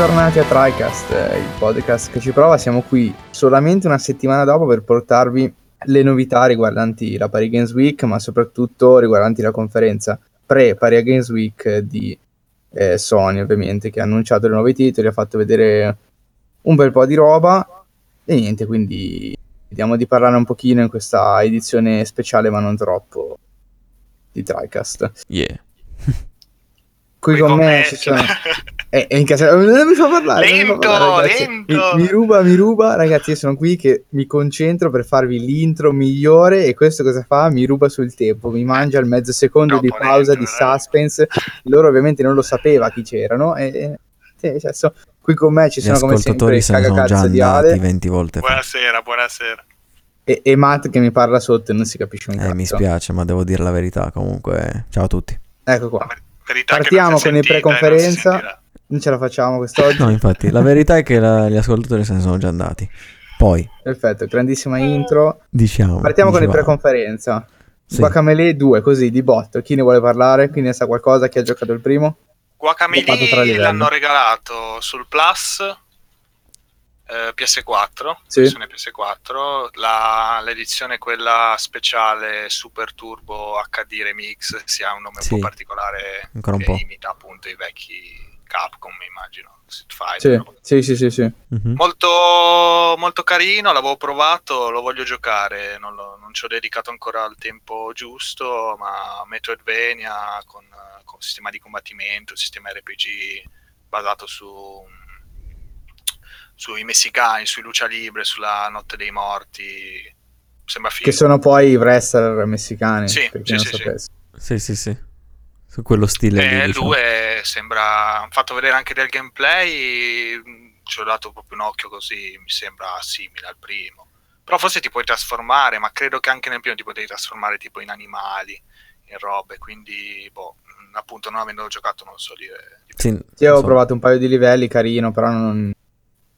Bentornati a TriCast, il podcast che ci prova. Siamo qui solamente una settimana dopo per portarvi le novità riguardanti la Paris Games Week, ma soprattutto riguardanti la conferenza pre-Paris Games Week di eh, Sony, ovviamente, che ha annunciato i nuovi titoli, ha fatto vedere un bel po' di roba e niente, quindi vediamo di parlare un pochino in questa edizione speciale, ma non troppo, di TriCast. Yeah. Qui con me ci sono... Eh, in casa... Non mi fa parlare. Lento, fa parlare, lento. Mi, mi, ruba, mi ruba. Ragazzi, io sono qui che mi concentro per farvi l'intro migliore e questo cosa fa? Mi ruba sul tempo, mi mangia il mezzo secondo Troppo di pausa, lento, di suspense. Loro ovviamente non lo sapeva chi c'erano e... e cioè, so, qui con me ci Gli sono come sempre ascoltatori il se ne sono già cagacazzo di andati Ale 20 volte fa. Buonasera, buonasera. e, e Matt che mi parla sotto e non si capisce un cazzo. Eh, mi spiace, ma devo dire la verità comunque. Ciao a tutti. Ecco qua. È Partiamo è con il sentita si pre-conferenza. Non ce la facciamo quest'oggi. No, infatti, la verità è che la- gli ascoltatori se ne sono già andati. Poi, Perfetto, grandissima intro. diciamo. Partiamo con il dicevamo. pre-conferenza. Sì. Guacamele 2, così di botto. Chi ne vuole parlare? Chi ne sa qualcosa? Chi ha giocato il primo? Guacamele l'hanno regalato sul Plus eh, PS4, Sì. versione PS4, la- l'edizione quella speciale Super Turbo HD Remix, si ha un nome Sì. un po' particolare Ancora un che po'. imita appunto i vecchi Capcom, immagino, Street Fighter. Sì, sì, sì, sì, sì. Mhm. Molto, molto carino, l'avevo provato, lo voglio giocare, non, lo- non ci ho dedicato ancora il tempo giusto, ma Metroidvania con, con sistema di combattimento, sistema RPG basato su sui messicani, sui Lucia Libre, sulla Notte dei Morti, sembra figo. Che sono poi i wrestler messicani. Sì, sì, non sì, sì. Sì, sì, sì. Su quello stile. lì, E il diciamo. 2 sembra, hanno fatto vedere anche del gameplay, ci ho dato proprio un occhio così, mi sembra simile al primo. Però forse ti puoi trasformare, ma credo che anche nel primo ti potevi trasformare tipo in animali, in robe, quindi boh, mh, appunto non avendo giocato non so dire. di più. Sì, Sì, avevo insomma, provato un paio di livelli, carino, però non...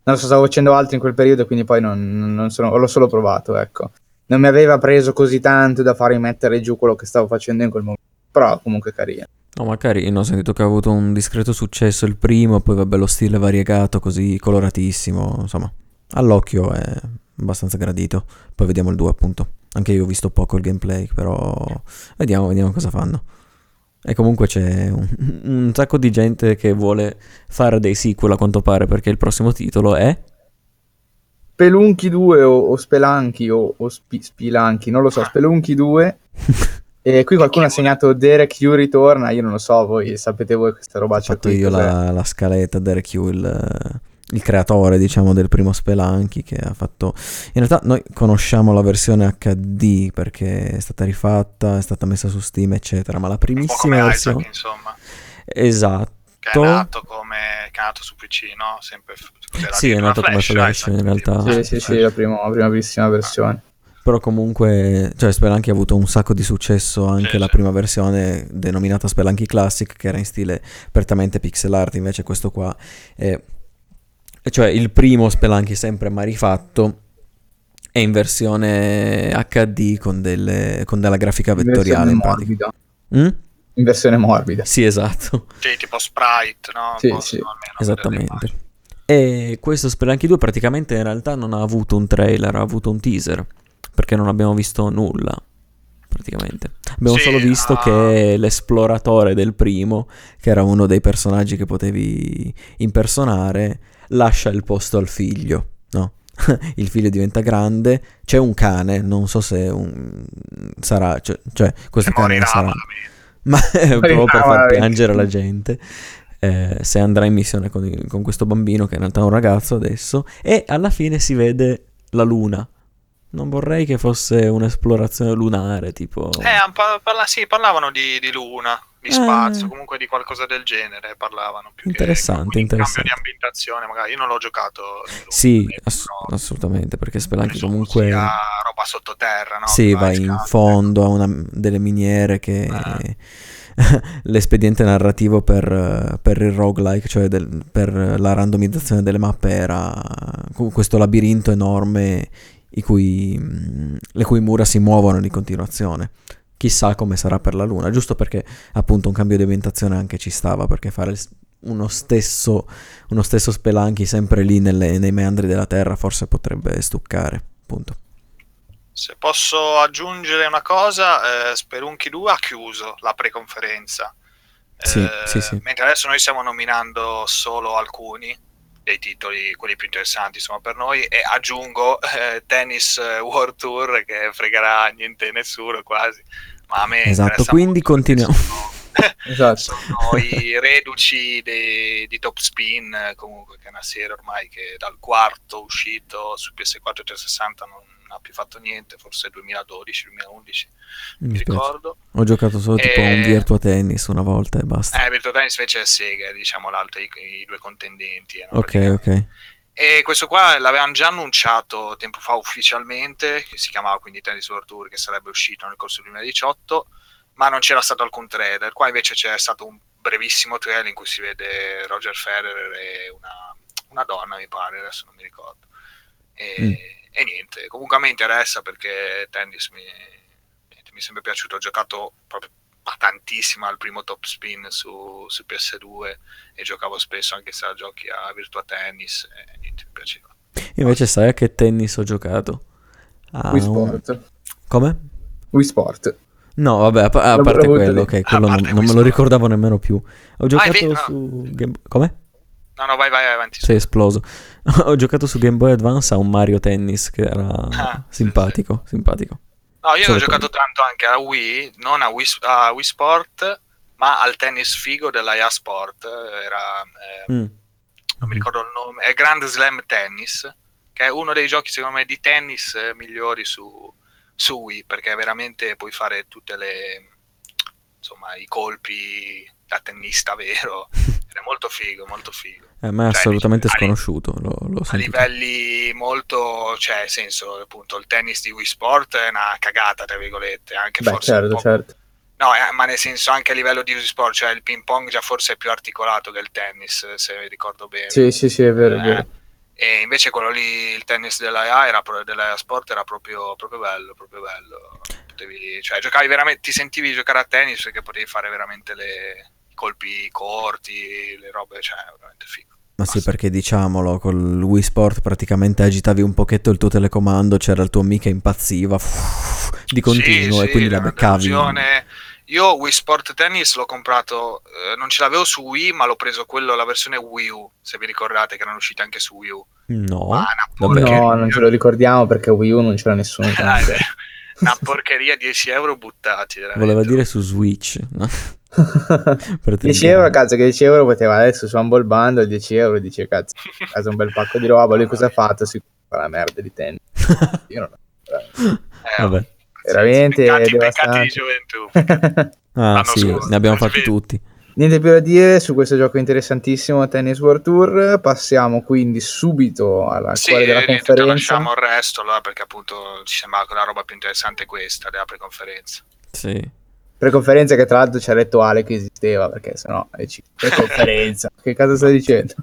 Non so, stavo facendo altri in quel periodo, quindi poi non, non sono... l'ho solo provato, ecco. Non mi aveva preso così tanto da farmi mettere giù quello che stavo facendo in quel momento. Però comunque carino. No, ma carino, ho sentito che ha avuto un discreto successo il primo, poi vabbè lo stile variegato, così coloratissimo, insomma, all'occhio è abbastanza gradito. Poi vediamo il 2 appunto. Anche io ho visto poco il gameplay, però vediamo, vediamo cosa fanno. E comunque c'è un, un sacco di gente che vuole fare dei sequel a quanto pare, perché il prossimo titolo è... Spelunchi 2 o, o Spelanchi o, o Spi- Spilanchi, non lo so, Spelunchi 2. E qui qualcuno ha segnato Derek Yu ritorna, io non lo so, voi sapete voi questa roba Ho fatto qui. io la, la scaletta, Derek Yu, il, il creatore, diciamo, del primo Spelunky che ha fatto... In realtà noi conosciamo la versione HD perché è stata rifatta, è stata messa su Steam, eccetera, ma la primissima versione... Isaac, insomma, Esatto. che è nato, come, che è nato su PC, no? Sempre Sì, è nato come Flash, Flash in realtà. Sì, sì, sì, la prima, la prima bellissima versione. Però comunque, cioè Spelunky ha avuto un sacco di successo anche Sì, la sì. prima versione denominata Spelunky Classic che era in stile prettamente pixel art, invece questo qua è cioè il primo Spelunky sempre ma rifatto è in versione HD con, delle, con della grafica In vettoriale versione in pratica. morbida. Mm? In versione morbida. Sì, esatto. Sì, tipo sprite, no? Sì, sì. Esattamente. E questo Spelunky 2 praticamente in realtà non ha avuto un trailer, ha avuto un teaser, perché non abbiamo visto nulla, praticamente. Abbiamo Sì, solo visto ah. che l'esploratore del primo, che era uno dei personaggi che potevi impersonare, lascia il posto al figlio, no? il figlio diventa grande, c'è un cane, non so se un... sarà, cioè, cioè questo cane sarà... ma proprio per far piangere la gente. eh, se andrà in missione con, con questo bambino, che in realtà è un ragazzo adesso, e alla fine si vede la luna. Non vorrei che fosse un'esplorazione lunare, tipo... Eh, parla- sì, parlavano di, di luna, di Eh. spazio, comunque di qualcosa del genere parlavano. Più Interessante, che, interessante. cambio di ambientazione, magari. Io non l'ho giocato. luna, Sì, ass- però assolutamente, perché Spelunky comunque... sia roba sottoterra, no? Sì, Che va in fondo a una, delle miniere che... Ah. L'espediente narrativo per, per il roguelike, cioè del- per la randomizzazione delle mappe era questo labirinto enorme cui, le cui mura si muovono di continuazione. Chissà come sarà per la Luna, giusto perché appunto un cambio di ambientazione anche ci stava, perché fare uno stesso, uno stesso Spelunky sempre lì nelle- nei meandri della terra forse potrebbe stuccare, appunto. Se posso aggiungere una cosa, eh, Spelunky 2 ha chiuso la preconferenza. Sì, Eh, sì, sì. Mentre adesso noi stiamo nominando solo alcuni dei titoli, quelli più interessanti insomma per noi e aggiungo eh, Tennis eh, World Tour che fregherà niente nessuno quasi ma a me Esatto, quindi molto continuiamo. sono- Esatto. sono i reduci dei- di Top Spin comunque che è una serie ormai che dal quarto uscito su PS4 e 360 non ha più fatto niente forse 2012 2011 Mi ricordo Ho giocato solo tipo a un Eh, Virtua Tennis una volta e basta. eh Virtua Tennis invece è Sega diciamo l'altro i, i due contendenti eh, no? ok, ok. E questo qua l'avevano già annunciato tempo fa ufficialmente, che si chiamava quindi Tennis World Tour, che sarebbe uscito nel corso del 2018, ma non c'era stato alcun trailer. Qua invece c'è stato un brevissimo trailer in cui si vede Roger Federer e una, una donna, mi pare, adesso non mi ricordo. E, Mm. e niente, comunque a me interessa perché tennis mi, mi è sempre piaciuto, ho giocato proprio ma tantissimo al primo top spin su, su PS2 e giocavo spesso anche se la giochi a Virtua Tennis e niente, mi piaceva. Invece sai a che tennis ho giocato? A Wii un- Sport. Come? Wii Sport. No, vabbè, a, pa- a parte quello, lì. ok, A quello non, parte non me questo. lo ricordavo nemmeno più. Ho giocato vero, no. su Game... Come? No, no, vai, vai avanti. Sei esploso. Ho giocato su Game Boy Advance a un Mario Tennis che era Ah, sì, simpatico, simpatico. No, io ho giocato tanto anche a Wii, non a Wii, a Wii Sport, ma al tennis figo della IA Sport. Era, eh, Mm. non mi ricordo il nome, è Grand Slam Tennis, che è uno dei giochi secondo me di tennis eh, migliori su, su Wii, perché veramente puoi fare tutte le, insomma, i colpi da tennista vero. È molto figo, molto figo. A me è Cioè, assolutamente li- sconosciuto, l'ho a sentito. livelli molto, cioè, nel senso, appunto, il tennis di Wii Sport è una cagata, tra virgolette, anche Beh, forse un certo, po'. certo. No, eh, ma nel senso anche a livello di Wii Sport, cioè il ping pong già forse è più articolato che il tennis, se ricordo bene. Sì, sì, sì, è vero, è Eh, vero. E invece quello lì, il tennis dell'AIA, era, dell'AIA Sport era proprio, proprio bello, proprio bello. Potevi, cioè, giocavi veramente, ti sentivi giocare a tennis perché potevi fare veramente le, i colpi corti, le robe, cioè, veramente figo. Ma sì, perché diciamolo, col Wii Sport praticamente agitavi un pochetto il tuo telecomando, c'era il tuo amico che impazziva di continuo Sì, e sì, quindi la beccavi. delusione. Io Wii Sport Tennis l'ho comprato, eh, non ce l'avevo su Wii, ma l'ho preso quello, la versione Wii U, se vi ricordate che erano uscite anche su Wii U. No, vabbè. No, non ce lo ricordiamo perché Wii U non c'era nessuno. Tanto. una porcheria 10 euro buttati. veramente. voleva dire su Switch. no? Per 10 te- euro, cazzo, che 10 euro poteva adesso su Humble Bundle 10 euro dice cazzo, casa un bel pacco di roba, lui cosa ha fatto? Si fa la merda di tennis. Io non Eh, Vabbè. sì, Veramente peccati, peccati di gioventù. Ah sì, scorso, ne abbiamo fatti tutti. Niente più da dire su questo gioco interessantissimo Tennis World Tour, passiamo quindi subito alla Sì, cuore della niente, conferenza. lasciamo il resto allora perché appunto ci sembrava che la roba più interessante è questa della preconferenza. Sì. Preconferenza che tra l'altro ci ha detto Ale che esisteva perché sennò è ci- preconferenza. che cosa stai dicendo?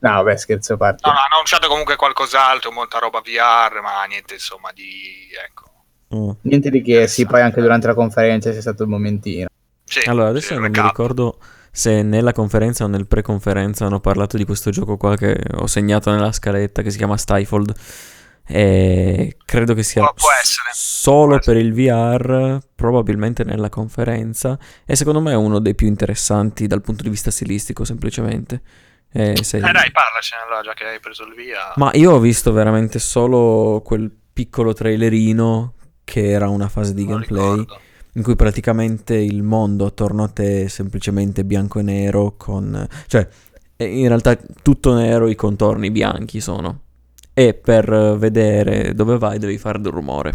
No, vabbè, scherzo a parte. No, no, hanno annunciato comunque qualcos'altro, molta roba VR, ma niente insomma di... ecco. Mm. Niente di che, sì, poi anche durante la conferenza c'è stato il momentino. Sì, Allora, adesso non mi ricordo se nella conferenza o nel pre-conferenza hanno parlato di questo gioco qua che ho segnato nella scaletta che si chiama Stifled. E credo che sia solo per il VR, probabilmente nella conferenza. E secondo me è uno dei più interessanti dal punto di vista stilistico, semplicemente. E se- Eh dai, parlacene allora, già che hai preso il via. Ma io ho visto veramente solo quel piccolo trailerino che era una fase di Non gameplay ricordo. in cui praticamente il mondo attorno a te è semplicemente bianco e nero con... cioè eh, in realtà tutto nero, i contorni bianchi sono. E per eh, vedere dove vai devi fare del rumore.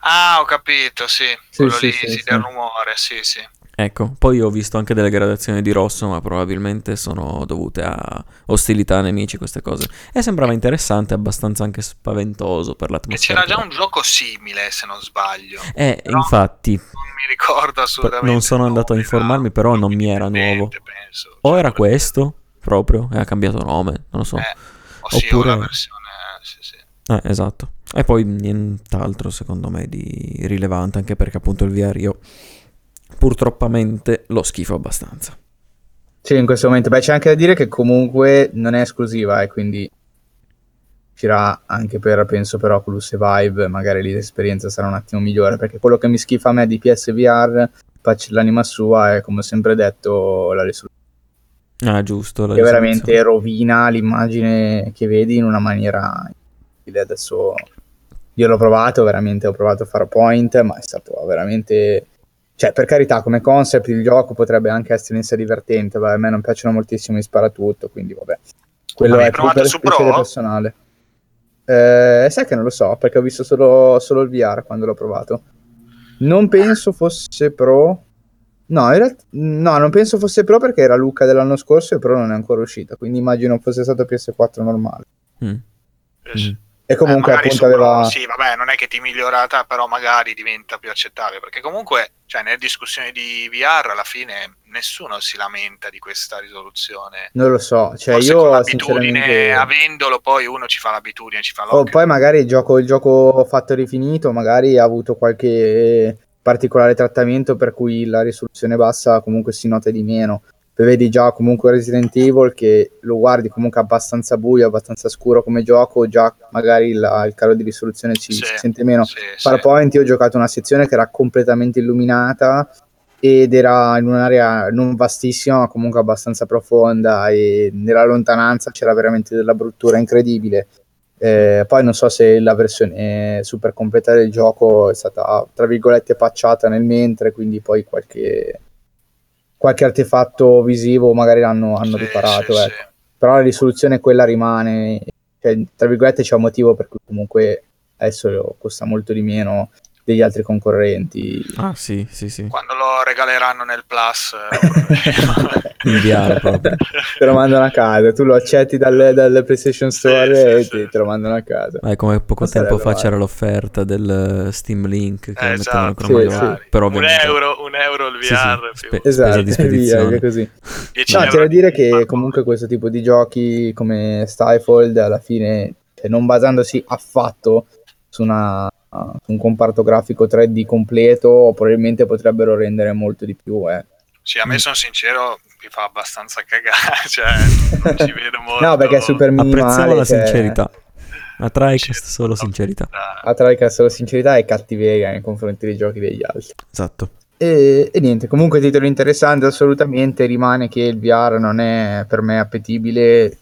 Ah, ho capito, sì. Sì, Quello sì, lì, sì, sì, sì. del rumore, sì, sì. Ecco, poi ho visto anche delle gradazioni di rosso, ma probabilmente sono dovute a ostilità nemici, queste cose. E sembrava interessante, abbastanza anche spaventoso per E l'atmosfera. c'era già un gioco simile, se non sbaglio. Eh, Però- infatti, Non mi ricordo assolutamente. non sono andato a informarmi, però non mi era nuovo. penso. o Cioè, era questo proprio e ha cambiato nome, non lo so. Eh, o sì, o Oppure- la versione... Sì, sì. Eh, esatto. E poi nient'altro secondo me di rilevante, anche perché appunto il VR io purtroppamente lo schifo abbastanza. Sì, in questo momento. Beh, c'è anche da dire che comunque non è esclusiva e eh, quindi uscirà anche per, penso, per Oculus e Vive, magari lì l'esperienza sarà un attimo migliore, perché quello che mi schifa a me di PSVR, faccio l'anima sua, è come ho sempre detto la risoluzione. Ah, giusto. che veramente rovina l'immagine che vedi in una maniera... Adesso io l'ho provato, veramente ho provato Farpoint, ma è stato veramente cioè, per carità, come concept il gioco potrebbe anche essere in sé divertente, ma a me non piacciono moltissimo i sparatutto, quindi vabbè. Quello è più per piacere personale. Eh, sai che non lo so, perché ho visto solo, solo il VR quando l'ho provato. Non penso fosse pro. No, realtà, no, non penso fosse pro perché era Luca dell'anno scorso e pro non è ancora uscita, quindi immagino fosse stato PS4 normale. Mm. Mm. E comunque eh, appunto aveva... Sì, vabbè, non è che ti migliorata, però magari diventa più accettabile, perché comunque, cioè, nelle discussioni di VR alla fine nessuno si lamenta di questa risoluzione. Non lo so, cioè Forse io... Con l'abitudine, sinceramente... avendolo, poi uno ci fa l'abitudine, ci fa l'occhio. Oh, poi magari il gioco, il gioco fatto e rifinito, magari ha avuto qualche particolare trattamento per cui la risoluzione bassa comunque si nota di meno vedi già comunque Resident Evil che lo guardi comunque abbastanza buio, abbastanza scuro come gioco, già magari la, il calo di risoluzione ci, sì, si sente meno. Sì, Farpoint sì. io ho giocato una sezione che era completamente illuminata ed era in un'area non vastissima ma comunque abbastanza profonda e nella lontananza c'era veramente della bruttura incredibile. Eh, poi non so se la versione super completa del gioco è stata tra virgolette pacciata nel mentre, quindi poi qualche qualche artefatto visivo magari l'hanno hanno sì, riparato, sì, ecco. sì. però la risoluzione quella rimane, cioè, tra virgolette c'è un motivo per cui comunque adesso costa molto di meno degli altri concorrenti. Ah sì, sì, sì. Quando lo regaleranno nel Plus. Eh, Inviare proprio. te lo mandano a casa, tu lo accetti dal, dal PlayStation Store sì, e sì, ti, sì. te lo mandano a casa. Ah, come poco non tempo fa c'era l'offerta del Steam Link che eh, esatto. sì, sì. Però un, euro, un euro il VR. Spe- esatto, di spedizione. Via, così. No, c'è da dire che comunque questo tipo di giochi come Stifled alla fine, cioè, non basandosi affatto su una un comparto grafico 3D completo, probabilmente potrebbero rendere molto di più. Eh. Sì, a me sono sincero, mi fa abbastanza cagare, cioè non ci vedo molto. no, perché è super minimale. Apprezziamo la cioè... sincerità. A TriCast solo sincerità. A TriCast solo sincerità e cattiveria nei confronti dei giochi degli altri. Esatto. E, e, niente, comunque titolo interessante assolutamente, rimane che il VR non è per me appetibile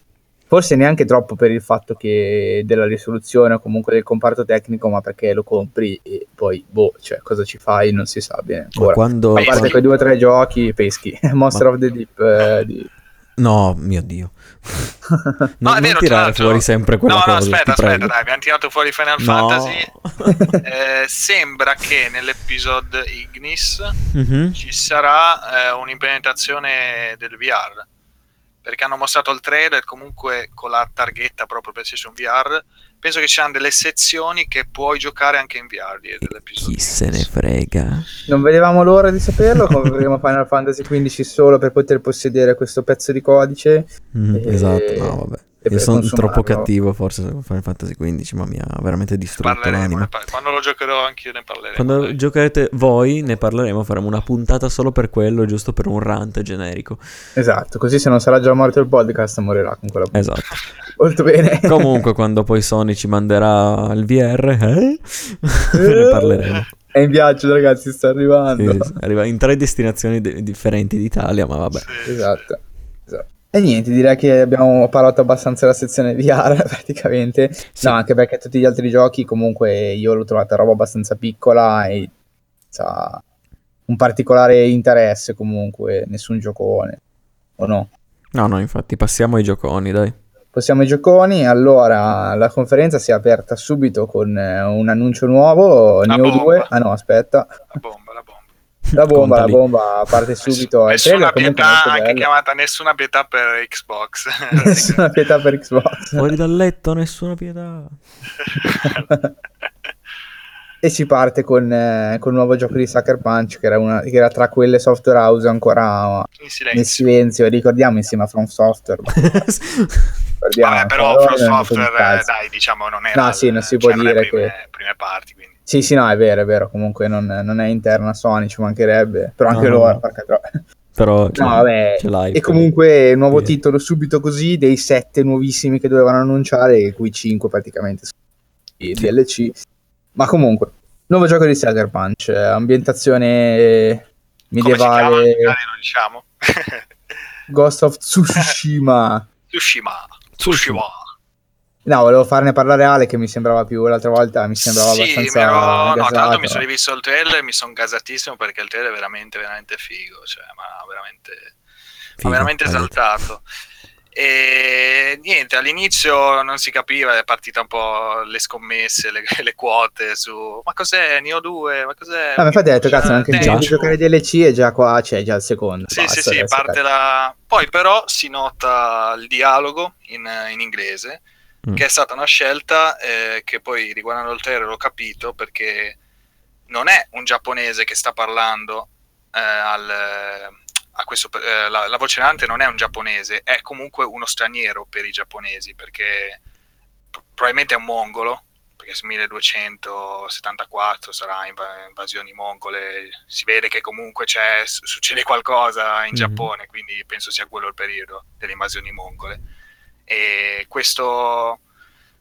forse neanche troppo per il fatto che della risoluzione o comunque del comparto tecnico, ma perché lo compri e poi, boh, cioè, cosa ci fai non si sa bene ancora. Quando, a parte quei due o tre giochi, peschi. Monster ma... of the Deep eh, di... No, mio Dio. non, no, è vero, tirare fuori sempre quella no, cosa. No, aspetta, aspetta, dai, abbiamo tirato fuori Final no. Fantasy. eh, sembra che nell'episodio Ignis mm-hmm. ci sarà eh, un'implementazione del VR perché hanno mostrato il trailer comunque con la targhetta proprio PlayStation VR. Penso che ci siano delle sezioni che puoi giocare anche in VR. Chi se ne frega? Non vedevamo l'ora di saperlo, come vedremo Final Fantasy XV solo per poter possedere questo pezzo di codice. Mm, e... Esatto, no, vabbè. Io sono troppo cattivo forse su Final Fantasy XV, ma mi ha veramente distrutto l'anima. Par- quando lo giocherò anch'io ne parleremo. Quando dai. giocherete voi ne parleremo, faremo una puntata solo per quello, giusto per un rant generico. Esatto, così se non sarà già morto il podcast morirà con quella puntata. Esatto. Molto bene. Comunque quando poi Sony ci manderà il VR, eh? ne parleremo. È in viaggio ragazzi, sta arrivando. Sì, sì, arriva in tre destinazioni de- differenti d'Italia, ma vabbè. Sì. Esatto. E niente, direi che abbiamo parlato abbastanza della sezione VR praticamente. Sì. No, anche perché tutti gli altri giochi comunque io l'ho trovata roba abbastanza piccola e sa, un particolare interesse comunque, nessun giocone, o no? No, no, infatti passiamo ai gioconi, dai. Passiamo ai gioconi, allora la conferenza si è aperta subito con eh, un annuncio nuovo, Neo 2, ah no aspetta. La bomba, la bomba. La bomba, la bomba parte subito. Nessuna pietà, anche chiamata nessuna pietà per Xbox. nessuna pietà per Xbox. Fuori dal letto, nessuna pietà. e si parte con, eh, con, il nuovo gioco di Sucker Punch, che era, una, che era tra quelle software house ancora in silenzio. nel silenzio. Ricordiamo insieme a From Software. Vabbè, però From Software, dai, diciamo, non era. No, sì, non si può dire prime, che. prime parti, quindi. Sì, sì, no, è vero, è vero. Comunque non, non è interna Sony, ci mancherebbe. Però anche no, loro, no. porca Però ce, No, vabbè. ce l'hai. E comunque nuovo Sì. titolo subito così, dei sette nuovissimi che dovevano annunciare, di cui cinque praticamente sono i Sì. DLC. Ma comunque, nuovo gioco di Sucker Punch, eh, ambientazione Come si chiama? medievale, lo diciamo. Ghost of Tsushima. Tsushima. Tsushima. No, volevo farne parlare Ale che mi sembrava più l'altra volta, mi sembrava sì, abbastanza ero- no, gasato. tanto mi sono rivisto il trailer e mi sono gasatissimo perché il trailer è veramente, veramente figo, cioè, ma veramente, ma Figo, veramente hai esaltato. E niente, all'inizio non si capiva, è partita un po' le scommesse, le, le quote su ma cos'è Neo 2, ma cos'è... Ah, ma infatti ho detto, cazzo, anche se Tenchu?" devi giocare DLC e già qua c'è già il secondo. Sì, Basta sì, sì, parte cazzo. la... Poi però si nota il dialogo in, in inglese, Mm. che è stata una scelta eh, che poi riguardando il trailer ho capito perché non è un giapponese che sta parlando eh, al, a questo, eh, la, la voce narrante non è un giapponese, è comunque uno straniero per i giapponesi perché probabilmente è un mongolo perché su 1274 sarà inv- invasioni mongole, si vede che comunque succede qualcosa in Mhm. Giappone, quindi penso sia quello il periodo delle invasioni mongole. E questo,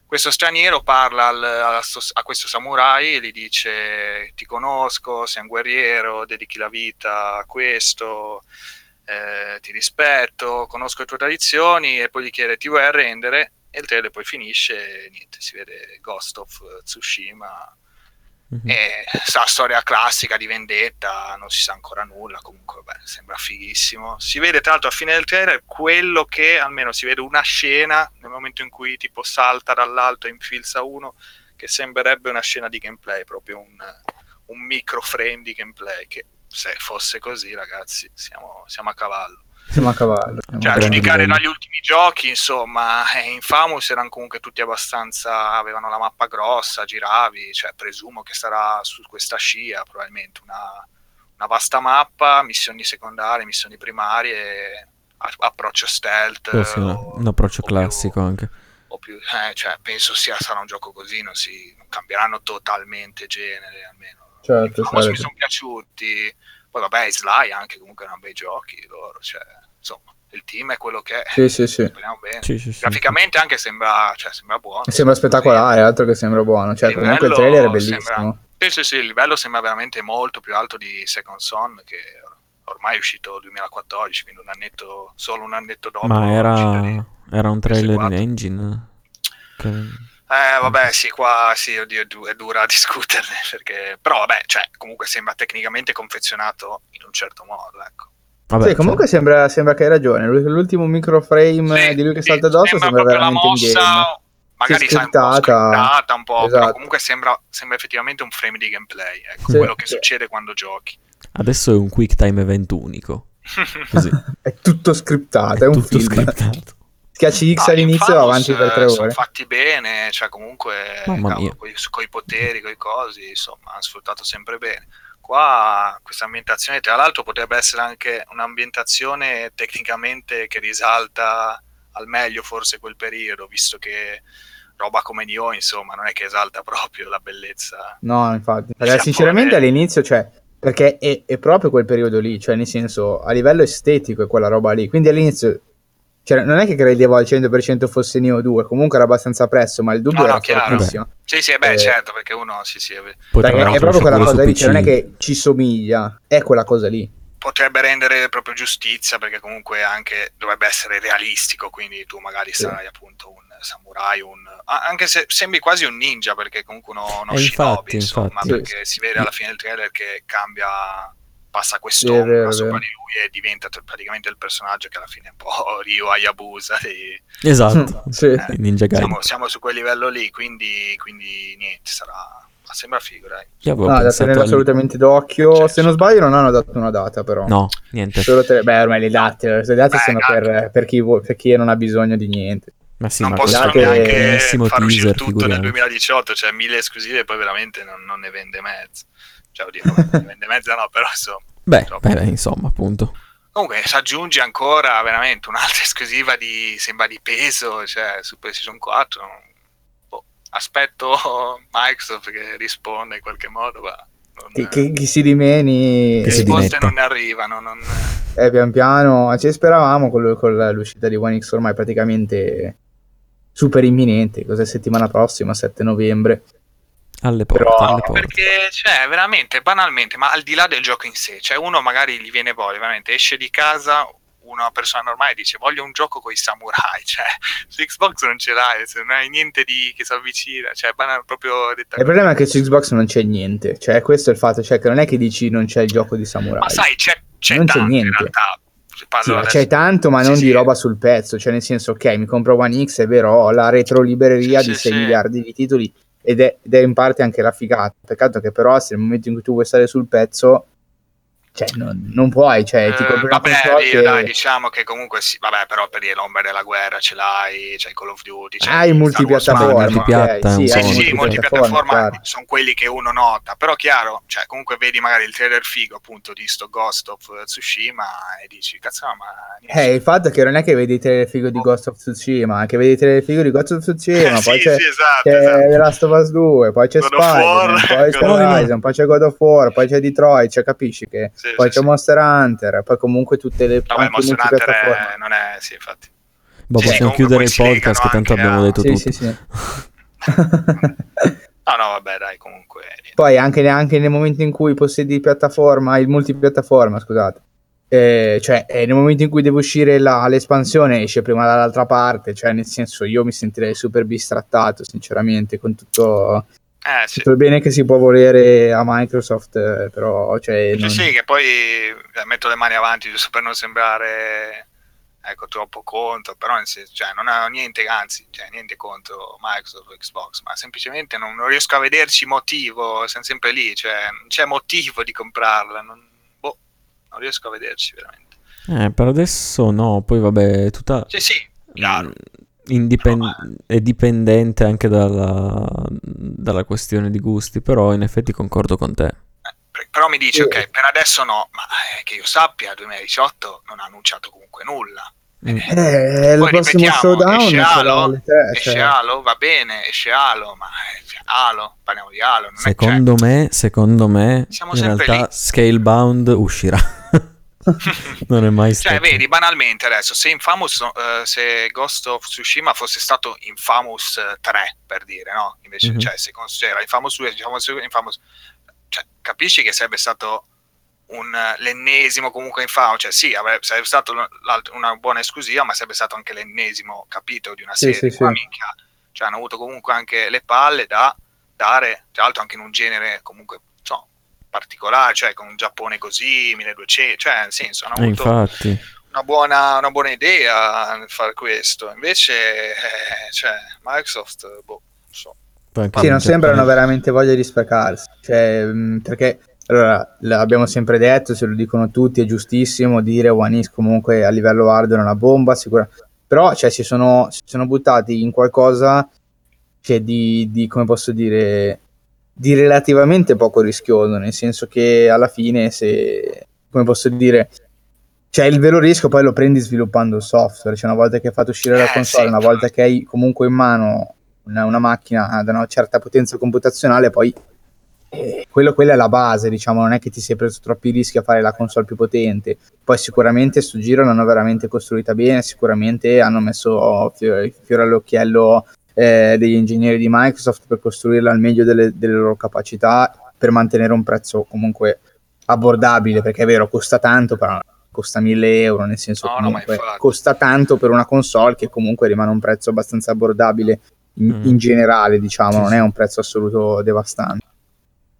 questo straniero parla al- a, a questo samurai e gli dice ti conosco, sei un guerriero, dedichi la vita a questo, eh, ti rispetto, conosco le tue tradizioni e poi gli chiede ti vuoi arrendere? E il trailer poi finisce e niente, si vede Ghost of Tsushima Mhm. e sa storia classica di vendetta, non si sa ancora nulla, comunque beh, sembra fighissimo. Si vede tra l'altro a fine del trailer quello che almeno si vede una scena nel momento in cui tipo salta dall'alto e infilza uno che sembrerebbe una scena di gameplay, proprio un, un micro frame di gameplay che se fosse così ragazzi siamo, siamo a cavallo. Siamo a cavallo. siamo Cioè, a giudicare dagli ultimi giochi, insomma, eh, Infamous erano comunque tutti abbastanza. avevano la mappa grossa, giravi, cioè presumo che sarà su questa scia probabilmente una, una vasta mappa, missioni secondarie, missioni primarie, approccio stealth. Oh, sì, no, o- un approccio o più- classico anche. o più- eh, cioè, penso sia sarà un gioco così, non, si, non cambieranno totalmente genere almeno. Certo, Infamous mi sono piaciuti. Poi vabbè, Sly anche comunque erano bei giochi loro, cioè, insomma, il team è quello che è. Sì, sì, sì. Speriamo bene. Sì, sì, sì. Graficamente anche sembra, cioè, sembra buono. Sembra spettacolare, altro che sembra buono. Cioè, Il comunque il livello trailer è bellissimo. sembra- Sì, sì, sì, il livello sembra veramente molto più alto di Second Son, che ormai è uscito nel 2014, quindi un annetto, solo un annetto dopo. Ma di- era, era un trailer in PS4. engine? Che- Eh, vabbè, sì, qua sì, oddio, è du- è dura discuterne, perché... Però vabbè, cioè, comunque sembra tecnicamente confezionato in un certo modo, ecco. Vabbè, sì, comunque cioè, sembra, sembra che hai ragione. L'ul- L'ultimo microframe Sì, di lui che sì, salta addosso sembra, la veramente in game. mossa, magari Sì, sai, un po' un po', però Esatto. comunque sembra, sembra effettivamente un frame di gameplay, ecco, Sì, quello che sì. succede quando giochi. adesso è un quick time event unico. Così. È tutto scriptato, è, un tutto film. scriptato. Schiacci X Ah, all'inizio e avanti per tre eh, Sono ore. fatti bene, cioè comunque Mamma cavolo, mia. coi, coi poteri, coi cosi, insomma, hanno sfruttato sempre bene. Qua questa ambientazione, tra l'altro, potrebbe essere anche un'ambientazione tecnicamente che risalta al meglio forse quel periodo, visto che roba come Nioh, insomma, non è che esalta proprio la bellezza. No, infatti. Perché Giappone. sinceramente all'inizio, cioè, perché è, è proprio quel periodo lì, cioè nel senso, a livello estetico è quella roba lì. Quindi all'inizio, cioè, non è che credevo al 100% fosse Neo 2, comunque era abbastanza presso, ma il dubbio No, no, era chiaro. fortissimo. Sì, sì, beh, Eh. certo, perché uno sì, sì, Perché è proprio quella cosa lì, cioè, non è che ci somiglia, è quella cosa lì. potrebbe rendere proprio giustizia perché comunque anche dovrebbe essere realistico quindi tu magari Sì. sarai appunto un samurai un anche se sembri quasi un ninja perché comunque uno, uno Eh, shinobi infatti, insomma infatti. perché si vede alla fine del trailer che cambia passa Sì, quest'ombra è sopra di lui e diventa t- praticamente il personaggio che alla fine è un po' Ryo Hayabusa dei- Esatto. Sì. eh, Di Ninja Gaiden. siamo, siamo su quel livello lì quindi, quindi niente sarà ma sembra figo dai Io avevo No, da pensato tenere al- assolutamente d'occhio. Cioè, Se non sbaglio, non hanno dato una data, però. No, niente. Solo tre- Beh, ormai le date, le date Beh, sono per, per chi vuole- per chi non ha bisogno di niente. Ma sì, non ma possono neanche far uscire teaser, tutto nel figuriamoci. 2018, cioè mille esclusive e poi veramente non, non ne vende mezzo. Cioè, oddio, vende mezza no, però insomma. Beh, beh, insomma, appunto. Comunque si aggiunge ancora veramente un'altra esclusiva di, sembra di peso, cioè su PlayStation 4. Boh, aspetto Microsoft che risponde in qualche modo, ma Non- Chi, chi- si dimeni... Si risposte non ne arrivano. Non... Eh, pian piano ci speravamo con, con l'uscita di One X ormai praticamente super imminente, cos'è settimana prossima, 7 novembre. Alle porte, Però- alle porte. Perché, cioè, veramente, banalmente, ma al di là del gioco in sé, cioè uno magari gli viene voglia, veramente, esce di casa, una persona normale dice voglio un gioco con i samurai, cioè, su Xbox non ce l'hai, se non hai niente di, che si avvicina, cioè, banal, proprio detta Il problema è che su Xbox non c'è niente, cioè questo è il fatto, cioè che non è che dici non c'è il gioco di samurai. Ma sai, c'è, c'è Non c'è tanto in niente. realtà. Sì, adesso- c'è tanto, ma Sì, non sì. di roba sul pezzo. Cioè, nel senso, ok, mi compro One X, è vero, ho la retro libreria Sì, di sì, 6 sì. miliardi di titoli ed è, ed è in parte anche la figata. Peccato che, però, se nel momento in cui tu vuoi stare sul pezzo, cioè, non, non puoi. Cioè, ti Eh, una vabbè, console lì, che dai, diciamo che comunque sì, vabbè, però per dire l'ombra della guerra ce l'hai, c'hai Call of Duty, c'hai hai Star Wars multipiattaforma. Sì, Battlefront. multipiatta, ok, un sì, hai Sì, sì, multipiattaforma, sono quelli che uno nota, però chiaro, cioè comunque vedi magari il trailer figo appunto di sto Ghost of Tsushima e dici cazzo ma niente. Eh, il fatto è che non è che vedi il trailer figo di Ghost of Tsushima, è che vedi il trailer figo di Ghost of Tsushima, poi sì, c'è, sì, esatto, c'è esatto. The Last of Us 2, poi c'è God Spider-Man, poi c'è. Horizon, poi c'è God of War, poi c'è Detroit, cioè capisci che Sì, poi sì, c'è sì. Monster Hunter, poi comunque tutte le Vabbè, anche Monster Hunter è- non è, sì, infatti. Boh, Sì, possiamo chiudere il podcast che tanto abbiamo a- detto Sì, tutto. sì, sì. No, no, vabbè, dai, comunque. Poi anche, anche nel momento in cui possiedi piattaforma, il multipiattaforma, scusate, eh, cioè eh, nel momento in cui deve uscire la- l'espansione esce prima dall'altra parte, cioè nel senso io mi sentirei super bistrattato sinceramente con tutto, Eh, sì. tutto il bene che si può volere a Microsoft, eh, però cioè, Sì, non- sì, che poi eh, metto le mani avanti giusto per non sembrare ecco, troppo contro, però cioè, non ho niente, anzi, cioè, niente contro Microsoft o Xbox, ma semplicemente non, non riesco a vederci motivo, siamo sempre lì, cioè non c'è motivo di comprarla, non, boh, non riesco a vederci veramente. Eh, per adesso no, poi vabbè, tutta... Sì, sì, chiaro. Indipen- No, è dipendente anche dalla, dalla questione di gusti, però in effetti concordo con te. Eh, per- Però mi dici, Sì. ok, per adesso no, ma eh, che io sappia, 2018 non ha annunciato comunque nulla. Mm. Eh, il prossimo ripetiamo, showdown esce Halo, tre, esce cioè. Halo, va bene, esce Halo, ma eh, cioè, Halo, parliamo di Halo, non è, Secondo me, secondo me, in realtà lì. Scalebound uscirà. non è mai stato. Cioè, vedi, banalmente adesso, se Infamous, eh, se Ghost of Tsushima fosse stato Infamous eh, 3, per dire, no? Invece, Mhm. cioè, se considera Infamous 2, Infamous, Infamous, cioè, capisci che sarebbe stato un, eh, l'ennesimo comunque Infamous, cioè sì, avrebbe, sarebbe stato una buona esclusiva, ma sarebbe stato anche l'ennesimo capitolo di una Sì, serie. sì, Qua, sì. minchia, cioè, hanno avuto comunque anche le palle da dare, tra l'altro anche in un genere comunque, particolare, cioè con un Giappone così, 1200, cioè nel senso, hanno Eh, avuto infatti. una buona, una buona idea fare questo. Invece, eh, cioè, Microsoft, boh, non so. Sì, non sembrano veramente voglia di sprecarsi. Cioè, perché allora l'abbiamo sempre detto, se lo dicono tutti, è giustissimo dire One X comunque a livello hardware è una bomba, sicura. Però cioè, si, sono, si sono buttati in qualcosa cioè, di, di, come posso dire, di relativamente poco rischioso, nel senso che alla fine se, come posso dire, cioè il vero rischio poi lo prendi sviluppando il software, cioè una volta che hai fatto uscire la Eh, console, una volta che hai comunque in mano una, una macchina ad una certa potenza computazionale, poi eh, quello, quella è la base, diciamo, non è che ti sei preso troppi rischi a fare la console più potente. Poi sicuramente sto giro l'hanno veramente costruita bene, sicuramente hanno messo fiore, fiore all'occhiello eh, degli ingegneri di Microsoft per costruirla al meglio delle, delle loro capacità, per mantenere un prezzo comunque abbordabile, perché è vero, costa tanto, però costa 1000 euro, nel senso No, no, comunque costa tanto per una console che comunque rimane un prezzo abbastanza abbordabile in, Mm. in generale, diciamo, Sì, non sì. è un prezzo assoluto devastante.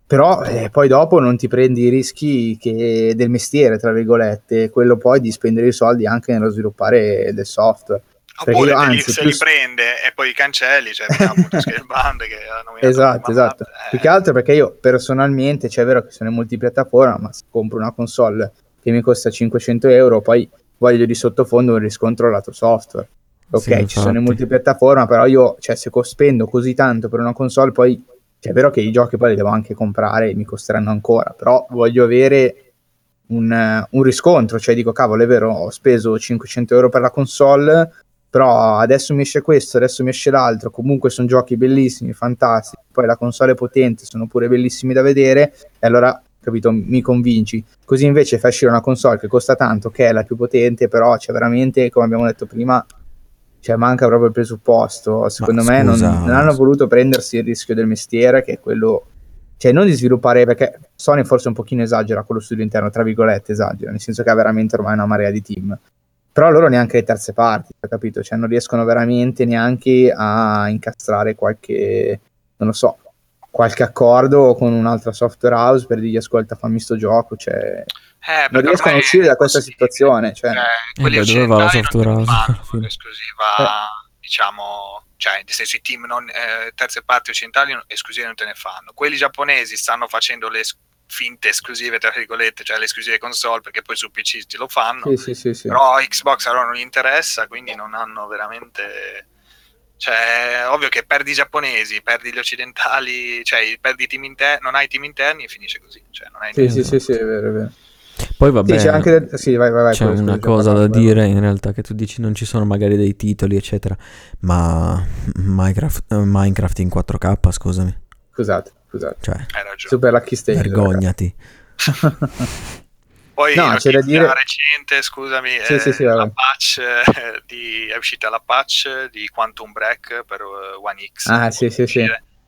Però eh, poi dopo non ti prendi i rischi che- del mestiere, tra virgolette, quello poi di spendere i soldi anche nello sviluppare del software. Perché Oppure io, anzi, se più- li prende e poi li cancelli, cioè appunto Scalebound che Esatto, esatto. mappa, Più eh, che altro perché io personalmente, cioè è vero che sono in multipiattaforma, ma se compro una console che mi costa 500 euro, poi voglio di sottofondo un riscontro lato software. Ok, Sì, ci sono in multipiattaforma, però io, cioè, se co- spendo così tanto per una console, poi cioè, è vero che i giochi poi li devo anche comprare e mi costeranno ancora, però voglio avere un, eh, un riscontro, cioè dico, cavolo, è vero, ho speso 500 euro per la console, Però adesso mi esce questo, adesso mi esce l'altro, comunque sono giochi bellissimi, fantastici, poi la console è potente, sono pure bellissimi da vedere, e allora capito, mi convinci. Così invece fai uscire una console che costa tanto, che è la più potente, però c'è veramente, come abbiamo detto prima, cioè manca proprio il presupposto. Secondo Ma me non, scusa, non hanno voluto prendersi il rischio del mestiere, che è quello, cioè non di sviluppare, perché Sony forse un pochino esagera con lo studio interno, tra virgolette esagera, nel senso che ha veramente ormai una marea di team. Però loro neanche le terze parti, hai capito? Cioè non riescono veramente neanche a incastrare qualche, non lo so, qualche accordo con un'altra software house per dirgli ascolta fammi sto gioco, cioè Eh, non riescono a uscire da questa situazione, cioè, Cioè, quelli beh, dove va la software house? fanno esclusiva, diciamo, cioè, nel senso i team non, eh, terze parti occidentali esclusive non te ne fanno. Quelli giapponesi stanno facendo le finte esclusive, tra virgolette, cioè le esclusive console, perché poi su PC te lo fanno. sì, sì, sì, sì. Però Xbox a loro non gli interessa, quindi non hanno veramente... Cioè, ovvio che perdi i giapponesi, perdi gli occidentali, cioè perdi i team interni, non hai team interni e finisce così. Cioè, non hai Sì, sì, sì, sì, è vero, è vero. Poi vabbè, Sì, c'è anche del- sì, vai, vai, vai, c'è una cosa da dire in realtà che tu dici non ci sono magari dei titoli eccetera, ma Minecraft, eh, Minecraft in 4K scusami, Scusate, scusate. cioè Hai ragione. Super Lucky Stage. vergognati. Poi No, c'è da dire- recente, scusami, Sì, eh, sì, sì, la patch eh, di, è uscita la patch di Quantum Break per eh, One X. Ah, sì, sì, sì.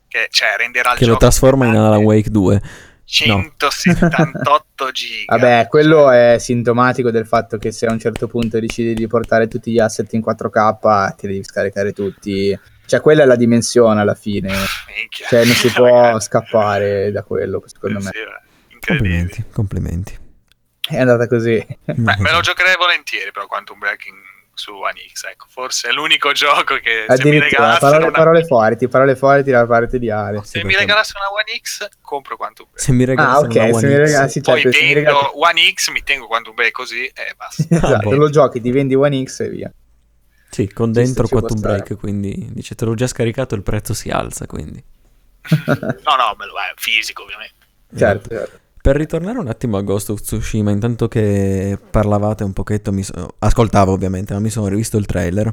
Che cioè, renderà il Che lo gioco trasforma in Alan Wake 2. 178 giga. Vabbè, quello è sintomatico del fatto che se a un certo punto decidi di portare tutti gli asset in 4K, ti devi scaricare tutti. Cioè, quella è la dimensione alla fine. Minchia. Cioè, non si può scappare da quello, secondo me. sì, eh, incredibile. Complimenti, complimenti. È andata così. Beh, me lo giocherei volentieri però Quantum Break in- su One X, ecco. Forse è l'unico gioco che se mi regalassero parole, una, parole forti, parole forti da parte di Ale. se mi regalassero una One X, compro Quantum Break. Se mi regali Ah, ok, se mi regali, sì, Poi certo, mi vendo regali- One X, mi tengo Quantum Break così e basta. Esatto, boh. lo giochi, ti vendi One X e via. Sì, con dentro Quantum stare. Break, quindi dice te l'ho già scaricato, il prezzo si alza, quindi. No, no, me lo è fisico ovviamente. Certo, certo. Per ritornare un attimo a Ghost of Tsushima, intanto che parlavate un pochetto, mi so- ascoltavo ovviamente, ma mi sono rivisto il trailer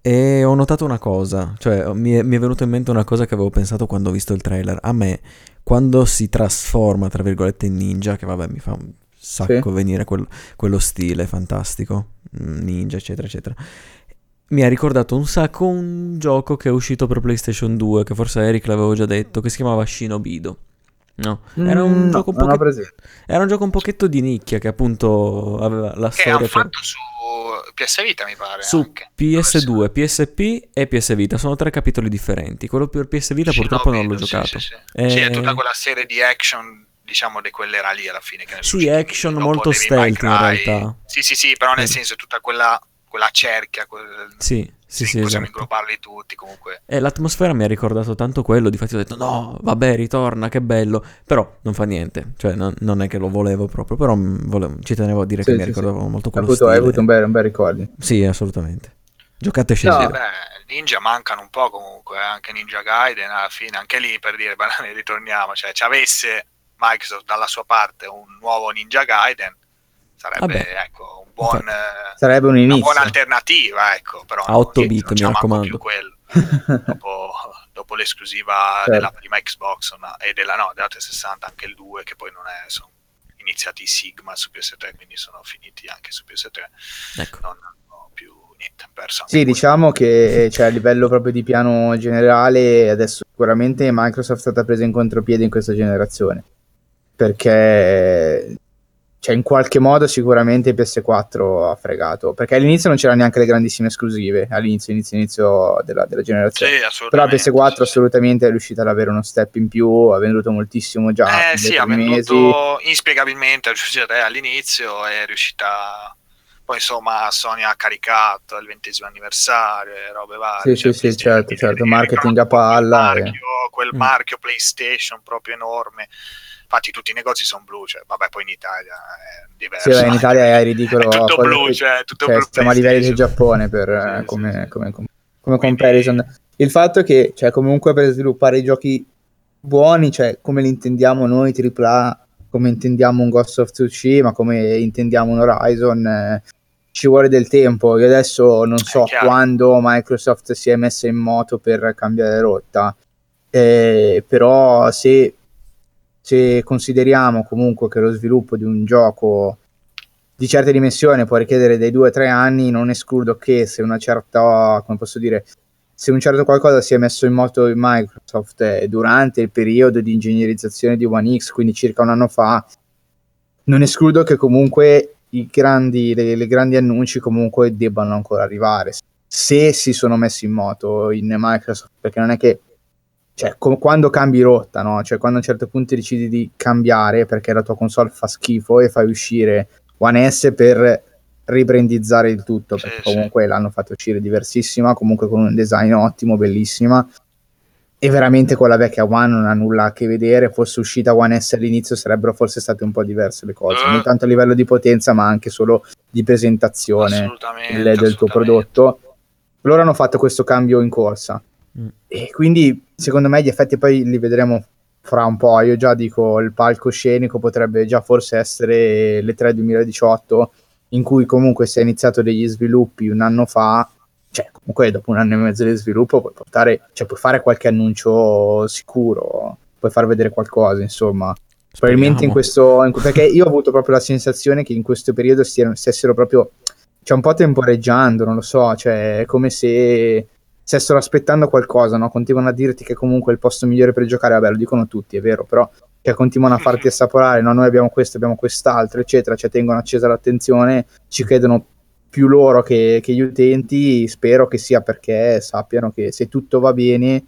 e ho notato una cosa, cioè mi è, mi è venuto in mente una cosa che avevo pensato quando ho visto il trailer. A me, quando si trasforma, tra virgolette, in ninja, che vabbè mi fa un sacco Sì. venire quel- quello stile fantastico, mm, ninja, eccetera, eccetera. Mi ha ricordato un sacco un gioco che è uscito per PlayStation 2, che forse Eric l'avevo già detto, che si chiamava Shinobido. No, era un Mm, no, gioco un presente. era un gioco un pochetto di nicchia che appunto aveva la Che storia per- fatto su PS Vita, mi pare. su anche. PS2, PSP e PS Vita. Sono tre capitoli differenti. Quello per PS Vita purtroppo non l'ho sì, giocato. Sì, sì. Eh, Sì, è tutta quella serie di action, diciamo, di quelle era lì alla fine. Che Sì, action molto stealth in realtà. Sì, sì, sì, però nel Eh. senso è tutta quella, quella cerchia. Quel... Sì, sì, sì, possiamo esatto. inglobarli tutti comunque. E l'atmosfera mi ha ricordato tanto quello, difatti ho detto no, vabbè, ritorna, che bello. Però non fa niente, cioè non, non è che lo volevo proprio, però mm, volevo- ci tenevo a dire Sì, che mi sì, ricordava sì. molto Hai quello avuto, hai avuto un bel, un bel ricordo. Sì, assolutamente. Giocate e Sì, No. beh, Ninja mancano un po' comunque, eh, anche Ninja Gaiden alla fine, anche lì per dire, ne ritorniamo, cioè ci avesse Microsoft dalla sua parte un nuovo Ninja Gaiden, sarebbe Vabbè. ecco, un buon, eh, Sarebbe un una buona alternativa, ecco, però A no, 8 non bit, mi manco raccomando. dopo, dopo l'esclusiva Certo. della prima Xbox ma- e della, no, della 360 anche il 2 che poi non è sono iniziati i Sigma su PS3 quindi sono finiti anche su PS3 Ecco. non hanno più niente perso Sì, diciamo che cioè, a livello proprio di piano generale, adesso sicuramente Microsoft è stata presa in contropiede in questa generazione. Perché cioè, in qualche modo sicuramente PS4 ha fregato. Perché all'inizio non c'erano neanche le grandissime esclusive, all'inizio, inizio, inizio della, della generazione. Sì, Però assolutamente. PS4 assolutamente è riuscita ad avere uno step in più, ha venduto moltissimo già Eh sì, ha mesi. venduto inspiegabilmente all'inizio, è riuscita poi insomma Sony ha caricato il ventesimo anniversario e robe varie. Sì, cioè, sì, sì, certo, certo, marketing a palla Quel e- marchio, quel Mm. marchio PlayStation proprio enorme. Infatti tutti i negozi sono blu, cioè, vabbè poi in Italia è diverso. Sì, beh, in Italia è ridicolo. È tutto poi- blu, cioè, tutto cioè, blu siamo a livelli del. Giappone per, Sì, eh, sì, come, sì. come- come- come Quindi- comparison. Il fatto è che, cioè, comunque per sviluppare i giochi buoni, cioè, come li intendiamo noi, AAA, come intendiamo un Ghost of Tsushima, come intendiamo un Horizon, eh, ci vuole del tempo. Io adesso non so quando Microsoft si è messa in moto per cambiare rotta, eh, però se, se consideriamo comunque che lo sviluppo di un gioco di certe dimensioni può richiedere dei 2-3 anni, non escludo che se una certa, come posso dire, se un certo qualcosa si è messo in moto in Microsoft eh, durante il periodo di ingegnerizzazione di One X, quindi circa un anno fa, non escludo che comunque i grandi, le, le grandi annunci comunque debbano ancora arrivare se si sono messi in moto in Microsoft, perché non è che cioè, com- quando cambi rotta, no? Cioè, quando a un certo punto decidi di cambiare perché la tua console fa schifo e fai uscire One S per ribrandizzare il tutto, Sì, perché sì. comunque l'hanno fatto uscire diversissima, comunque con un design ottimo, bellissima. E veramente con la vecchia One non ha nulla a che vedere. Fosse uscita One S all'inizio, sarebbero forse state un po' diverse le cose, Eh. non tanto a livello di potenza, ma anche solo di presentazione del, del tuo prodotto. Loro hanno fatto questo cambio in corsa. Mm. E quindi, secondo me, gli effetti poi li vedremo fra un po'. Io già dico, il palcoscenico potrebbe già forse essere le 3 2018, in cui comunque si è iniziato degli sviluppi un anno fa. Cioè, comunque dopo un anno e mezzo di sviluppo puoi portare, cioè puoi fare qualche annuncio sicuro, puoi far vedere qualcosa, insomma. Probabilmente in Speriamo. questo, in- perché io ho avuto proprio la sensazione che in questo periodo stessero proprio, cioè un po' temporeggiando, non lo so, cioè è come se stessero aspettando qualcosa, no? Continuano a dirti che comunque è il posto migliore per giocare, vabbè lo dicono tutti, è vero, però cioè, continuano a farti assaporare, no? Noi abbiamo questo, abbiamo quest'altro, eccetera, cioè tengono accesa l'attenzione, ci credono più loro che, che gli utenti, spero che sia perché sappiano che se tutto va bene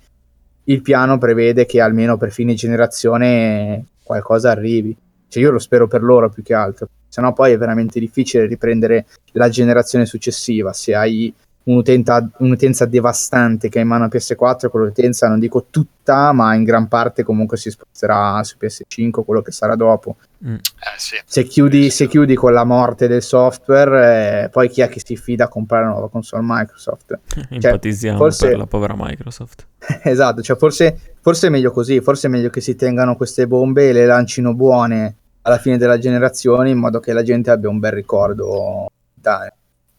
il piano prevede che almeno per fine generazione qualcosa arrivi. Cioè io lo spero per loro più che altro, se no poi è veramente difficile riprendere la generazione successiva. Se hai un'utenta- un'utenza devastante che ha in mano PS4, quell'utenza non dico tutta, ma in gran parte comunque si sposterà su PS5, quello che sarà dopo. Mm. Eh sì. Se chiudi, se chiudi con la morte del software, eh, poi chi è che si fida a comprare una nuova console Microsoft? Empatizziamo forse- per la povera Microsoft. esatto, cioè forse, forse è meglio così, forse è meglio che si tengano queste bombe e le lancino buone alla fine della generazione in modo che la gente abbia un bel ricordo. Dai.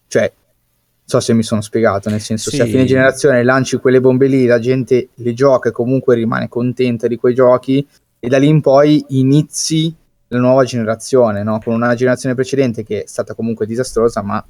Cioè, so se mi sono spiegato, nel senso se a Sì. fine generazione lanci quelle bombe lì, la gente le gioca e comunque rimane contenta di quei giochi e da lì in poi inizi la nuova generazione, no? con una generazione precedente che è stata comunque disastrosa, ma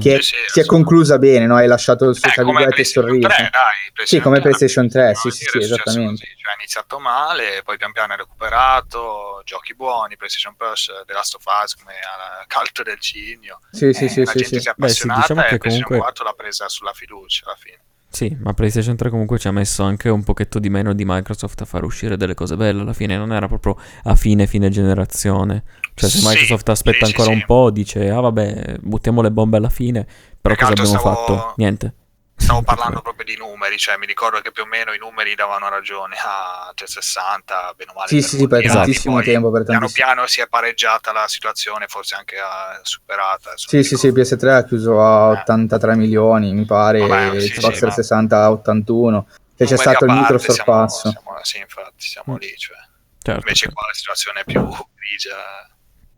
che Sì, sì, si è conclusa bene, no? hai lasciato il suo Eh, virgolette PlayStation sorriso. 3, dai, Sì, come PlayStation 3, no? sì, sì, sì, esattamente. così, Cioè, è iniziato male, poi pian piano è recuperato, giochi buoni, PlayStation Plus, The Last of Us come al cult del cigno. Sì, sì, Eh, sì, la sì, gente sì. si è Beh, sì, appassionata diciamo che e PlayStation comunque- 4 l'ha presa sulla fiducia alla fine. Sì, ma PlayStation 3 comunque ci ha messo anche un pochetto di meno di Microsoft a far uscire delle cose belle alla fine, non era proprio a fine fine generazione. Cioè se Sì, Microsoft aspetta sì, sì, ancora sì. un po', dice "Ah vabbè, buttiamo le bombe alla fine". Però che cosa abbiamo stavo- fatto? Niente. Stavo parlando proprio di numeri, cioè mi ricordo che più o meno i numeri davano ragione a 360, bene o male. Sì, sì, sì, per anni, tantissimo poi tempo, per Piano tantissimo. piano si è pareggiata la situazione, forse anche ah, superata. Sì, sì, sì, ricordo. PS3 ha chiuso a 83 milioni, mi pare, Vabbè, e sì, Xbox sì, 360 a 81. Cioè c'è stato il micro sorpasso. Siamo, siamo- sì, infatti, siamo lì. Cioè. Certo. Invece qua la situazione è più grigia.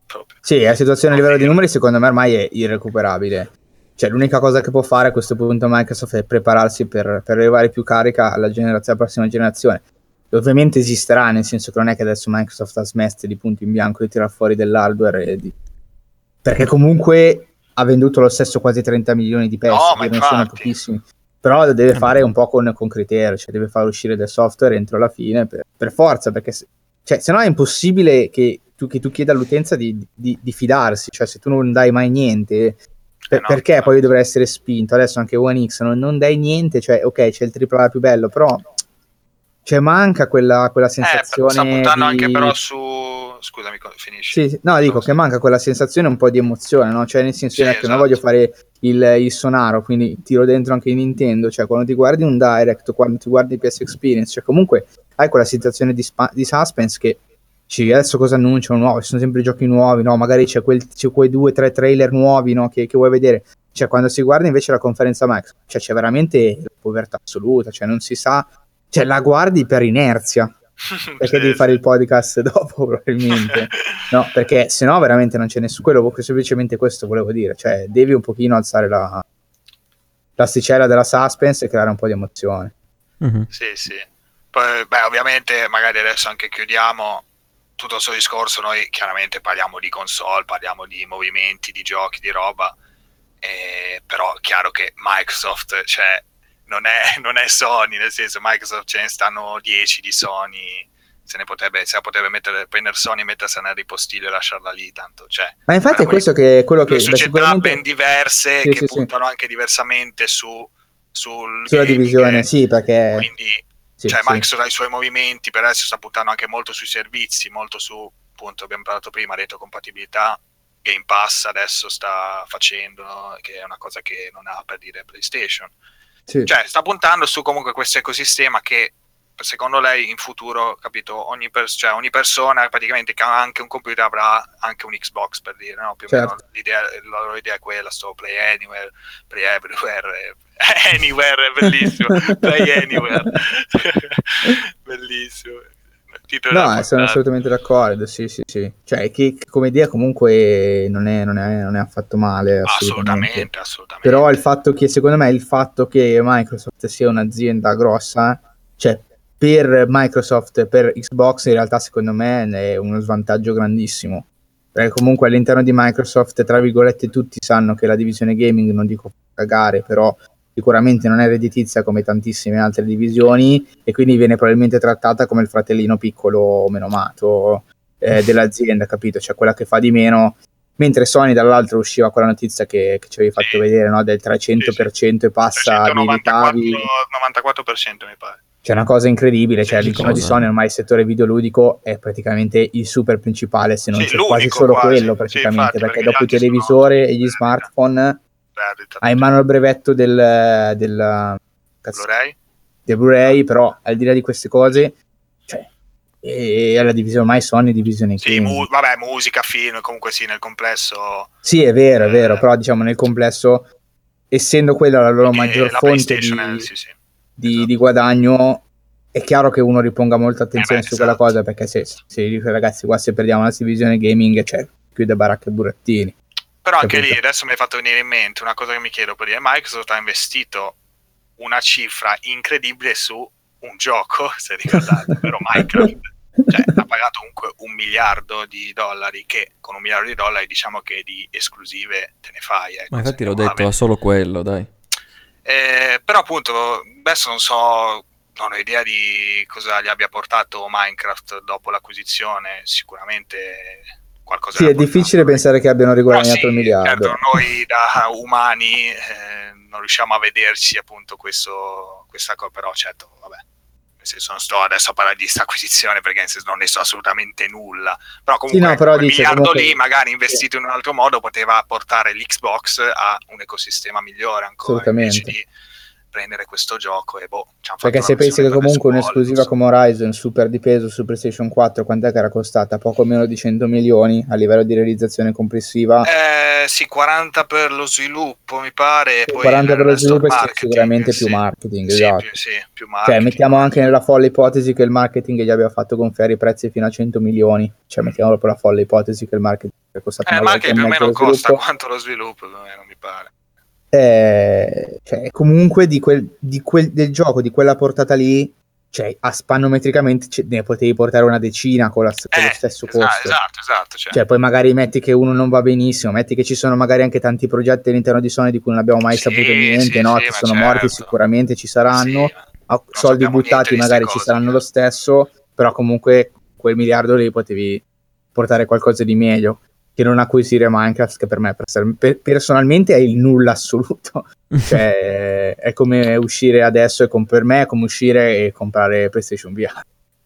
Proprio. Sì, la situazione a livello di numeri secondo me ormai è irrecuperabile. Cioè l'unica cosa che può fare a questo punto Microsoft è prepararsi per, per arrivare più carica alla, alla prossima generazione. Ovviamente esisterà, nel senso che non è che adesso Microsoft ha smesso di punto in bianco di tirare fuori dell'hardware. e di- Perché comunque ha venduto lo stesso quasi 30 milioni di pezzi, No, che non sono pochissimi. Però lo deve Eh, fare un po' con, con criterio, cioè deve far uscire del software entro la fine per, per forza, perché se, cioè, se no è impossibile che tu, che tu chieda all'utenza di, di- di fidarsi, cioè se tu non dai mai niente, per- Eh no, perché no. poi dovrei essere spinto? Adesso anche One X non, non dai niente, cioè ok c'è il AAA più bello, però cioè, manca quella, quella Eh, sensazione sta puntando di... anche però su... Scusami, finisci. Sì, sì, no, dico che manca quella sensazione un po' di emozione, no? Cioè, nel senso Sì, non che non esatto. voglio fare il, il sonaro, quindi tiro dentro anche in Nintendo, cioè quando ti guardi un direct, quando ti guardi PS Experience, cioè comunque hai quella sensazione di, spa- di suspense che adesso cosa annunciano nuovo, ci sono sempre giochi nuovi, no? Magari c'è, quel, c'è quei due o tre trailer nuovi, no? Che, che vuoi vedere. Cioè, quando si guarda invece la conferenza Max, cioè c'è veramente la povertà assoluta, cioè non si sa, cioè la guardi per inerzia, perché devi fare il podcast dopo probabilmente. No, perché se no veramente non c'è nessuno. Quello, semplicemente questo volevo dire. Cioè, devi un pochino alzare la, l'asticella della suspense e creare un po' di emozione. Mhm. Sì, sì. Poi, beh, ovviamente, magari adesso anche chiudiamo tutto questo discorso. Noi chiaramente parliamo di console, parliamo di movimenti, di giochi, di roba. eh, però è chiaro che Microsoft, cioè, non è, non è Sony, nel senso, Microsoft ce ne stanno 10 di Sony. Se ne potrebbe, se la potrebbe mettere, prendere Sony e mettersela nel ripostiglio e lasciarla lì, tanto. Cioè, Ma infatti è questo che quello che beh, società sicuramente ben diverse Sì, che sì, sì. puntano anche diversamente su, sul sulla gaming, divisione, sì, perché quindi sì, cioè sì. Microsoft ha i suoi movimenti per adesso sta puntando anche molto sui servizi molto su appunto abbiamo parlato prima compatibilità Game Pass adesso sta facendo che è una cosa che non ha per dire PlayStation Sì. cioè sta puntando su comunque questo ecosistema che secondo lei in futuro capito ogni, pers- cioè, ogni persona praticamente che ha anche un computer avrà anche un Xbox per dire no? più o meno Certo. l'idea, la loro idea è quella sto play anywhere play everywhere eh, anywhere è bellissimo play anywhere bellissimo No, della sono assolutamente d'accordo, sì, sì, sì. Cioè, che come idea comunque non è, non è- non è affatto male, assolutamente. assolutamente assolutamente Però il fatto che, secondo me, il fatto che Microsoft sia un'azienda grossa, cioè per Microsoft e per Xbox in realtà secondo me è uno svantaggio grandissimo. Perché comunque all'interno di Microsoft, tra virgolette, tutti sanno che la divisione gaming, non dico cagare, però sicuramente non è redditizia come tantissime altre divisioni e quindi viene probabilmente trattata come il fratellino piccolo meno amato eh, dell'azienda, capito? Cioè quella che fa di meno. Mentre Sony dall'altro usciva quella notizia che, che ci avevi fatto Sì. vedere, no? del 300% e passa 394, abilitavi. 94% mi pare C'è una cosa incredibile, cioè Sì, all'interno di? Sony ormai il settore videoludico è praticamente il super principale, se non Sì, c'è quasi solo quasi. quello Sì, praticamente, infatti, perché perché dopo gli i altri televisori sono- e gli smartphone Perdita. hai in mano il brevetto del, del, cazzo, Blu-ray del Blu-ray, però al di là di queste cose, cioè, è la divisione ormai Sony divisione Sì, mu- vabbè, musica, film, comunque sì, nel complesso. Sì, è vero, è vero, Eh. però diciamo nel complesso, essendo quella la loro eh, maggior la fonte di, è- sì, sì. Di- esatto. di guadagno, è chiaro che uno riponga molta attenzione Eh beh, su quella esatto. cosa, perché se, se dice ragazzi qua se perdiamo la divisione gaming, cioè chiude baracca e burattini. Però anche Capito. lì adesso mi hai fatto venire in mente una cosa che mi chiedo per dire: Microsoft ha investito una cifra incredibile su un gioco, se ricordate, ovvero Minecraft. Cioè, ha pagato comunque un miliardo di dollari, che con un miliardo di dollari diciamo che di esclusive te ne fai. Ecco, Ma infatti l'ho detto, ha solo quello, dai. Eh, però appunto adesso non so, non ho idea di cosa gli abbia portato Minecraft dopo l'acquisizione, sicuramente qualcosa Sì, è difficile portato. pensare che abbiano riguadagnato sì, il miliardo. certo, noi da umani eh, non riusciamo a vederci appunto questo, questa cosa, però certo, vabbè. Senso non sto adesso a parlare di questa acquisizione perché nel senso non ne so assolutamente nulla. Però comunque no, però dice miliardo comunque- lì, magari investito in un altro modo, poteva portare l'Xbox a un ecosistema migliore ancora Assolutamente. Prendere questo gioco e boh, ci hanno Perché se pensi che comunque un'esclusiva come Horizon super di peso su PlayStation 4, quant'è che era costata? Poco meno di 100 milioni a livello di realizzazione complessiva. Eh, sì, 40 per lo sviluppo, mi pare. Sì, poi 40 per lo sviluppo e sì, sicuramente più sì. marketing, Sì, esatto. più, sì, più Cioè, marketing. mettiamo anche nella folle ipotesi che il marketing gli abbia fatto gonfiare i prezzi fino a 100 milioni. Cioè, mettiamo proprio la folle ipotesi che il marketing è costato Eh, ma anche più o meno costa sviluppo. quanto lo sviluppo, più meno, mi pare. Eh, cioè, comunque di quel, di quel- del gioco di quella portata lì, cioè, a spannometricamente ce- ne potevi portare una decina con, la- con lo Eh, stesso esatto, costo. esatto, esatto. Cioè, Cioè, poi magari metti che uno non va benissimo, metti che ci sono magari anche tanti progetti all'interno di Sony di cui non abbiamo mai Sì, saputo niente, sì, no? sì, che sono certo. morti, sicuramente ci saranno. sì, ma- a- soldi buttati magari ci cose, saranno cioè. lo stesso, però comunque quel miliardo lì potevi portare qualcosa di meglio che non acquisire Minecraft, che per me per- per- personalmente è il nulla assoluto. cioè, è come uscire adesso e com- per me è come uscire e comprare PlayStation VR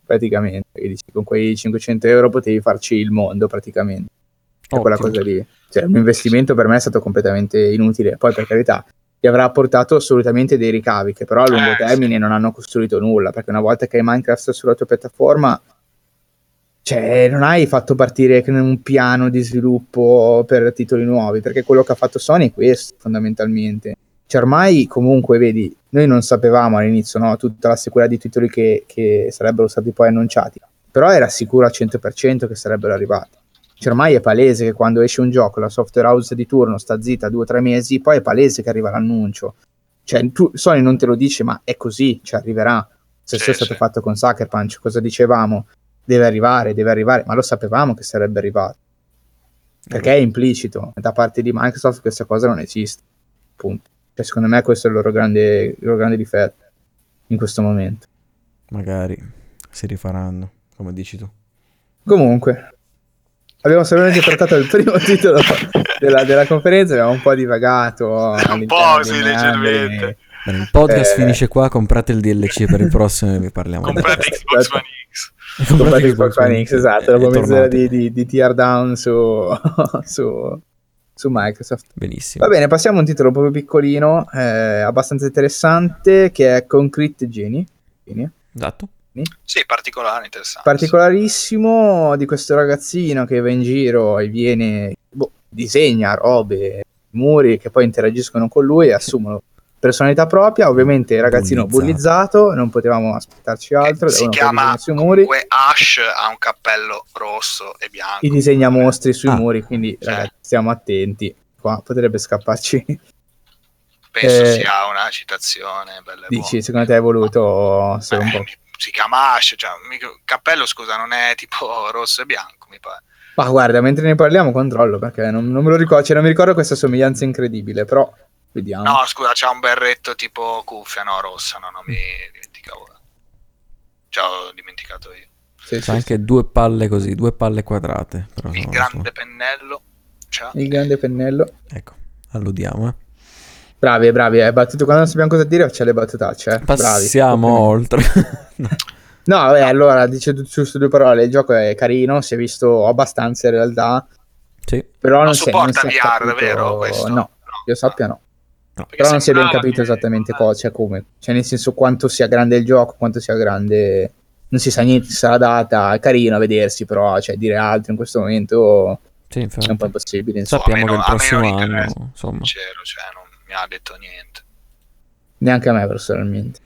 praticamente. E dici, con quei 500 euro potevi farci il mondo praticamente. È quella cosa lì. Cioè, un investimento per me è stato completamente inutile. Poi, per carità, gli avrà portato assolutamente dei ricavi, che però a lungo Eh, termine non hanno costruito nulla. Perché una volta che hai Minecraft sulla tua piattaforma, cioè, non hai fatto partire un piano di sviluppo per titoli nuovi. Perché quello che ha fatto Sony è questo, fondamentalmente. Cioè ormai comunque, vedi, noi non sapevamo all'inizio no, tutta la sicurezza di titoli che, che sarebbero stati poi annunciati, però era sicuro al 100% che sarebbero arrivati. Cioè ormai è palese che quando esce un gioco la software house di turno sta zitta due o tre mesi, poi è palese che arriva l'annuncio. Cioè tu, Sony non te lo dice, ma è così, cioè arriverà. Se Sì, è stato sì. fatto con Sucker Punch, cosa dicevamo? Deve arrivare, deve arrivare, ma lo sapevamo che sarebbe arrivato. Perché è implicito, da parte di Microsoft questa cosa non esiste. Punto. Cioè, secondo me questo è il loro grande, il loro grande difetto in questo momento. Magari si rifaranno, come dici tu. Comunque, abbiamo solamente trattato il primo titolo della, della conferenza, abbiamo un po' divagato. Un po', sì, leggermente. Bene, il podcast Eh. finisce qua, comprate il DLC per il prossimo e vi parliamo. Comprate. Xbox One X. Comprate Xbox One X, esatto, dopo mezz'ora tornate. di, di, di tear down su, su, su Microsoft. Benissimo. Va bene, passiamo a un titolo proprio piccolino, eh, abbastanza interessante, che è Concrete Genie. Genie. Esatto. Sì, particolare, interessante. particolarissimo di questo ragazzino che va in giro e viene, boh, disegna robe, muri che poi interagiscono con lui e assumono personalità propria. Ovviamente ragazzino Bullizzato. bullizzato, non potevamo aspettarci altro. Si chiama disegna sui muri, comunque Ash ha un cappello rosso e bianco. i disegna mostri sui Ah. muri, quindi Cioè. ragazzi stiamo attenti. Qua potrebbe scapparci. Penso Eh, sia una citazione bella e Dici, buona. secondo te è voluto essere un Eh, po'. si chiama Ash, cioè, cappello scusa, non è tipo rosso e bianco, mi pare. Ma guarda, mentre ne parliamo controllo perché non, non me lo ricordo, cioè non mi ricordo questa somiglianza incredibile, però vediamo. No, scusa, c'ha un berretto tipo cuffia, no, rossa, no, non mi dimenticavo. Ci ho dimenticato io. Sì, C'ha sì, anche due palle così, due palle quadrate. Però Il grande pennello. C'ha. Il grande pennello. Ecco, alludiamo. Eh. Bravi, bravi, eh, battute quando non sappiamo cosa dire, c'è le battutacce. Eh. Bravi. Passiamo oltre. No. No, vabbè, allora, dice giusto due parole, il gioco è carino, si è visto abbastanza in realtà, Sì, però non, Non si è- supporta non si è VR, capito- vero questo? No, io sappia no. Perché Però non si è ben capito che- esattamente cosa, cioè come, cioè nel senso quanto sia grande il gioco, quanto sia grande, non si sa niente, sarà data, è carino a vedersi, però cioè dire altro in questo momento sì, è un po' impossibile. insomma. Sappiamo me che il prossimo anno, insomma, Sincero, cioè, non mi ha detto niente. Neanche a me personalmente.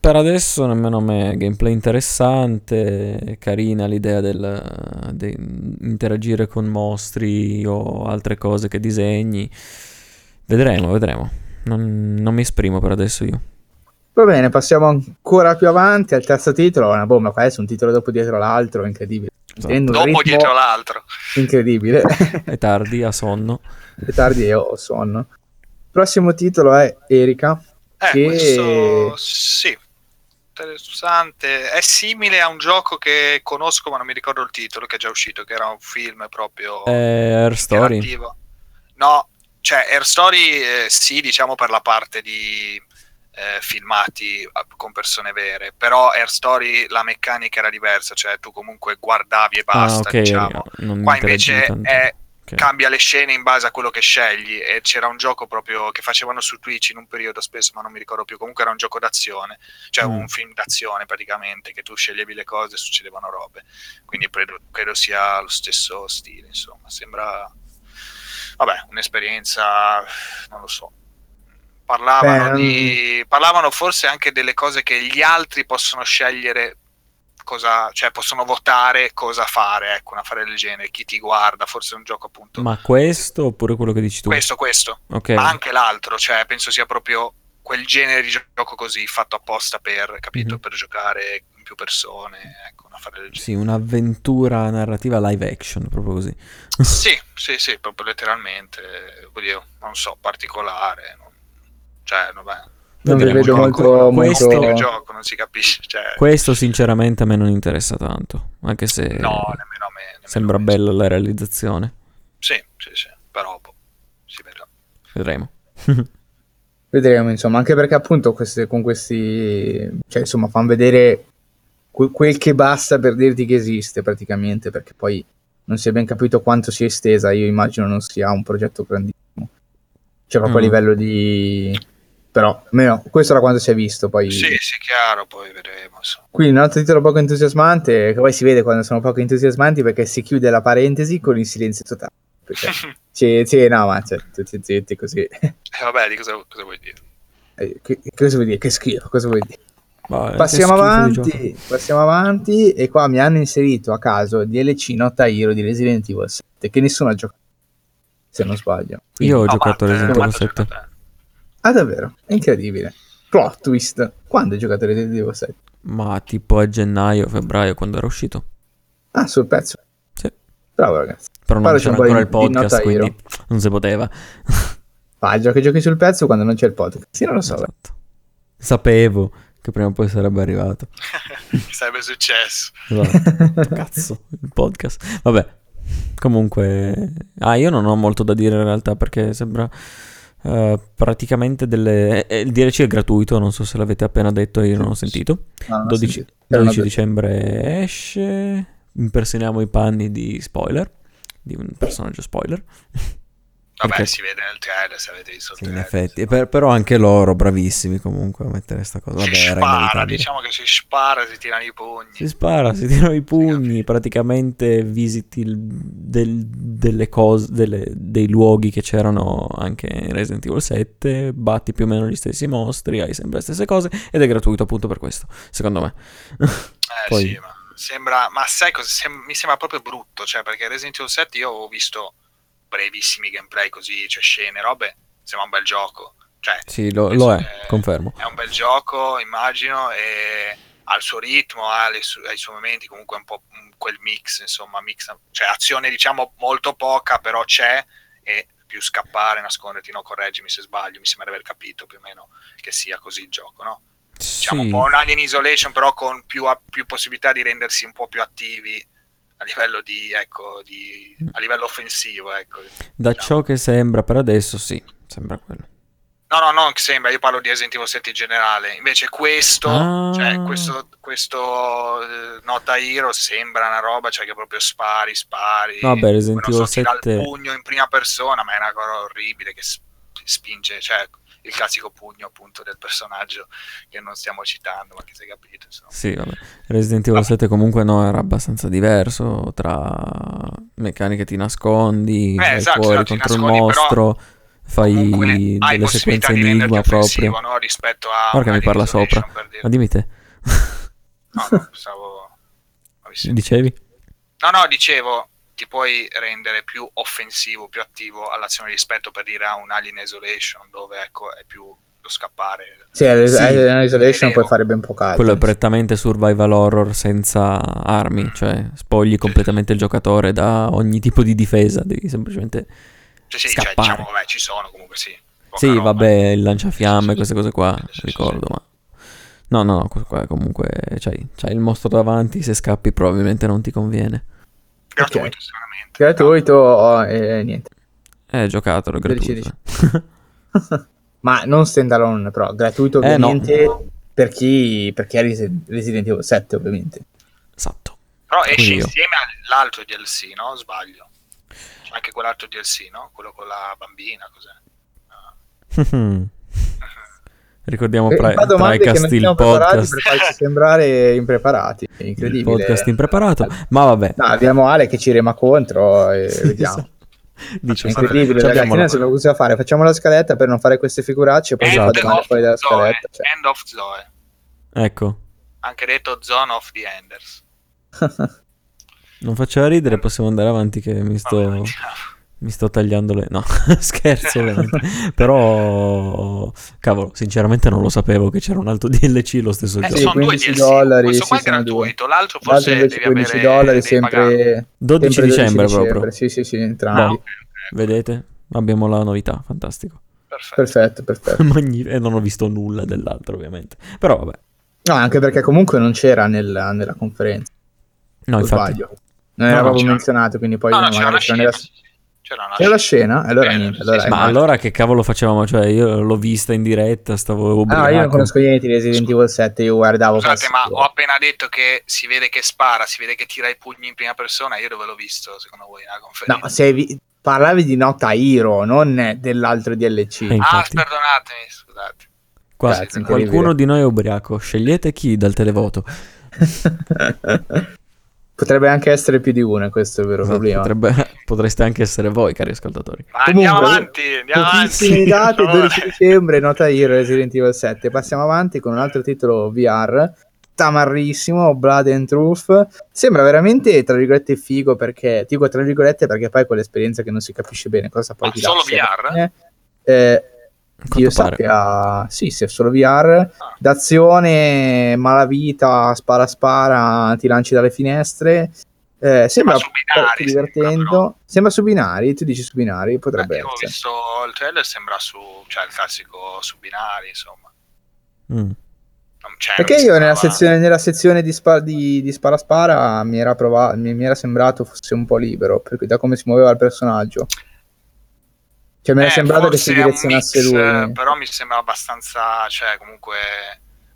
Per adesso nemmeno a me gameplay interessante, carina l'idea del di interagire con mostri o altre cose che disegni. Vedremo, vedremo. Non, non mi esprimo per adesso io. Va bene, passiamo ancora più avanti al terzo titolo, una bomba, qua adesso un titolo dopo dietro l'altro, incredibile. Esatto. Dopo ritmo dietro l'altro. incredibile. È tardi, a sonno. è tardi e ho sonno. Il prossimo titolo è Erika. Eh, Che- questo sì. Interessante. È simile a un gioco che conosco, ma non mi ricordo il titolo, che è già uscito, che era un film proprio È Air Story. No, cioè Air Story eh, sì, diciamo per la parte di eh, filmati con persone vere, però Air Story la meccanica era diversa, cioè tu comunque guardavi e basta, ah, ok. diciamo. Qua invece è Ok. cambia le scene in base a quello che scegli e c'era un gioco proprio che facevano su Twitch in un periodo spesso ma non mi ricordo più comunque era un gioco d'azione cioè Mm. un film d'azione praticamente che tu sceglievi le cose e succedevano robe quindi credo, credo sia lo stesso stile insomma sembra vabbè un'esperienza non lo so parlavano, Beh, di, parlavano forse anche delle cose che gli altri possono scegliere cosa, cioè possono votare cosa fare, ecco, una fare del genere, chi ti guarda, forse è un gioco appunto. Ma questo oppure quello che dici tu? questo, questo, Ok. ma anche l'altro, cioè penso sia proprio quel genere di gioco così fatto apposta per, capito, Mhm. per giocare in più persone, ecco, fare del genere. Sì, un'avventura narrativa live action, proprio così. Sì, sì, sì, proprio letteralmente, oddio, non so, particolare, non- cioè, vabbè, Non Vedremo. vedo molto, Questo- molto... videogioco non si capisce, cioè, Questo sinceramente a me non interessa tanto, anche se no, nemmeno a me. nemmeno sembra me. bella la realizzazione. Sì, sì, sì, però boh, si vedrà. Vedremo. Vedremo, insomma, anche perché appunto queste, con questi, cioè insomma, fanno vedere quel che basta per dirti che esiste praticamente, perché poi non si è ben capito quanto sia estesa, io immagino non sia un progetto grandissimo, cioè proprio a Mm. livello di... però, almeno questo da quanto si è visto, poi... Sì, sì, chiaro, poi vedremo. Insomma. Qui un altro titolo poco entusiasmante, che poi si vede quando sono poco entusiasmanti perché si chiude la parentesi con il silenzio totale. perché... sì, sì, no, ma cioè, tutti zitti così. Eh, vabbè, di cosa, cosa vuoi dire? Eh, che, cosa vuoi dire? Che schifo, cosa vuoi dire? Vabbè, Passiamo schifo di avanti, passiamo avanti e qua mi hanno inserito a caso DLC Nota Hero di Resident Evil 7 che nessuno ha giocato, se non sbaglio. Io ho No, giocato Resident Evil 7. Ah davvero? È incredibile. Plot twist. Quando hai giocato Resident Evil 7? Ma tipo a gennaio, febbraio, quando era uscito. Ah, sul pezzo. Sì. Bravo ragazzi. Però non Parlaci c'era ancora il podcast, quindi non si poteva. Ah, giochi giochi sul pezzo quando non c'è il podcast. Sì, non lo so. Esatto. Sapevo che prima o poi sarebbe arrivato. Che sarebbe successo. Esatto. Cazzo, il podcast. Vabbè, comunque... Ah, io non ho molto da dire in realtà perché sembra eh, praticamente delle... eh, il DLC è gratuito, non so se l'avete appena detto, io non ho sentito. No, non ho 12, sentito. Erano 12 due. dicembre esce, impersoniamo i panni di spoiler, di un personaggio spoiler. Vabbè, Perché- si vede nel trailer, se avete visto il Sì, in trailer. effetti, Per- però anche loro bravissimi comunque a mettere sta cosa. Vabbè, si spara, diciamo che si spara, si tirano i pugni. Si spara, si tirano i pugni, capito. praticamente visiti del- delle cose, delle- dei luoghi che c'erano anche in Resident Evil 7, batti più o meno gli stessi mostri, hai sempre le stesse cose ed è gratuito appunto per questo, secondo me. Eh Poi- sì, ma sembra, ma sai cosa? Sem- mi sembra proprio brutto, cioè perché Resident Evil 7 io ho visto brevissimi gameplay così, cioè scene, robe, sembra un bel gioco. Cioè, Sì, lo, lo è, eh, confermo. È un bel gioco, immagino, e ha il suo ritmo, ha, su- ha i suoi momenti, comunque un po' quel mix, insomma, mix, cioè azione diciamo molto poca, però c'è e più scappare, nasconderti, no, correggimi se sbaglio, mi sembra di aver capito più o meno che sia così il gioco, no? Diciamo Sì. un po' un Alien Isolation, però con più, più possibilità di rendersi un po' più attivi a livello di, ecco, di, a livello offensivo, ecco. Da diciamo. ciò che sembra per adesso, sì, sembra quello. No, no, non sembra, io parlo di Resident Evil 7 in generale. Invece questo, Ah. cioè questo, questo eh, Nota Hero sembra una roba, cioè che proprio spari, spari. Vabbè, Resident non so, Evil tira 7 il pugno in prima persona, ma è una cosa orribile che spinge, cioè il classico pugno appunto del personaggio che non stiamo citando, ma che si è capito, insomma. Sì, vabbè. Resident Evil 7 comunque no, era abbastanza diverso tra meccaniche ti nascondi, vai esatto, fuori no, ti contro il nascondi, però mostro, fai hai delle possibilità sequenze enigma proprio. no? rispetto a Guarda che mi parla sopra. Isolation, per dire. Ma dimmi te, No, no, sentito. dicevi? No, no, dicevo, ti puoi rendere più offensivo, più attivo all'azione rispetto per dire a un Alien Isolation, dove ecco è più lo scappare. Sì, Sì. Isolation Vedevo. puoi fare ben poco altro. Quello è prettamente survival horror senza armi, cioè spogli completamente il giocatore da ogni tipo di difesa, devi semplicemente... Cioè, sì, cioè, Scappare. diciamo, vabbè, ci sono comunque, sì. Sì, roba. vabbè, il lanciafiamme, Sì, sì, queste cose qua, Sì, sì, ricordo, ma... No, no, no, comunque c'hai, c'hai il mostro davanti, se scappi probabilmente non ti conviene. Gratuito, Ok. sicuramente. Gratuito oh, e niente. Eh, giocatelo, è gratuito. Ma non standalone, però gratuito Eh, no. ovviamente per chi per chi ha Resi- Resident Evil 7 ovviamente. esatto. Però esce Quindi io. insieme all'altro DLC, no? Sbaglio. C'è anche quell'altro DLC, no? Quello con la bambina, cos'è? Ah. Ricordiamo pra- Tricast il siamo podcast, per farci sembrare impreparati. È il incredibile. podcast impreparato, ma vabbè. No, abbiamo Ale che ci rema contro e vediamo. Dice, È Facciamo incredibile, ragazzi. Noi la- sappiamo cosa fare. Facciamo la scaletta per non fare queste figuracce e poi End domande of fuori dalla Zoe, scaletta. cioè. End of Zoe. Ecco, Anche detto Zone of the Enders. non faceva ridere, possiamo andare avanti che mi sto, andiamo. Mi sto tagliando le... No, scherzo ovviamente. Però, cavolo, sinceramente non lo sapevo che c'era un altro DLC lo stesso Eh, gioco. Sì, sono due 15 DLC. dollari, Questo sì, qua è gratuito, l'altro L'altro forse devi 15 avere dollari, sempre 12 sempre dicembre proprio. Sì, sì, sì, entrambi. No. Vedete? Abbiamo la novità, fantastico. Perfetto. Perfetto, perfetto. E non ho visto nulla dell'altro, ovviamente. Però vabbè. No, anche perché comunque non c'era nella, nella conferenza. No, infatti. sbaglio. Non No, era proprio c'era- menzionato, quindi poi No, no, c'era nella- sì, sì. C'era una la scena. scena? E allora Eh, niente. sì, Allora sì, Ma male. allora che cavolo facevamo? Cioè, io l'ho vista in diretta, stavo Ah, ubriaco. io non conosco niente di Resident Evil 7, io guardavo Scusate, ma ho appena detto che si vede che spara, si vede che tira i pugni in prima persona. Io dove l'ho visto, secondo voi, nella conferenza? No, se vi- parlavi di Nota Hero, non dell'altro DLC. Eh, ah, perdonatemi, scusate. Qua, incredibile. qualcuno di noi è ubriaco. Scegliete chi dal televoto. Potrebbe anche essere più di uno, questo è il vero Esatto, problema. potrebbe- potreste anche essere voi, cari ascoltatori. Ma andiamo Comunque, avanti, andiamo Pochissime avanti. date, per favore. 12 dicembre, nota Hero, Resident Evil 7. Passiamo avanti con un altro titolo VR, tamarrissimo, Blood and Truth. Sembra veramente, tra virgolette, figo perché, dico tra virgolette perché poi quell'esperienza che non si capisce bene cosa poi Ma ti solo lascia. VR? Eh, A che io quanto pare. sappia, sì, sì, è solo VR. D'azione, malavita, spara spara, ti lanci dalle finestre. Eh, sembra su binari, molto divertente. sembra, su binari, tu dici su binari, potrebbe Eh, io ho essere. visto il trailer, sembra su, cioè il classico su binari, insomma. Mm. Non c'è, Perché non io nella sezione, nella sezione di, spa- di, di spara spara mi era, prova- mi, mi era sembrato fosse un po' libero, perché da come si muoveva il personaggio. Cioè mi era Eh, sembrato che si è un direzionasse mix, lui. eh, Però mi sembra abbastanza, cioè comunque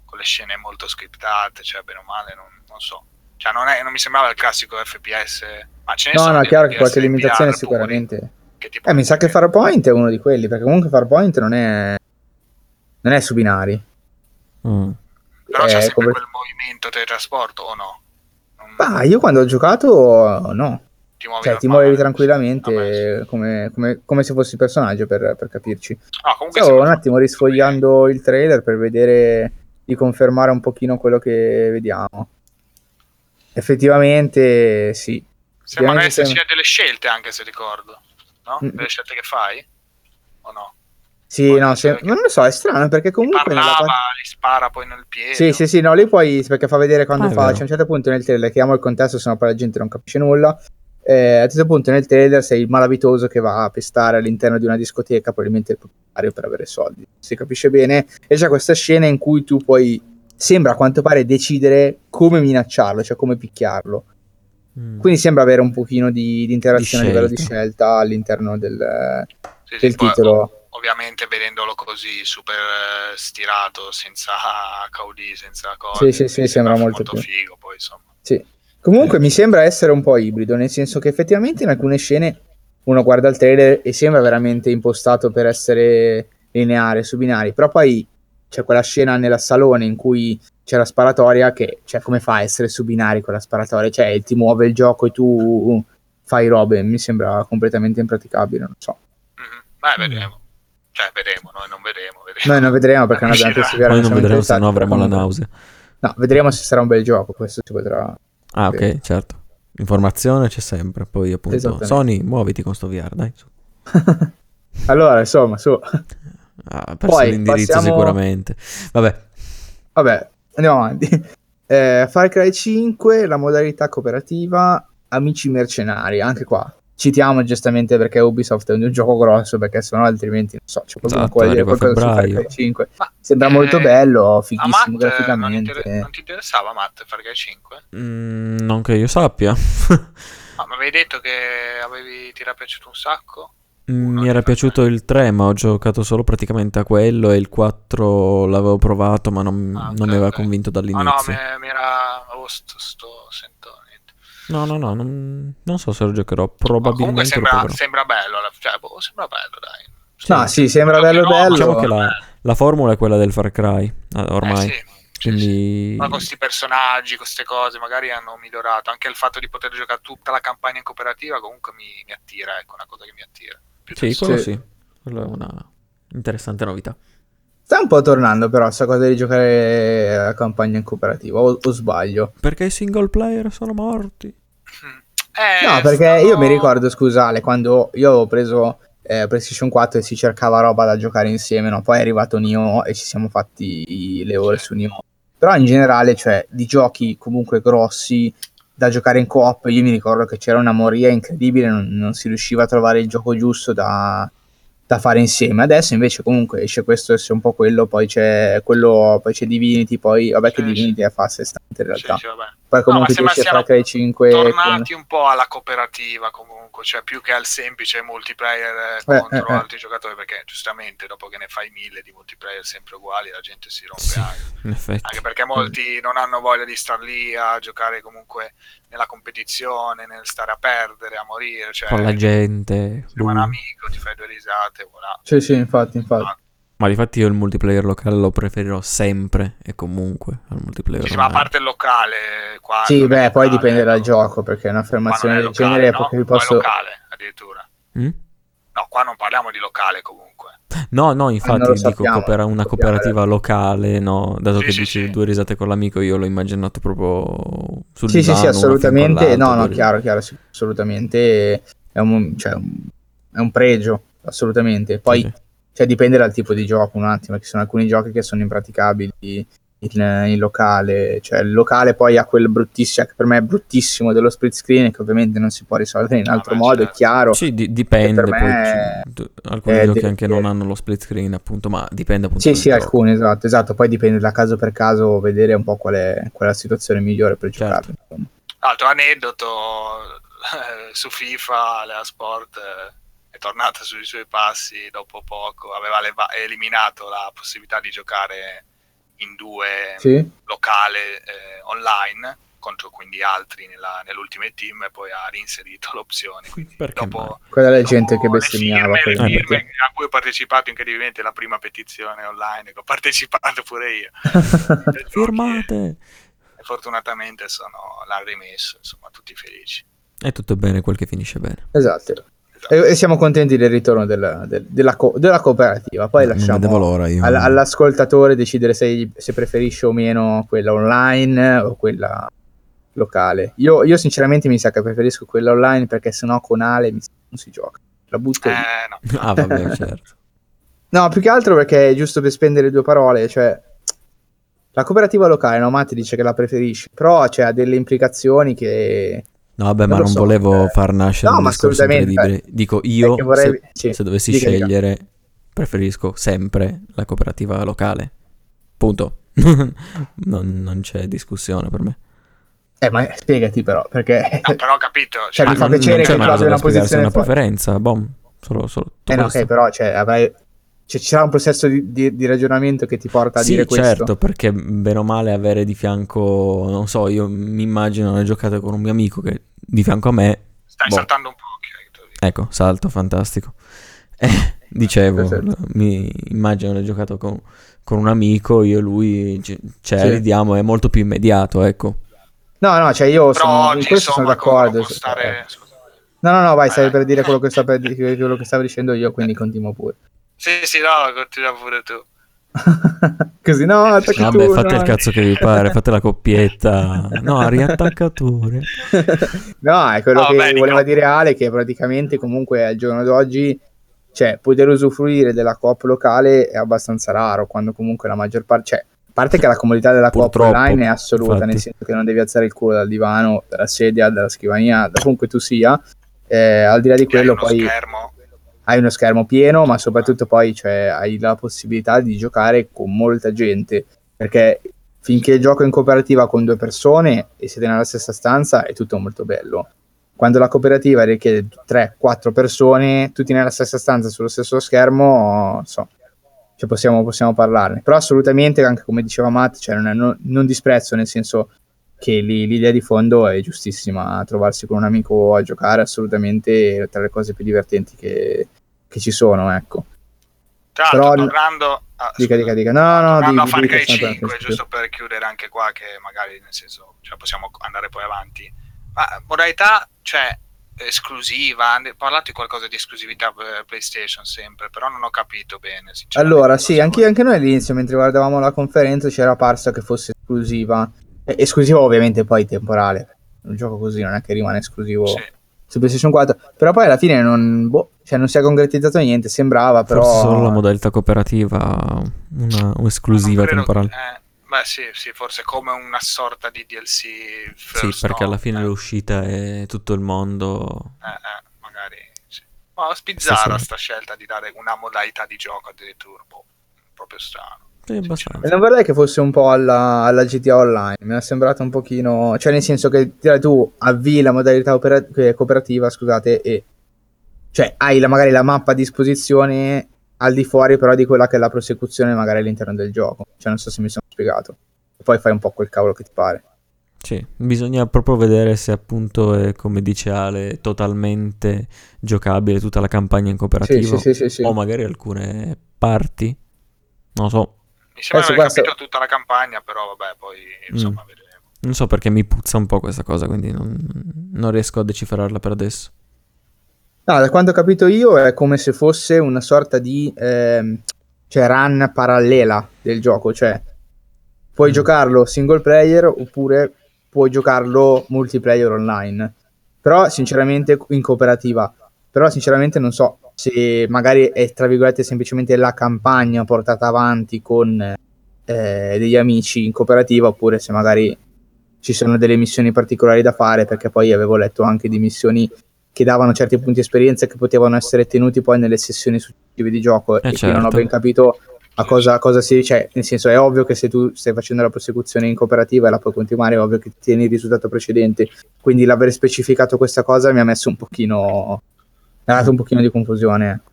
con le scene molto scriptate, cioè bene o male, non, non so. Cioè non, è, non mi sembrava il classico FPS, ma ce ne No, sono no, è chiaro che FPS qualche in limitazione VR sicuramente. che tipo- Eh, mi sa che Farpoint è uno di quelli, perché comunque Farpoint non è, non è su binari. Mm. Però c'è è sempre come- quel movimento teletrasporto o no? Non- Ah, io quando ho giocato, no. Ti muovi Cioè, ti muovevi Vabbè, tranquillamente sì. come, come- come se fossi il personaggio, per, per capirci. No, comunque Stavo un sembra- attimo risfogliando il trailer per vedere di confermare un pochino quello che vediamo. Effettivamente, sì. Sembrano Ovviamente esserci sembra- delle scelte anche se ricordo, no? Mm. Delle scelte che fai? O no? Sì, Poi no, se- non lo so, è strano perché comunque nella Parlava, parte- li spara poi nel piede. Sì, sì, sì, no, lì poi perché fa vedere quando Ah, fa, c'è un certo punto nel trailer, chiamo il contesto, sennò poi la gente non capisce nulla. Eh, a certo punto nel trailer sei il malavitoso che va a pestare all'interno di una discoteca, probabilmente il proprietario per avere soldi. Si capisce bene. E c'è questa scena in cui tu puoi, sembra a quanto pare, decidere come minacciarlo, cioè come picchiarlo. Mm. Quindi sembra avere un pochino di, di interazione Di a livello di scelta. all'interno del, Sì, sì, del poi, titolo. ov- ovviamente vedendolo così super eh, stirato, senza HUD, senza cose. Sì, sì, sì, mi sembra molto più. figo poi insomma. Sì. Comunque mi sembra essere un po' ibrido, nel senso che effettivamente in alcune scene uno guarda il trailer e sembra veramente impostato per essere lineare su binari, però poi c'è quella scena nella salone in cui c'è la sparatoria che, cioè, come fa a essere su binari quella sparatoria? Cioè, ti muove il gioco e tu fai robe, mi sembra completamente impraticabile, non so. Mhm. Beh, vedremo. Cioè, vedremo, noi non vedremo. vedremo. Noi non vedremo perché non abbiamo Uscirà. PSVR, Poi non vedremo se no avremo la nausea. No, vedremo se sarà un bel gioco, questo si potrà... Ah, ok, certo. Informazione c'è sempre. Poi appunto. Sony, muoviti con sto VR, dai. su. allora, insomma, su... Ha perso Poi, l'indirizzo passiamo- sicuramente. Vabbè, Vabbè, andiamo avanti. Eh, Far Cry 5, la modalità cooperativa, amici mercenari, anche qua. Citiamo giustamente perché Ubisoft è un gioco grosso, perché sennò altrimenti non so, c'è qualcuno Esatto, dire qualcosa su Far febbraio. Cry 5. Ma, Sembra eh, molto bello, fighissimo Matt eh, non, graficamente. inter- non ti interessava Matt Far Cry 5? mm, non che io sappia. Ah, ma avevi detto che avevi, ti era piaciuto un sacco? Mm, Uno Mi era piaciuto il 3, ma ho giocato solo praticamente a quello e il 4 l'avevo provato, ma non, Ah, ok, non mi aveva ok. convinto Ah no, dall'inizio. mi, mi era... Oh, sto, sto sento niente. No, no, no, non, non so se lo giocherò, Ma comunque probabilmente lo sembra, sembra bello, cioè, boh, sembra bello, dai. No, sì, sembra bello Giocherò, bello. Diciamo che la, la formula è quella del Far Cry, ormai. Eh, sì, sì, sì. Quindi... Ma con questi personaggi, queste cose, magari hanno migliorato. Anche il fatto di poter giocare tutta la campagna in cooperativa comunque mi, mi attira, ecco, una cosa che mi attira. Sì, Piuttosto- quello Sì. sì. Quello è una interessante novità. Sta un po' tornando però sta cosa di giocare la campagna in cooperativa, o, o sbaglio? Perché i single player sono morti. Mm. Eh, No, perché stanno- io mi ricordo, scusale, quando io avevo preso eh, PlayStation 4 e si cercava roba da giocare insieme, no? Poi è arrivato Nioh e ci siamo fatti le ore su Nioh. Però in generale, cioè, di giochi comunque grossi da giocare in coop, io mi ricordo che c'era una moria incredibile, non, non si riusciva a trovare il gioco giusto da, da fare insieme. Adesso invece comunque esce questo, esce un po' quello, poi c'è quello, poi c'è Divinity, poi vabbè che Sì, Divinity è fast e stante in realtà. sì. Poi comunque sembra esce Far Cry 5 con- tornati un po' alla cooperativa comunque, cioè più che al semplice multiplayer eh, Eh, contro eh, eh. altri giocatori, perché giustamente dopo che ne fai mille di multiplayer sempre uguali la gente si rompe anche. Anche perché molti non hanno voglia di star lì a giocare comunque nella competizione, nel stare a perdere, a morire, cioè Con la gente. sei un amico, ti fai due risate, voilà. Sì, sì, infatti, infatti. Ma difatti io il multiplayer locale lo preferirò sempre e comunque al multiplayer Sì, sì, ma a parte il locale, qua Sì, è beh, poi locale, dipende dal no. gioco, perché non un'affermazione è del genere no? Qua è posso... locale, addirittura. Mm? No, qua non parliamo di locale comunque. No, no, infatti lo dico sappiamo, coopera- una sappiamo, cooperativa locale, no? Dato Sì, che sì, dici sì. due risate con l'amico, io l'ho immaginato proprio sul Sì, sì, divano, sì, fianco assolutamente. No, no, per- chiaro, chiaro, sì, assolutamente. È un, cioè, è un pregio, assolutamente. Poi Sì, sì. cioè, dipende dal tipo di gioco un attimo, perché ci sono alcuni giochi che sono impraticabili in, in locale. Cioè, il locale poi ha quel bruttissimo, che per me è bruttissimo dello split screen, che ovviamente non si può risolvere in Ah, altro beh, modo, certo. è chiaro. Sì, di- dipende, per me poi è- tu- alcuni giochi de- anche non hanno lo split screen, appunto, ma dipende appunto Sì, sì, gioco. alcuni, esatto, esatto. Poi dipende da caso per caso vedere un po' qual è, qual è la situazione migliore per Certo. giocare. insomma. Altro aneddoto eh, su FIFA, Lea Sport eh, è tornata sui suoi passi dopo poco, aveva leva- eliminato la possibilità di giocare in due Sì? locale eh, online contro quindi altri nella, nell'ultime team e poi ha reinserito l'opzione. Quindi Perché dopo? Quella è la gente che le bestemmiava. firme, le firme perché- a cui ho partecipato incredibilmente la prima petizione online, che ho partecipato pure io. Firmate! E fortunatamente sono, l'hanno rimesso, insomma, tutti felici. È tutto bene quel che finisce bene. esatto. E, e siamo contenti del ritorno della, del- della, co- della cooperativa. Poi Non lasciamo l'ora io. all- all'ascoltatore decidere se, se preferisce o meno quella online o quella locale. Io, io sinceramente mi sa che preferisco quella online perché sennò con Ale mi non si gioca. La butto. Eh, no. Ah, vabbè, certo. No, più che altro perché è giusto per spendere due parole, cioè la cooperativa locale, no, Matti dice che la preferisci, però c'è ha delle implicazioni che No, vabbè, Non ma non so, volevo eh. far nascere No, un ma discorso assolutamente, incredibile. Dico, io, vorrei- se, sì, se dovessi dica, dica. scegliere, preferisco sempre la cooperativa locale. Punto. non, non c'è discussione per me. Eh, ma spiegati però, perché No, però ho capito. Cioè, cioè, mi fa non, piacere non c'è che una tu abbia una posizione una preferenza. Bom, solo, solo tutto Eh no, questo. ok, però cioè, avrai- cioè, ci sarà un processo di, di- di ragionamento che ti porta a Sì, dire questo. certo, perché bene o male avere di fianco, non so, io mi immagino una giocata con un mio amico che di fianco a me, stai boh. saltando un po'. ok, tu dici. ecco, salto, fantastico. Eh, dicevo, Perfetto. mi immagino una giocata con, con un amico, io e lui, c- cioè, Sì. ridiamo, è molto più immediato, ecco. No, no, cioè io Però sono, in oggi, questo sono d'accordo. può stare... No, no, no, vai, stavi Eh. per dire quello che, sta per di- quello che stavo dicendo io, quindi continuo pure. Sì, sì, no, continua pure tu. Così, no, attacchi Vabbè, tu, fate no. il cazzo che vi pare, fate la coppietta. No, riattaccatore. no, è quello No, che dico- voleva dire Ale, che praticamente comunque al giorno d'oggi, cioè, poter usufruire della coop locale è abbastanza raro, quando comunque la maggior parte, cioè, a parte che la comodità della coop online è assoluta, infatti. nel senso che non devi alzare il culo dal divano, dalla sedia, dalla scrivania, da comunque tu sia, eh, al di là di quello poi schermo. Hai uno schermo pieno, ma soprattutto poi cioè, hai la possibilità di giocare con molta gente, perché finché gioco in cooperativa con due persone e siete nella stessa stanza è tutto molto bello. Quando la cooperativa richiede 3-4 persone, tutti nella stessa stanza sullo stesso schermo, so, cioè possiamo, possiamo parlarne. Però assolutamente, anche come diceva Matt, cioè non, è- non- non disprezzo, nel senso che lì- l'idea di fondo è giustissima, trovarsi con un amico a giocare è assolutamente tra le cose più divertenti che, che ci sono, ecco. Tra l'altro, tornando a, Dica, dica, dica. No, no, tornando di- a Far dica Cry sempre 5, questo. giusto per chiudere anche qua, che magari nel senso cioè, possiamo andare poi avanti. Ma modalità, cioè, esclusiva, parlato di qualcosa di esclusività per PlayStation sempre, però non ho capito bene. Allora, sì, anche, anche noi all'inizio, mentre guardavamo la conferenza, c'era parso che fosse esclusiva. Esclusiva ovviamente poi temporale. Un gioco così non è che rimane esclusivo Sì. su PlayStation 4. Però poi alla fine non, boh, cioè non si è concretizzato niente, sembrava, però... Forse solo la modalità cooperativa, una un'esclusiva credo- temporale. eh, beh, sì, sì, forse come una sorta di DLC. Sì, first, perché no? alla fine Eh, l'uscita è tutto il mondo. eh, eh, magari sì. Ma è bizzarra Sì, sì. sta scelta di dare una modalità di gioco addirittura, boh, proprio strano. Sì, abbastanza. E non vorrei che fosse un po' alla, alla GTA Online, mi è sembrato un pochino, cioè nel senso che tu avvii la modalità opera- eh, cooperativa, scusate, e cioè hai la- magari la mappa a disposizione al di fuori però di quella che è la prosecuzione magari all'interno del gioco, cioè non so se mi sono spiegato, e poi fai un po' quel cavolo che ti pare. Sì, bisogna proprio vedere se appunto è, come dice Ale, totalmente giocabile tutta la campagna in sì, sì, sì, sì. o magari alcune parti Non lo so. Mi sembra Adesso di aver questo- capito tutta la campagna, però vabbè, poi insomma vedremo. Non so perché mi puzza un po' questa cosa, quindi non, non riesco a decifrarla per adesso. No, da quanto ho capito io è come se fosse una sorta di ehm, cioè run parallela del gioco, cioè puoi Mm. giocarlo single player oppure puoi giocarlo multiplayer online. Però sinceramente in cooperativa. Però sinceramente non so se magari è tra virgolette semplicemente la campagna portata avanti con eh, degli amici in cooperativa oppure se magari ci sono delle missioni particolari da fare perché poi avevo letto anche di missioni che davano certi punti esperienza che potevano essere tenuti poi nelle sessioni successive di gioco e qui non ho certo. ben capito a cosa, a cosa si cioè nel senso è ovvio che se tu stai facendo la prosecuzione in cooperativa e la puoi continuare è ovvio che tieni il risultato precedente quindi l'aver specificato questa cosa mi ha messo un pochino ha dato un pochino di confusione ecco.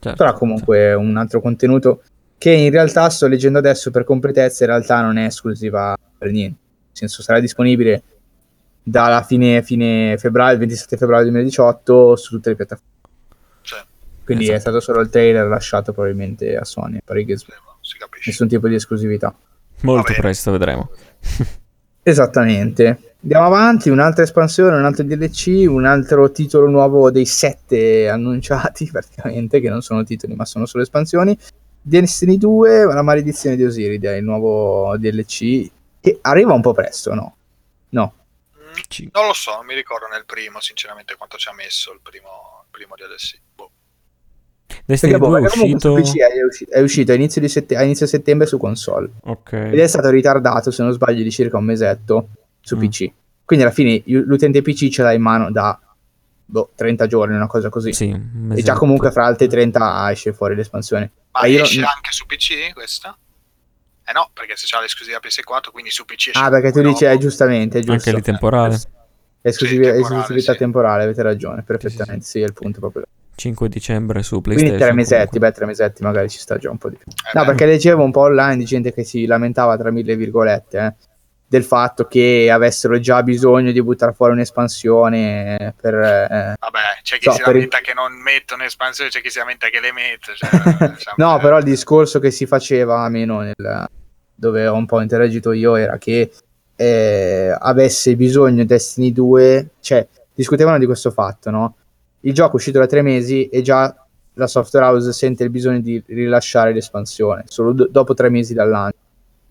Certo. però comunque è un altro contenuto che in realtà sto leggendo adesso per completezza in realtà non è esclusiva per niente nel senso sarà disponibile dalla fine, fine febbraio, il 27 febbraio 2018 su tutte le piattaforme. Cioè, Quindi è Esatto. stato solo il trailer lasciato probabilmente a Sony, per i Games- si capisce. nessun tipo di esclusività. Molto presto vedremo. Esattamente. Andiamo avanti, un'altra espansione, un altro DLC, un altro titolo nuovo dei sette annunciati praticamente, che non sono titoli ma sono solo espansioni. Destiny 2, la maledizione di Osiride, il nuovo DLC, che arriva un po' presto, no? No. Mm, Non lo so, non mi ricordo nel primo, sinceramente, quanto ci ha messo il primo, il primo DLC. Destiny Perché, boh, 2 è uscito... PC è, usci- è uscito a inizio, di sette- a inizio settembre su console Ok. ed è stato ritardato, se non sbaglio, di circa un mesetto su Mm. PC. Quindi alla fine l'utente PC ce l'ha in mano da boh, 30 giorni, una cosa così. Sì, un e già comunque fra altri 30 esce fuori l'espansione. Ma Ma io esce anche su PC questa? Eh no, perché se c'ha l'esclusiva PS4, quindi su PC esce Ah, perché tu dici, è nuovo. giustamente, è giusto. Anche lì temporale. Esclusivi- Sì, temporale, esclusività sì. temporale, avete ragione, sì, perfettamente, sì, è il punto proprio. 5 dicembre su PlayStation. Quindi tre mesetti, comunque. beh, tre mesetti magari ci sta già un po' di più. Eh No, beh, perché leggevo un po' online di gente che si lamentava tra mille virgolette eh, del fatto che avessero già bisogno di buttare fuori un'espansione per... eh, Vabbè, c'è chi So, si per lamenta che non mettono espansioni, c'è chi si lamenta che le mette. Cioè, no, però il discorso che si faceva, almeno nel, dove ho un po' interagito io, era che eh, avesse bisogno Destiny 2, cioè discutevano di questo fatto, no? Il gioco è uscito da tre mesi e già la software house sente il bisogno di rilasciare l'espansione, solo do- dopo tre mesi dal lancio.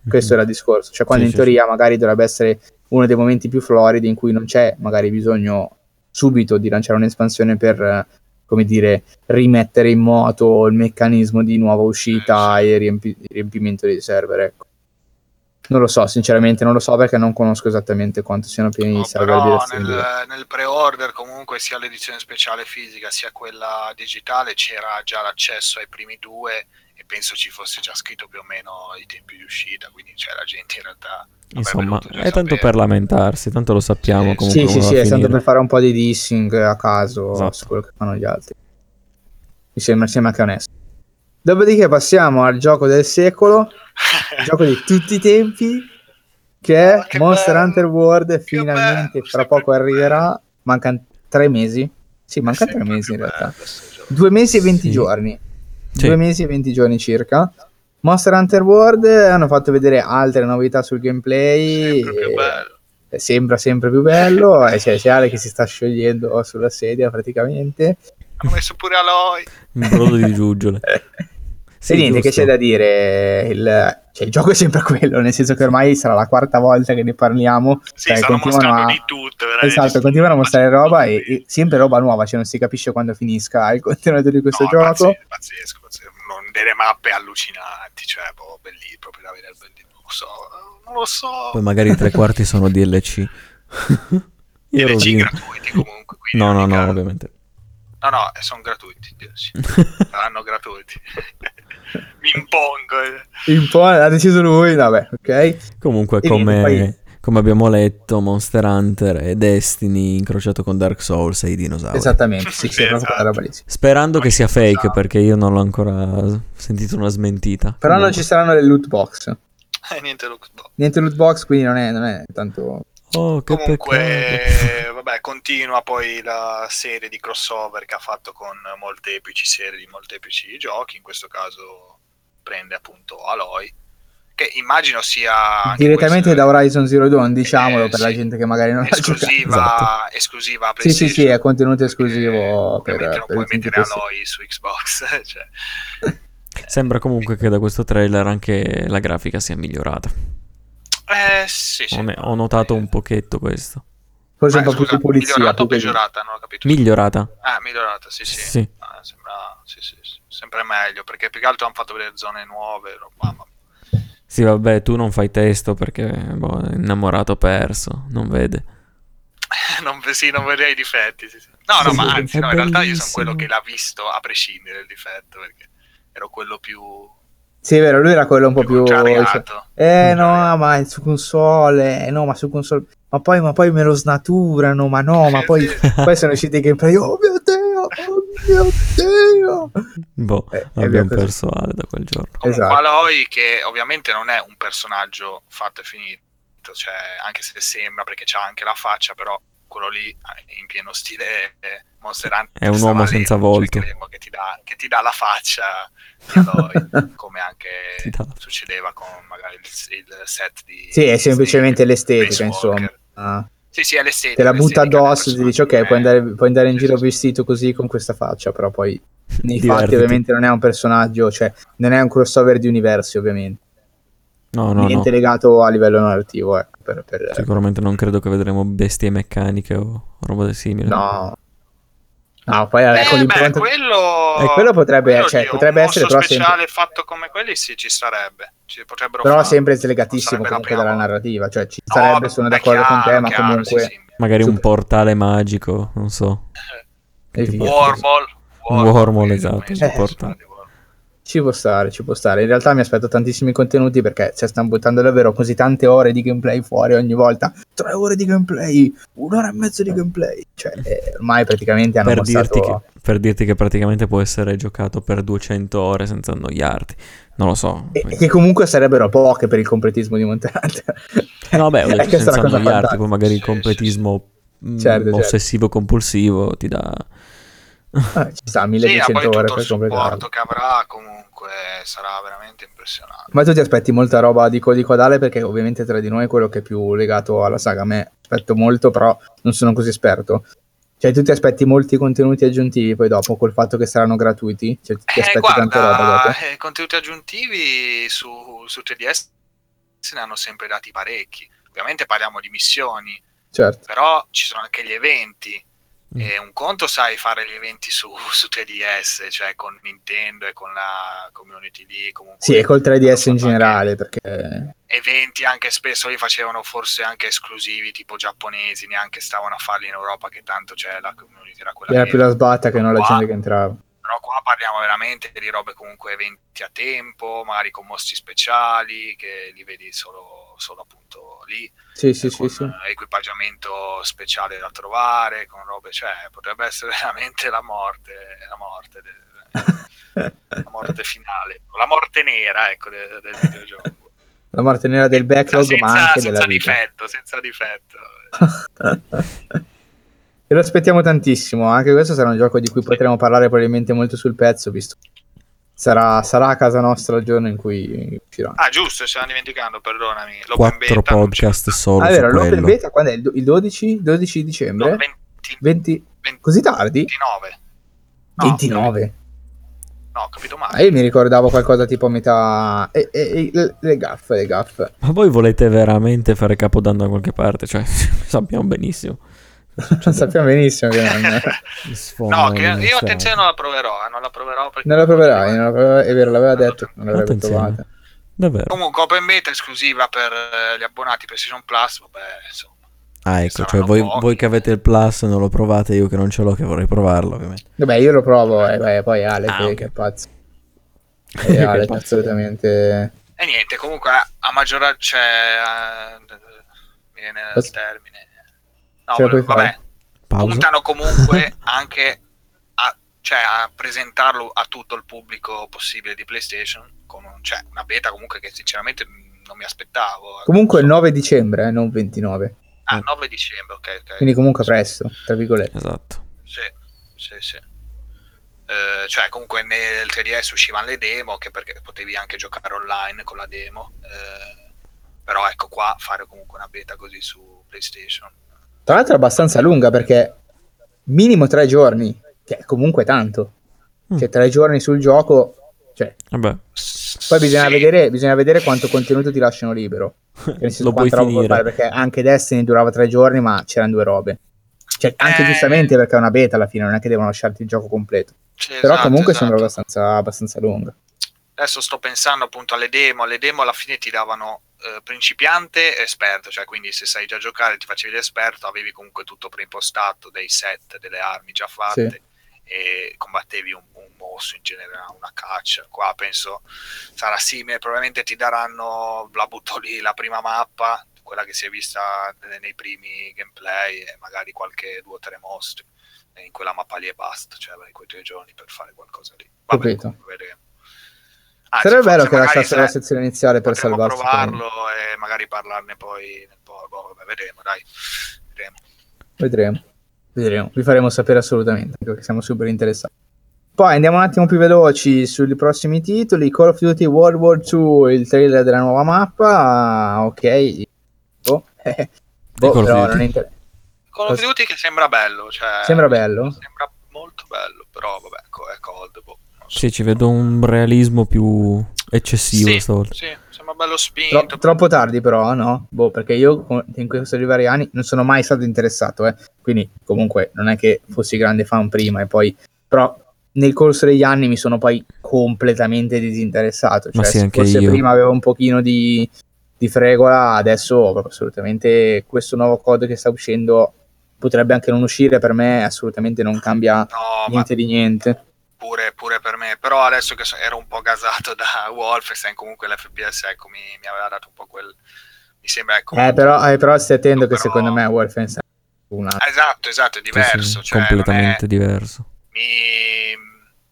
Questo era il discorso, cioè quando Sì, in sì, teoria magari dovrebbe essere uno dei momenti più floridi in cui non c'è magari bisogno subito di lanciare un'espansione per, come dire, rimettere in moto il meccanismo di nuova uscita Eh, sì. e riempi- riempimento dei server, ecco. Non lo so, sinceramente non lo so perché non conosco esattamente quanto siano pieni No, i server di però Destiny 2. nel, nel pre-order comunque sia l'edizione speciale fisica sia quella digitale c'era già l'accesso ai primi due e penso ci fosse già scritto più o meno i tempi di uscita, quindi cioè, la gente in realtà Insomma, è tanto sapere. per lamentarsi, tanto lo sappiamo Sì, comunque. Sì, sì, sì, è finire. per fare un po' di dissing a caso Esatto. su quello che fanno gli altri. Mi sembra, sembra che è onesto. Dopodiché passiamo al gioco del secolo, il gioco di tutti i tempi, che è Ah, che Monster bello, Hunter World. Finalmente, bello, fra poco arriverà. Mancano tre mesi. Sì, mancano tre mesi in realtà. Due mesi e venti Sì. giorni. Sì. Due mesi e venti giorni circa. Monster Hunter World hanno fatto vedere altre novità sul gameplay. Sempre più e- bello. eh, sembra sempre più bello. e c'è, c'è Ale che si sta sciogliendo sulla sedia praticamente. Hanno messo pure Aloy. Un brodo di giuggiole. Sì, e niente, che giusto. c'è da dire? Il, cioè, il gioco è sempre quello, nel senso che ormai sarà la quarta volta che ne parliamo. Sì, cioè, continuano mostrando a- di tutto, veramente. Esatto, continuano a mostrare roba e, e sempre roba nuova, cioè non si capisce quando finisca il contenuto di questo No, è gioco. Pazzesco, pazzesco, pazzesco. Non- delle mappe allucinanti, cioè, boh, belli, proprio da vedere belli. Non lo so, non lo so. Poi magari tre quarti sono DLC. DLC gratuiti comunque. No, no, no, ovviamente. No, no, eh, sono gratuiti. Saranno gratuiti. Mi impongo. eh. Un po' ha deciso lui, vabbè, ok. Comunque, come, come abbiamo letto, Monster Hunter e Destiny incrociato con Dark Souls e i dinosauri. Esattamente, sì, sì, esatto. roba lì, sì. Sperando che sia fake, Esatto. perché io non l'ho ancora sentito una smentita. Però non Comunque. ci saranno le loot box. Eh, niente, look, boh. Niente loot box, quindi non è, non è tanto... Oh, che Comunque, peccato. Vabbè, continua poi la serie di crossover che ha fatto con molteplici serie di molteplici giochi, in questo caso prende appunto Aloy, che immagino sia... Direttamente da Horizon Zero Dawn, diciamolo Eh, per la sì. gente che magari non l'ha giocato. esclusiva, Esatto. esclusiva a Sì, sì, sì, è contenuto esclusivo per, ovviamente non per puoi mettere. Aloy su Xbox cioè. Sembra comunque che da questo trailer anche la grafica sia migliorata. eh sì, sì Ho, ne- ho notato un pochetto questo. Forse Ma, un po' più scusa, di pulizia. migliorata o più peggiorata? Non ho capito. Migliorata? Ah, migliorata, sì, sì. Sì. Ah, sembra, sì, sì, sì, sempre meglio, perché più che altro hanno fatto vedere zone nuove, roba, mamma. Sì, vabbè, tu non fai testo perché boh, è innamorato perso, non vede. non, sì, non vedrei i difetti. sì, sì. No, no, Sì, ma anzi, no, in realtà io sono quello che l'ha visto a prescindere dal difetto, perché ero quello più, Sì, è vero, lui era quello un po' più... contrariato. Eh no, ma è su console, eh no, ma su console... Ma poi, ma poi me lo snaturano, ma no, ma poi, poi sono usciti i gameplay, oh mio Dio, oh mio Dio. Boh, Eh, è abbiamo perso Ale da quel giorno. Comunque Esatto. Aloy che ovviamente non è un personaggio fatto e finito, cioè anche se sembra perché c'ha anche la faccia, però quello lì eh, in pieno stile eh, Monster Hunter È un uomo senza cioè, volto. credo che, ti dà, che ti dà la faccia di come anche succedeva con magari il, il set di Sì, è semplicemente Snake, l'estetica, insomma. Ah, Sì, sì, è l'estetica. te la butta addosso e ti dici, ok, personaggio, puoi eh. andare, puoi andare in giro sì. vestito così con questa faccia, però poi nei Divertiti. fatti ovviamente non è un personaggio, cioè non è un crossover di universi ovviamente. No, no, Niente no. legato a livello narrativo, ecco, per, per- Sicuramente non credo che vedremo bestie meccaniche o roba del simile. No. No, poi vabbè, Eh, con beh, l'impronta... quello, Eh, quello potrebbe- cioè, Dio, potrebbe un essere, però speciale fatto come quelli sì, ci sarebbe. Ci potrebbero Però fare. sempre slegatissimo comunque dalla narrativa, cioè ci No, sarebbe, sono d'accordo con te, chiaro, ma chiaro, comunque... sì, sì. Magari un Super. portale magico, non so. E via. Wormhole. Un wormhole, esatto, un portale. Ci può stare, ci può stare. In realtà mi aspetto tantissimi contenuti perché cioè, stanno buttando davvero così tante ore di gameplay fuori ogni volta. Tre ore di gameplay, un'ora e mezzo di gameplay. Cioè, eh, ormai praticamente hanno Per mostrato... dirti, che, per dirti che praticamente può essere giocato per 200 ore senza annoiarti. Non lo so. E, e che comunque sarebbero poche per il completismo di Monster Hunter. No, beh, senza annoiarti, poi magari il completismo mm, Certo, certo. ossessivo-compulsivo ti dà... Ah, ci sta, Sì, ma 1200 poi ore per il completarlo. supporto che avrà comunque sarà veramente impressionante. Ma tu ti aspetti molta roba di Codi Codale perché ovviamente tra di noi è quello che è più legato alla saga. A me aspetto molto, però non sono così esperto. Cioè, tu ti aspetti molti contenuti aggiuntivi poi dopo col fatto che saranno gratuiti? Cioè, ti Eh, aspetti tanta roba guarda, dopo? eh, contenuti aggiuntivi su, su 3DS se ne hanno sempre dati parecchi. Ovviamente parliamo di missioni, Certo. però ci sono anche gli eventi. Mm. E un conto sai fare gli eventi su, su 3DS, cioè con Nintendo e con la community lì. Comunque, Sì, e col 3DS in generale, perché... Eventi anche spesso li facevano forse anche esclusivi, tipo giapponesi, neanche stavano a farli in Europa, che tanto c'è la community era quella Era più la sbatta che non la gente che entrava. Però qua parliamo veramente di robe comunque eventi a tempo, magari con mostri speciali, che li vedi solo, solo appunto lì, Sì, sì, con sì, sì. eh, equipaggiamento speciale da trovare, con robe, cioè potrebbe essere veramente la morte, la morte, del- la morte finale, la morte nera, ecco, del, del videogioco. La morte nera del backlog, senza, ma anche senza della vita. difetto, senza difetto. e lo aspettiamo tantissimo. Anche questo sarà un gioco di cui potremo parlare probabilmente molto sul pezzo, visto sarà, sarà a casa nostra il giorno in cui uscirà. Ah, giusto, l'ho dimenticando, perdonami. L'open Quattro beta podcast solo Ah, è vero, l'open quello. beta quando è? Il do- Il 12? 12 dicembre? No, 20, 20... 20 Così tardi? 29. No, 29. No, ho capito Ah, male. io mi ricordavo qualcosa tipo a metà... E, e- e- le, le gaffe, le gaffe. Ma voi volete veramente fare capodanno da qualche parte? Cioè, sappiamo benissimo. Sappiamo benissimo che non... Sfondo No, che io attenzione non la proverò, eh, non la proverò perché Non la proverai, non la proverai, è vero, l'aveva detto, non l'avrebbe Attenzione. trovata. Davvero? Comunque Open Beta esclusiva per eh, gli abbonati PlayStation Plus, vabbè, insomma. Ah, ecco, cioè voi, voi che avete il plus non lo provate, io che non ce l'ho che vorrei provarlo, ovviamente. Vabbè, io lo provo, e beh, poi Ale Ah, che, ok. che è pazzo. Che E Ale pazzo. assolutamente... E niente, comunque a maggior ragione cioè, eh, mi viene il termine. No, la puoi vabbè? Pausa. puntano comunque anche a, cioè, a presentarlo a tutto il pubblico possibile di PlayStation, con un- cioè, una beta comunque che sinceramente non mi aspettavo. Comunque il 9 dicembre, eh, non 29. Ah, 9 dicembre, ok, ok. Quindi comunque presto, tra virgolette. Esatto. Sì, sì, sì. Eh, cioè comunque nel 3DS uscivano le demo che perché potevi anche giocare online con la demo eh, però ecco qua fare comunque una beta così su PlayStation Tra l'altro è abbastanza lunga perché minimo tre giorni, che è comunque tanto. Mm. Cioè tre giorni sul gioco, cioè, Vabbè, poi bisogna, Sì. vedere, bisogna vedere quanto contenuto ti lasciano libero. Lo puoi fare, perché anche Destiny durava tre giorni, ma c'erano due robe. Cioè, anche Eh. giustamente perché è una beta alla fine, non è che devono lasciarti il gioco completo. Sì, Però esatto, comunque esatto. sembra abbastanza, abbastanza lunga. Adesso sto pensando appunto alle demo, le demo alla fine ti davano eh, principiante e esperto, cioè quindi se sai già giocare ti facevi l'esperto, avevi comunque tutto preimpostato, dei set, delle armi già fatte e combattevi un, un mosso in genere, una caccia. Qua penso sarà simile, probabilmente ti daranno, la butto lì, la prima mappa, quella che si è vista nei primi gameplay e magari qualche due o tre mostri in quella mappa lì e basta, cioè avrai quei tre giorni per fare qualcosa lì. Vabbè, Capito. vedremo. Anzi, Sarebbe bello che lasciassero la se- sezione iniziale per salvarsi. provarlo e magari parlarne poi nel po'. Boh, vabbè, vedremo, dai. Vedremo. Vedremo. Vedremo. Vi faremo sapere assolutamente perché siamo super interessati. Poi andiamo un attimo più veloci sui prossimi titoli. Call of Duty World War II, il trailer della nuova mappa. ah, Ok. Boh. boh, Call of però Duty? inter- Call of Duty che sembra bello, cioè, Sembra bello? Sembra molto bello, però vabbè, è cold. Boh. Sì, ci vedo un realismo più eccessivo Sì, stavolta. sì, sembra bello spinto. Tro- troppo tardi però, no? Boh, perché io in questi vari anni non sono mai stato interessato, eh. Quindi comunque non è che fossi grande fan prima e poi... Però nel corso degli anni mi sono poi completamente disinteressato. Ma Cioè, sì, se anche forse io. prima avevo un pochino di, di fregola, adesso proprio assolutamente questo nuovo code che sta uscendo potrebbe anche non uscire per me, assolutamente non cambia No, ma niente di niente. Pure, pure per me. Però adesso che so- ero un po' gasato da Wolfenstein, comunque l'FPS ecco, mi, mi aveva dato un po' quel... Mi sembra ecco... Eh, però, eh, però stai attento che Però- secondo me Wolfenstein è una... Esatto, esatto, è Sì, diverso. sì, cioè, non è- completamente diverso. mi,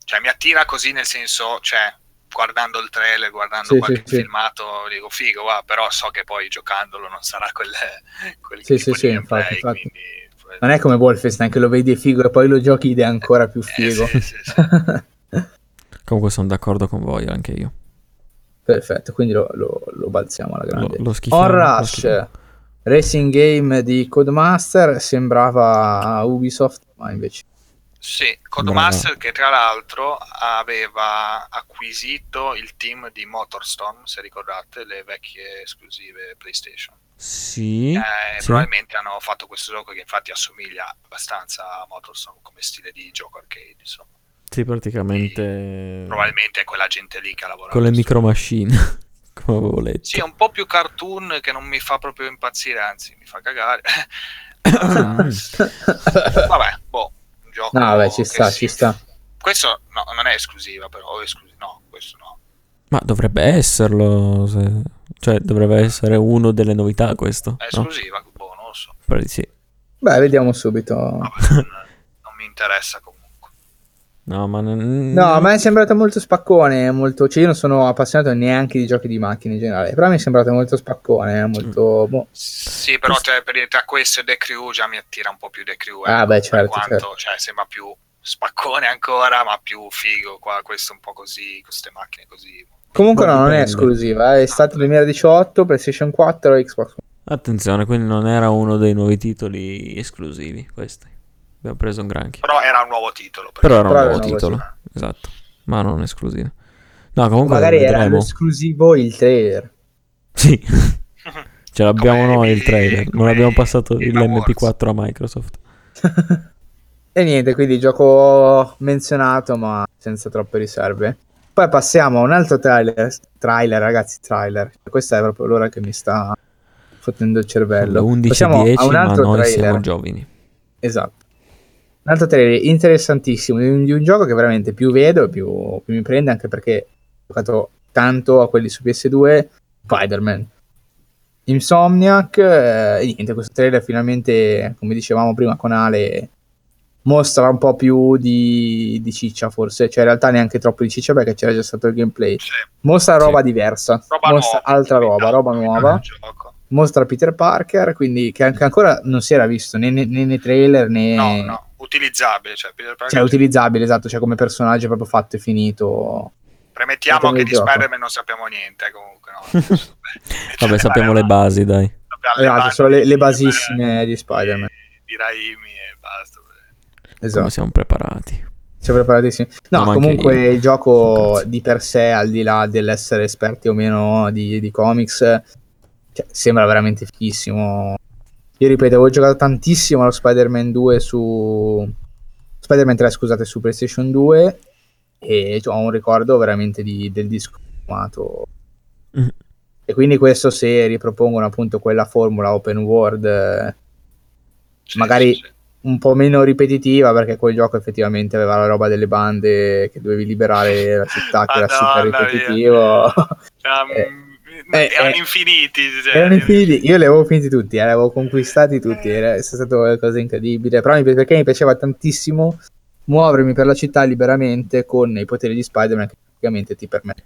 cioè, mi attira così nel senso, cioè, guardando il trailer, guardando Sì, qualche sì, sì. filmato, dico figo, va, però so che poi giocandolo non sarà quel, quel Sì, tipo sì, di sì, infatti, gameplay, infatti. quindi- Non è come Wolfenstein che lo vedi è figo e poi lo giochi ed è ancora più Eh, figo. sì, sì, sì. Comunque sono d'accordo con voi, anche io. Perfetto, quindi lo, lo- lo balziamo alla grande. Lo, lo schifiamo. On lo Rush, schifiamo. racing game di Codemaster, sembrava Ubisoft, ma invece... Sì, Codemaster che tra l'altro aveva acquisito il team di Motorstorm, se ricordate, le vecchie esclusive PlayStation. Sì. Eh, sì. Probabilmente hanno fatto questo gioco che infatti assomiglia abbastanza a Motorstorm come stile di gioco arcade, insomma. Sì, praticamente. Probabilmente è quella gente lì che ha lavorato. Con le micro machine. come avevo letto. Sì, è un po' più cartoon che non mi fa proprio impazzire, anzi mi fa cagare. Mm. Vabbè, boh, un gioco No, vabbè, ci sta, sì. ci sta. Questo no, non è esclusiva però, esclusiva, no, questo no. Ma dovrebbe esserlo. se- Cioè, dovrebbe essere uno delle novità questo. È No? esclusiva, boh, non lo so. Di sì. Beh, vediamo subito. Vabbè, non, non mi interessa comunque. No, ma. non- No, a me è sembrato molto spaccone, molto... Cioè io non sono appassionato neanche di giochi di macchine in generale, però mi è sembrato molto spaccone, molto... boh. Sì, però cioè, per dire, tra questo e The Crew già mi attira un po' più The Crew. Ah, ecco, beh, certo, quanto, certo. Cioè, sembra più spaccone ancora, ma più figo. Qua questo un po' così, con queste macchine così. Comunque no, non è esclusiva, eh, è estate 2018, PlayStation 4 e Xbox One. Attenzione, quindi non era uno dei nuovi titoli esclusivi. Questi. Abbiamo preso un granchio. Però era un nuovo titolo. Però era un era nuovo nuovo titolo. Esatto. Ma non esclusivo. No, comunque Magari era vedremo. l'esclusivo il trailer. Sì. Ce l'abbiamo Come noi il trailer. Non abbiamo passato i Game l'MP4 a Microsoft. e niente, quindi gioco menzionato ma senza troppe riserve. Poi passiamo a un altro trailer, trailer ragazzi, trailer. Questa è proprio l'ora che mi sta fottendo il cervello. Sono le Passiamo 11.10 a un ma altro noi trailer. siamo giovani. Esatto. Un altro trailer interessantissimo di un, di un gioco che veramente più vedo e più, più mi prende, anche perché ho giocato tanto a quelli su PS2, Spider-Man. Insomniac, eh, e niente, questo trailer finalmente, come dicevamo prima con Ale, mostra un po' più di, di ciccia forse, cioè in realtà neanche troppo di ciccia perché c'era già stato il gameplay. Sì, Mostra roba Sì. diversa, roba mostra nuova, altra roba, roba nuova mostra Peter Parker, quindi che anche ancora non si era visto né, né- né nei trailer né, No, no, utilizzabile, cioè Peter Parker Cioè, utilizzabile, esatto, cioè come personaggio proprio fatto e finito. Premettiamo che di gioco. Spider-Man non sappiamo niente, comunque. No. Vabbè, sappiamo le basi, dai. Sappiamo le Esatto, basi sono le, le di- basissime di Spider-Man. Di Raimi e basta. Come Esatto, siamo preparati. siamo preparatissimi. No, No, ma anche comunque il gioco di per sé, al di là dell'essere esperti o meno di, di comics, cioè, sembra veramente fighissimo. Io ripeto, avevo giocato tantissimo allo Spider-Man 2 su... Spider-Man 3, scusate, su PlayStation 2 e cioè, ho un ricordo veramente di- del disco fumato. Mm. E quindi questo se ripropongono appunto quella formula open world eh, Sì, Magari- sì, sì. Un po' meno ripetitiva perché quel gioco effettivamente aveva la roba delle bande che dovevi liberare la città che era super ripetitivo. Um, Eh, eh, erano eh. infiniti. cioè, Erano infiniti, io li avevo finiti tutti, eh, li avevo conquistati tutti, era è stato una cosa incredibile. Però mi perché mi piaceva tantissimo muovermi per la città liberamente con i poteri di Spider-Man che praticamente ti permette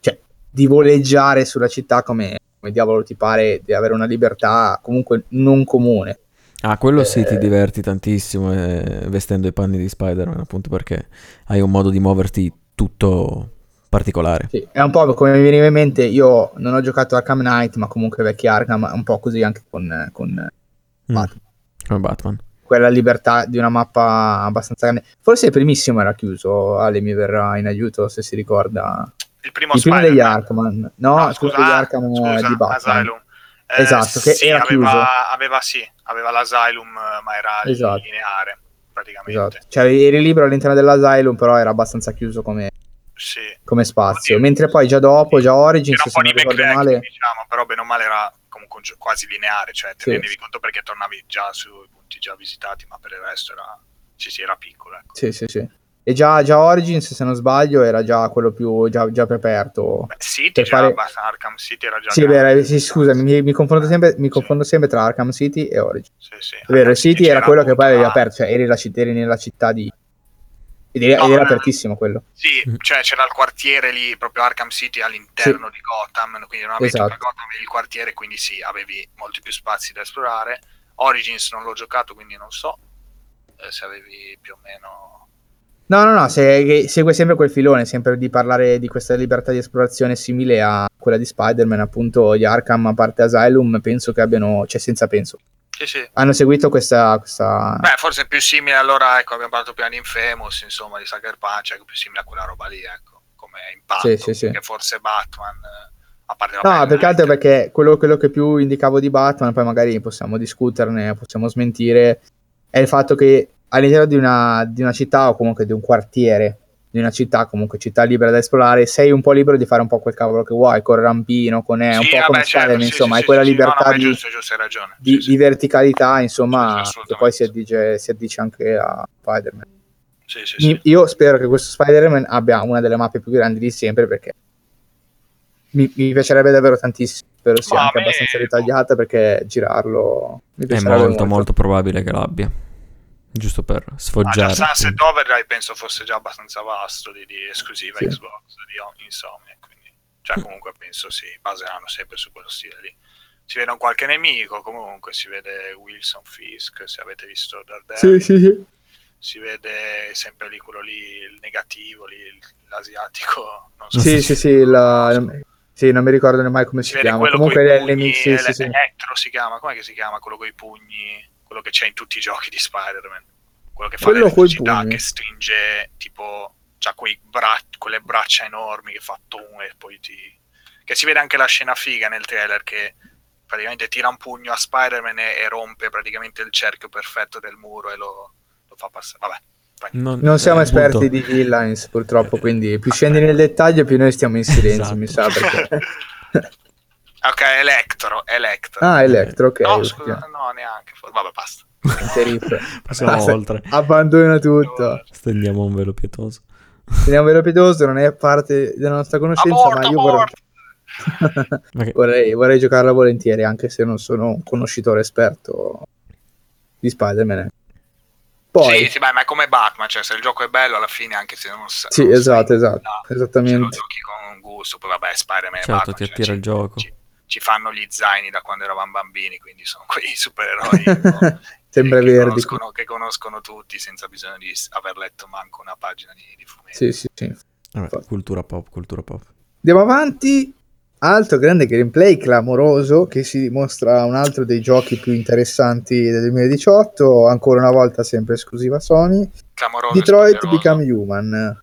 cioè, di voleggiare sulla città come, come diavolo ti pare, di avere una libertà comunque non comune. Ah, quello sì, Eh. ti diverti tantissimo eh, vestendo i panni di Spider-Man, appunto perché hai un modo di muoverti tutto particolare. Sì, è un po' come mi veniva in mente, io non ho giocato Arkham Knight, ma comunque vecchi Arkham, un po' così anche con, con Mm, Batman. Come Batman. quella libertà di una mappa abbastanza grande. Forse il primissimo era chiuso, Ale mi verrà in aiuto se si ricorda. Il primo Il primo degli Arkham, no, No, scusa, scusa, degli Arkham scusa, eh, di Batman. Asylum. Eh, Esatto, che sì, era aveva, chiuso. aveva sì, aveva l'Asylum, eh, ma era Esatto. lineare praticamente. Esatto. Cioè eri libero all'interno dell'Asylum, però era abbastanza chiuso come, Sì. come spazio. Oddio. Mentre poi già dopo, già Origins, Era un se po' non ricordo backtracking, male, diciamo, però bene o male era comunque quasi lineare, cioè te Sì. ne rendevi conto perché tornavi già sui punti già visitati, ma per il resto era, sì, sì, era piccolo. Ecco. sì, sì, sì. E già, già Origins, se non sbaglio, era già quello più già, già. Beh, City Per già fare- abbastanza, Arkham City era già Sì, vero, sì, scusami, mi, mi confondo sempre, mi confondo sempre tra Arkham City e Origins. Sì, sì. È vero, Arkham il City era quello che poi avevi aperto, cioè eri, la citt- eri nella città di... Ed era, No, ed era eh, apertissimo quello. Sì, Mm. cioè c'era il quartiere lì, proprio Arkham City all'interno di Gotham, quindi non avevi Esatto. Gotham, avevi il quartiere, quindi sì, avevi molti più spazi da esplorare. Origins non l'ho giocato, quindi non so eh, se avevi più o meno... No, no, no, se- segue sempre quel filone, sempre di parlare di questa libertà di esplorazione simile a quella di Spider-Man, appunto di Arkham, a parte Asylum, penso che abbiano, cioè senza penso, Sì, sì. hanno seguito questa... questa... Beh, forse è più simile allora, ecco, abbiamo parlato prima di Infamous, insomma, di Sucker Punch, ecco, più simile a quella roba lì, ecco, come impatto, Sì, sì, sì. che forse Batman, eh, a parte No, perché altro perché quello, quello che più indicavo di Batman, poi magari possiamo discuterne, possiamo smentire, è il fatto che all'interno di una, di una città o comunque di un quartiere, di una città, comunque città libera da esplorare, sei un po' libero di fare un po' quel cavolo che vuoi, col rampino, con è un Sì, po' vabbè, come certo, Spider-Man, sì, insomma, sì, hai quella no, libertà no, è di, giusto, giusto, hai ragione. di- Sì, sì. di verticalità, insomma, che poi si addice, si addice anche a Spider-Man. Sì, sì, sì. Mi- Io spero che questo Spider-Man abbia una delle mappe più grandi di sempre perché mi, mi piacerebbe davvero tantissimo. Spero sia Ma anche me- abbastanza ritagliata perché girarlo mi È piacerebbe molto, molto probabile che l'abbia. Giusto per Ah, sfoggiare. Sunset Overdrive penso fosse già abbastanza vasto di, di esclusiva Sì. Xbox di Insomnia, quindi cioè comunque penso si baseranno sempre su quello stile lì. Si vede un qualche nemico, comunque si vede Wilson Fisk, se avete visto Daredevil, Sì, sì, sì. si vede sempre lì quello lì, il negativo, lì, l'asiatico, non so Sì, se- sì, sì, la- sì, non mi ricordo mai come si si chiama. Comunque è il nemico, sì, sì, sì. Electro si chiama, com'è che si chiama quello con i pugni, quello che c'è in tutti i giochi di Spider-Man, quello che fa Quello l'elettricità, che stringe tipo, c'ha quei bra- quelle braccia enormi che fa tum e poi ti... che si vede anche la scena figa nel trailer che praticamente tira un pugno a Spider-Man e, e rompe praticamente il cerchio perfetto del muro e lo, lo fa passare, vabbè. niente. Non siamo eh, esperti appunto, di villains, purtroppo, quindi più scendi nel dettaglio, più noi stiamo in silenzio, Esatto. mi sa. Perché... ok, Electro, Electro. ah, Electro, ok. no, scusa, no, neanche, vabbè, basta. Terribile. Passiamo Basta, oltre. Abbandona tutto. Stendiamo un velo pietoso. Teniamo velo pietoso, non è parte della nostra conoscenza, Aborto, ma io vorrei... che- vorrei, vorrei giocarla volentieri, anche se non sono un conoscitore esperto di Spider-Man. Poi, Sì, sì, beh, ma è come Batman, cioè se il gioco è bello alla fine anche se non sa- Sì, non sai esatto, esatto, nulla, Se lo esattamente. giochi con gusto, poi vabbè, Spider-Man Certo, Batman, ti cioè, attira ci- il gioco. Ci, ci fanno gli zaini da quando eravamo bambini, quindi sono quei supereroi Sempre che, verdi. Conoscono, che conoscono tutti senza bisogno di aver letto manco una pagina di, di fumetti. Sì, sì, sì. Vabbè, cultura pop, cultura pop. Andiamo avanti. Altro grande gameplay clamoroso che si dimostra un altro dei giochi più interessanti del 2018, ancora una volta sempre esclusiva Sony. Clamoroso Detroit. Become Human.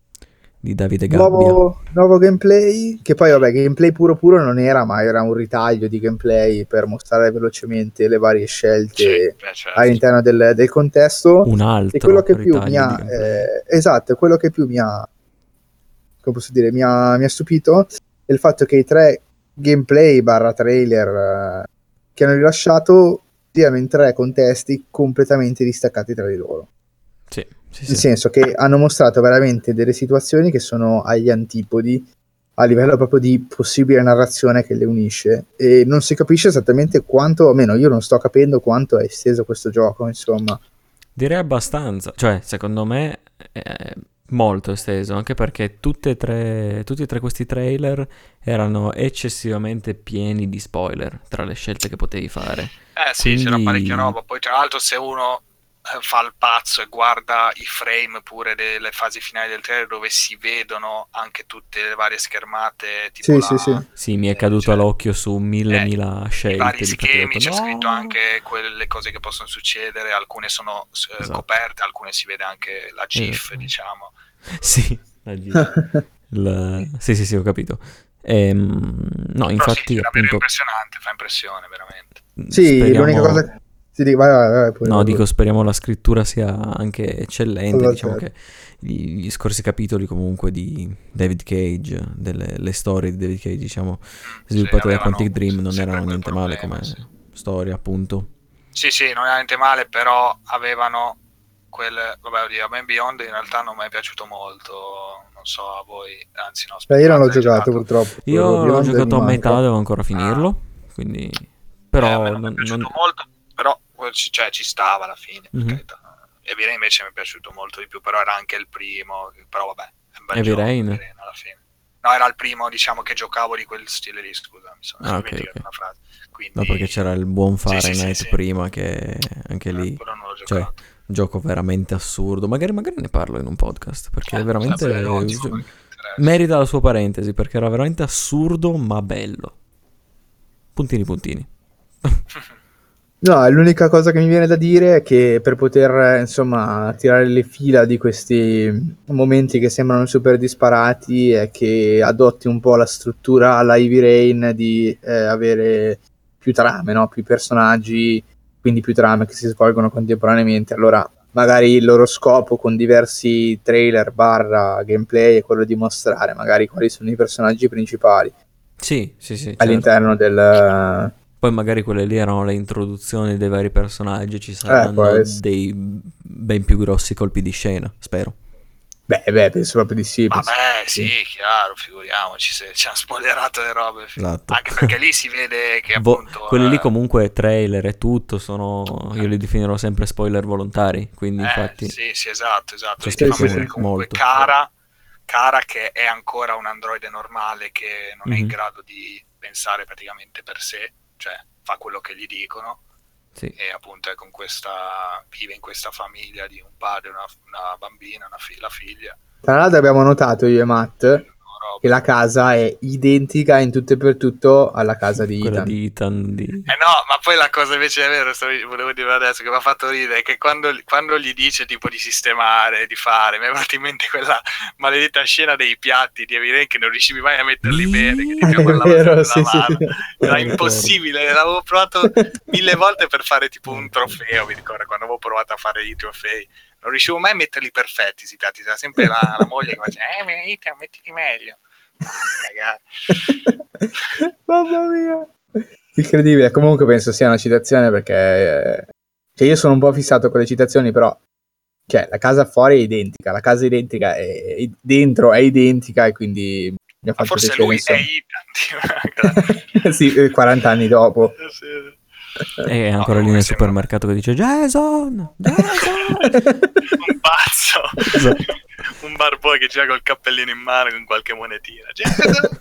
Di Davide Gabbia. Nuovo, nuovo gameplay, che poi vabbè, gameplay puro puro non era, ma era un ritaglio di gameplay per mostrare velocemente le varie Sì, scelte beh, certo. all'interno del, del contesto. Un altro E quello che più mi ha, eh, esatto, quello che più mi ha, come posso dire, mi ha, mi ha stupito è il fatto che i tre gameplay barra trailer eh, che hanno rilasciato siano in tre contesti completamente distaccati tra di loro. Sì, sì, Nel sì. senso che hanno mostrato veramente delle situazioni che sono agli antipodi a livello proprio di possibile narrazione che le unisce e non si capisce esattamente quanto, almeno io non sto capendo quanto è esteso questo gioco, insomma. Direi abbastanza, cioè secondo me è molto esteso, anche perché tutte e tre, tutti e tre questi trailer erano eccessivamente pieni di spoiler tra le scelte che potevi fare. Eh sì, c'era Quindi- parecchia roba. Poi, tra l'altro, se uno eh, fa il pazzo e guarda i frame pure delle fasi finali del trailer dove si vedono anche tutte le varie schermate, tipo Sì, la- sì, sì. Sì, mi è Eh, caduto cioè, all'occhio su mille eh, mila i scelte. vari difatti ho schemi, detto, c'è "No!" scritto anche quelle cose che possono succedere, alcune sono eh, Esatto. coperte, alcune si vede anche la GIF, Esatto. diciamo. Sì, la G- il- sì, sì, sì, ho capito. Ehm, no, Però infatti, sì, è davvero appunto, impressionante, fa impressione veramente. Sì, speriamo- l'unica cosa... Sì, dico, vai, vai, vai, pure, No, vai. dico, speriamo la scrittura sia anche eccellente. Allora, Diciamo certo. che gli, gli scorsi capitoli comunque di David Cage, delle le storie di David Cage, diciamo, sviluppate da Quantic Dream, non erano niente male problema, come sì. storia, appunto. Sì, sì, non è niente male, però avevano quel... Vabbè, oddio, a me Beyond in realtà non mi è piaciuto molto, non so a voi, anzi no, Beh, io non l'ho hai giocato purtroppo. Io l'ho Beyond giocato a metà, devo ancora finirlo, quindi... Però Eh, me non, mi non- è piaciuto non- molto, però cioè, ci stava alla fine. Mhm. carità. Heavy invece mi è piaciuto molto di più, però era anche il primo, però vabbè, è un bel Heavy gioco, Rain? Heavy Rain alla fine. No, era il primo, diciamo, che giocavo di quel stile lì, scusa, mi sono Ah, ok, dimenticato ok. una frase. Quindi, No, perché c'era il buon Sì, sì, sì, Fahrenheit sì. prima che anche eh, lì... Cioè, giocato. gioco veramente assurdo. Magari, magari ne parlo in un podcast, perché Eh, veramente... sarebbe ottimo, merita la sua parentesi, perché era veramente assurdo ma bello. Puntini puntini. No, l'unica cosa che mi viene da dire è che per poter, eh, insomma, tirare le fila di questi momenti che sembrano super disparati è che adotti un po' la struttura alla Ivy Rain di eh, avere più trame, no? Più personaggi, quindi più trame che si svolgono contemporaneamente. Allora, magari il loro scopo con diversi trailer barra gameplay è quello di mostrare magari quali sono i personaggi principali Sì, sì, sì. certo. all'interno del... Poi magari quelle lì erano le introduzioni dei vari personaggi, ci Eh, saranno essere. dei ben più grossi colpi di scena, spero. Beh, beh, penso proprio di sì. penso- Vabbè, sì, chiaro, figuriamoci se ci hanno spoilerato le robe. Esatto. Anche perché lì si vede che Vo- appunto... quelli lì eh, comunque trailer e tutto sono, io li definirò sempre spoiler volontari, quindi eh, infatti... sì, sì, esatto, esatto. Cioè, Lì sì, vedere sì, comunque molto. Cara, Cara che è ancora un androide normale che non è in Mhm. grado di pensare praticamente per sé, cioè fa quello che gli dicono Sì. e appunto è con questa vive in questa famiglia di un padre, una, una bambina, una fi- la figlia. Tra l'altro abbiamo notato io e Matt. Che la casa è identica in tutto e per tutto alla casa di Quella Ethan. di Ethan di... Eh no, ma poi la cosa invece è vero, stavo- volevo dire adesso, che mi ha fatto ridere, è che quando, quando gli dice tipo di sistemare, di fare, mi è venuta in mente quella maledetta scena dei piatti di Eviren che non riuscivi mai a metterli bene, che ti È con la vero, mano sì, sì. Era impossibile, l'avevo provato mille volte per fare tipo un trofeo, mi ricordo, quando avevo provato a fare i trofei. Non riuscivo mai a metterli perfetti, si piatti, c'era sempre la, la moglie che faceva, eh, Ethan, mettiti meglio. Mamma mia. Incredibile. Comunque penso sia una citazione perché eh, cioè io sono un po' fissato con le citazioni, però cioè, la casa fuori è identica, la casa identica è, è- dentro è identica e quindi mi ha Ma fatto forse lui è. Ethan, sì, eh, 40 anni dopo. tipo. Sì. È ancora No, lì nel sembra- supermercato che dice Jason! Jason! un pazzo, Esatto. un barbone che gira col cappellino in mano con qualche monetina. Jason!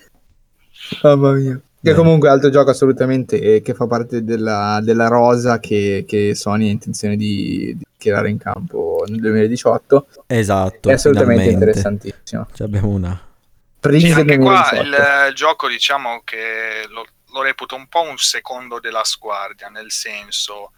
Mamma mia. Che comunque altro gioco assolutamente eh, che fa parte della, della rosa che, che Sony ha intenzione di, di tirare in campo nel 2018. Esatto, È assolutamente finalmente. interessantissimo. Cioè, abbiamo una... Prince Sì, anche qua 2018. il eh, gioco diciamo che lo, lo reputo un po' un secondo della sguardia, nel senso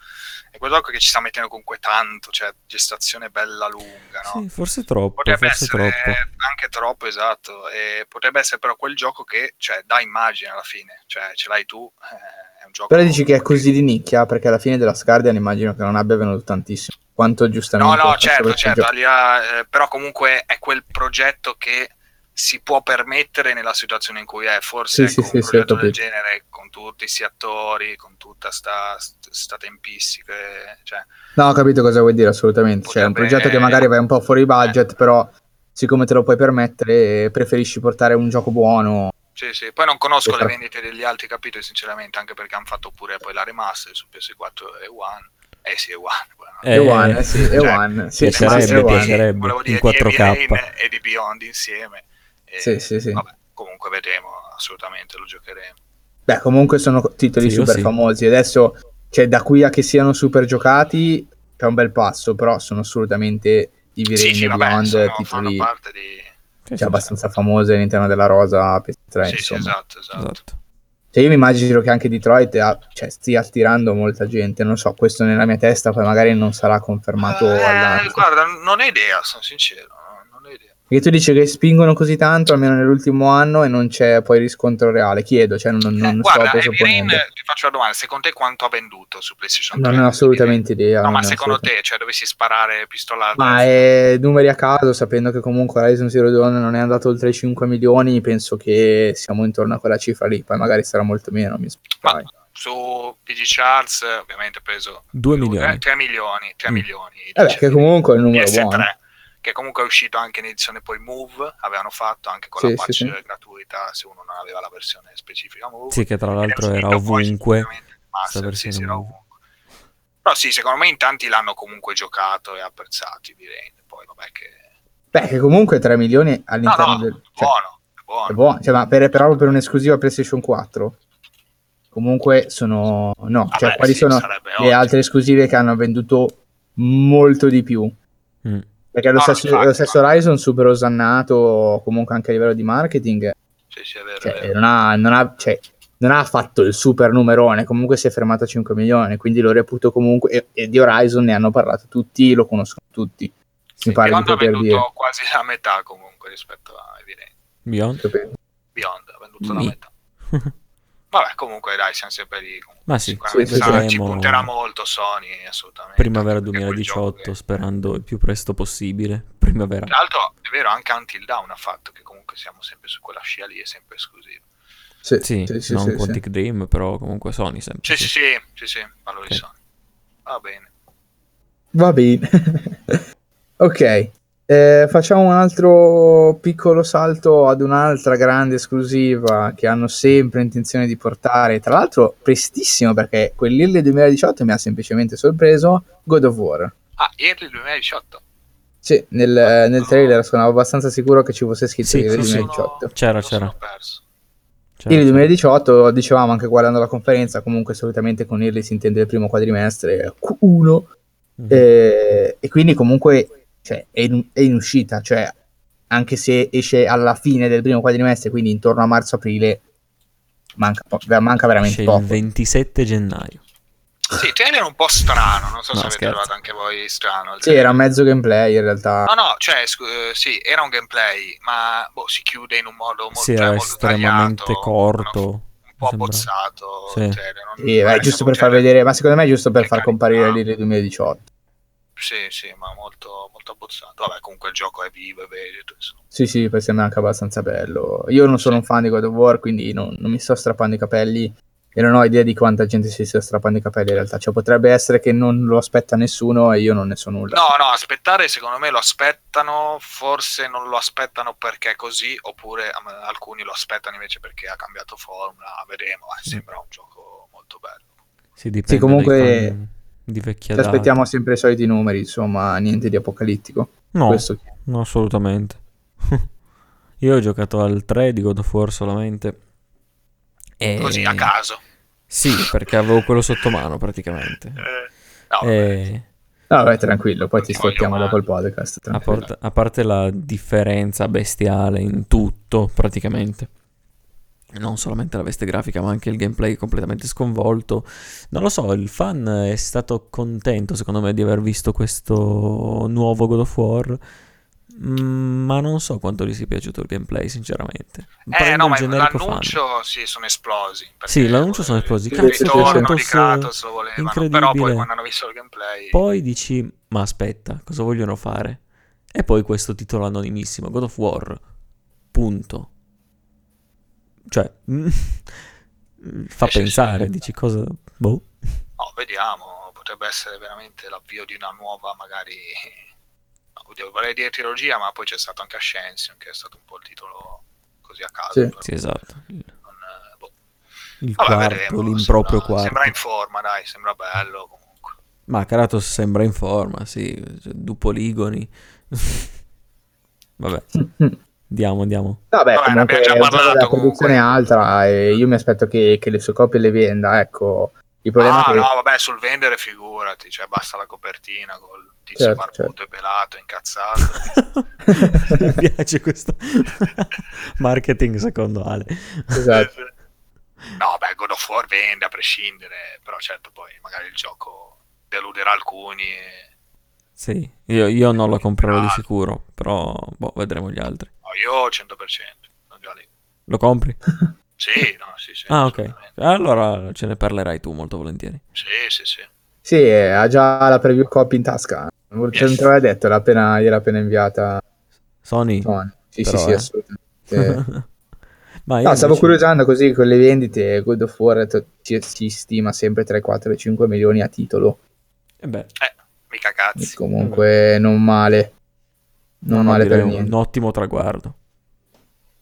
è quel gioco che ci sta mettendo comunque tanto, cioè gestazione bella lunga, no? Sì, forse troppo, Potrebbe forse essere troppo. anche troppo, esatto, e potrebbe essere però quel gioco che cioè, dà immagine alla fine, cioè ce l'hai tu, eh, è un gioco... Però dici che è così di nicchia perché alla fine della Scardian immagino che non abbia venuto tantissimo. Quanto No, giustamente... no, fatto certo, certo, gioco. al di là, eh, però comunque è quel progetto che si può permettere nella situazione in cui è, forse Sì, ecco, sì, un sì, progetto del capito. genere con tutti questi attori, con tutta sta, sta tempistica, cioè, No, ho capito cosa vuoi dire assolutamente. Cioè, è un Potrebbe- progetto che magari vai un po' fuori budget, però siccome te lo puoi permettere, preferisci portare un gioco buono. sì, sì. Poi non conosco Esatto. le vendite degli altri capitoli sinceramente, anche perché hanno fatto pure poi la remaster su PS4 e One. Eh sì, è One. bueno. Eh, E One, eh, sì, e cioè, One. Sì, piacerebbe, piacerebbe, volevo in dire, 4K. di Heavy Rain e di Beyond insieme. E, Sì, sì, sì. Vabbè, comunque vedremo, assolutamente lo giocheremo. Beh, comunque sono titoli Sì, super sì. famosi. Adesso, cioè, da qui a che siano super giocati, c'è un bel passo, però sono assolutamente Sì, Rain sì, Beyond, sono- titoli parte di... Cioè, sì, abbastanza famose all'interno della rosa PS3, Sì, sì, insomma. esatto, esatto. Esatto. Cioè, io mi immagino che anche Detroit ha- cioè, stia attirando molta gente, non so, questo nella mia testa poi magari non sarà confermato Eh, guarda, non ho idea, sono sincero, no? non ho idea. Perché tu dici che spingono così tanto, almeno nell'ultimo anno, e non c'è poi riscontro reale. Chiedo, cioè non, non Eh, guarda, Rain, ti faccio la domanda, secondo te quanto ha venduto su PlayStation 3? Non ho assolutamente idea. No, non ma secondo te, cioè dovessi sparare pistola Ma è numeri a caso, sapendo che comunque Horizon Zero Dawn non è andato oltre i 5 milioni, penso che siamo intorno a quella cifra lì, poi magari sarà molto meno, mi Ma spiace. su PG Charts ovviamente ha preso 2 milioni. 3 milioni, 3 Mm. milioni. Vabbè, dice, che comunque è un numero PS3, buono. Che comunque è uscito anche in edizione poi Move, avevano fatto anche con Sì, la patch sì, sì. gratuita se uno non aveva la versione specifica Move. Sì, che tra l'altro era ovunque. Master, sì, sì, era ovunque. Però sì, secondo me in tanti l'hanno comunque giocato e apprezzati, direi. Poi vabbè che... Beh, che comunque 3 milioni No, all'interno no, del... è cioè, buono, è buono. è buono. Cioè, ma per, però per un'esclusiva PlayStation 4 comunque sono... No, cioè Vabbè, quali sì, sono le ottimo. altre esclusive che hanno venduto molto di più? Mm. Perché lo, stesso, infatti, lo stesso. Horizon super osannato comunque anche a livello di marketing Sì, sì, è vero, è cioè, vero. non, ha, non, ha, cioè, non ha fatto il super numerone, comunque si è fermato a 5 milioni, quindi lo reputo comunque, e, e di Horizon ne hanno parlato tutti, lo conoscono tutti, mi pare di poter venduto dire. quasi la metà comunque rispetto a Evidente. Beyond? Beyond ha venduto la metà. Vabbè, comunque dai, siamo sempre lì. comunque. Ma sì, sarà- ci vedremo. punterà molto Sony, assolutamente. Primavera anche perché è quel 2018, gioco che- sperando il più presto possibile. Primavera. Tra l'altro, è vero, anche Until Dawn ha fatto che comunque siamo sempre su quella scia lì, è sempre esclusivo. Sì, Sì, sì, sì, non sì, Quantic Dream, però comunque Sony sempre. Sì, sì, sì, sì, sì, parlo di Ok. Sony. Va bene. Va bene. ok, eh, facciamo un altro piccolo salto ad un'altra grande esclusiva che hanno sempre intenzione di portare, tra l'altro prestissimo perché quell'Irle 2018 mi ha semplicemente sorpreso, God of War. Ah, Early 2018. Sì, nel, nel trailer sono abbastanza sicuro che ci fosse scritto Sì, sì. 2018. C'era, Lo sono c'era. Cioè, Irle 2018, dicevamo anche guardando la conferenza, comunque solitamente con Irle si intende il primo quadrimestre Q1 Mhm. eh, e quindi comunque cioè, è, in, è in uscita, cioè anche se esce alla fine del primo quadrimestre, quindi intorno a marzo-aprile, manca, po- manca veramente Esce poco. il 27 gennaio. Sì, il trailer è un po' strano, non so No, se avete scherzo. trovato anche voi strano. Sì, era mezzo gameplay in realtà. No, no, cioè, scu- eh, sì, era un gameplay, ma boh, si chiude in un modo mo- Sì, cioè, era molto estremamente tagliato, corto. no, un po' abbozzato. Sì. non- Sì, è giusto per far vedere, ma secondo me è giusto per far comparire l'Irle 2018. Sì, sì, ma molto, molto abbozzato. Vabbè, comunque il gioco è vivo, è vegeto, insomma. Sì, sì, poi sembra anche abbastanza bello. Io non sono un fan di God of War, quindi non, non mi sto strappando i capelli e non ho idea di quanta gente si stia strappando i capelli in realtà. Cioè, potrebbe essere che non lo aspetta nessuno e io non ne so nulla. No, no, aspettare secondo me lo aspettano, forse non lo aspettano perché è così, oppure um, alcuni lo aspettano invece perché ha cambiato formula, vedremo, eh, sembra un gioco molto bello. Si dipende comunque dai fan di vecchia Ci data. aspettiamo sempre i soliti numeri, insomma, niente di apocalittico. No, Questo no, assolutamente. Io ho giocato al 3 di God of War solamente E... Così a caso. Sì, perché avevo quello sotto mano praticamente. Eh, no, vabbè, E... No, vai tranquillo, poi ti sfottiamo dopo il podcast. A, part- a parte la differenza bestiale in tutto, praticamente. Non solamente la veste grafica, ma anche il gameplay completamente sconvolto. Non lo so, il fan è stato contento, secondo me, di aver visto questo nuovo God of War. Mm, ma non so quanto gli sia piaciuto il gameplay, sinceramente. Eh Prendo no, ma generico fan. l'annuncio sì, sono esplosi. Sì, l'annuncio sono esplosi. Il Cazzo, ritorno di. Kratos lo volevano, però poi quando hanno visto il gameplay... Poi dici, ma aspetta, cosa vogliono fare? E poi questo titolo anonimissimo, God of War, punto. Cioè, mm, fa Eh, sì, pensare, sì. dici cosa... Boh. No, vediamo, potrebbe essere veramente l'avvio di una nuova, magari... oddio, vorrei dire trilogia, ma poi c'è stato anche Ascension, che è stato un po' il titolo così a caso. Sì. Sì, esatto. Il, non, eh, boh. il Vabbè, quarto, vedremo, l'improprio sembra, quarto. Sembra in forma, dai, sembra bello comunque. Ma Kratos sembra in forma, sì, cioè, due poligoni. Vabbè, andiamo, andiamo. Vabbè, Vabbè, abbiamo già è parlato della produzione comunque. alta e io mi aspetto che, che le sue copie le venda, ecco. Il problema Ah, è che... no, vabbè, sul vendere figurati, cioè basta la copertina col tizio Certo, barbuto e pelato, incazzato. Mi piace questo marketing secondo Ale. Esatto. No, beh, God of War vende a prescindere, però certo poi magari il gioco deluderà alcuni. e- Sì, io, io non lo comprerò di Ah. sicuro, però boh, vedremo gli altri. Io 100%, sono già lì. Lo compri? Sì, no, sì, sì. Ah, ok. Allora ce ne parlerai tu molto volentieri. Sì, sì, sì. Sì, eh, ha già la preview copy in tasca. Non te Yes. te l'aveva detto, l'ha appena, gliel'ha appena inviata Sony? Tony. Sì, Però, sì, sì, eh. assolutamente. Ma io No, stavo invece- curiosando così con le vendite, God of War ci- si stima sempre tra i 4 e i 5 milioni a titolo. Eh beh, Eh, mica cazzi. Comunque non male. Non no, male per niente. un ottimo traguardo.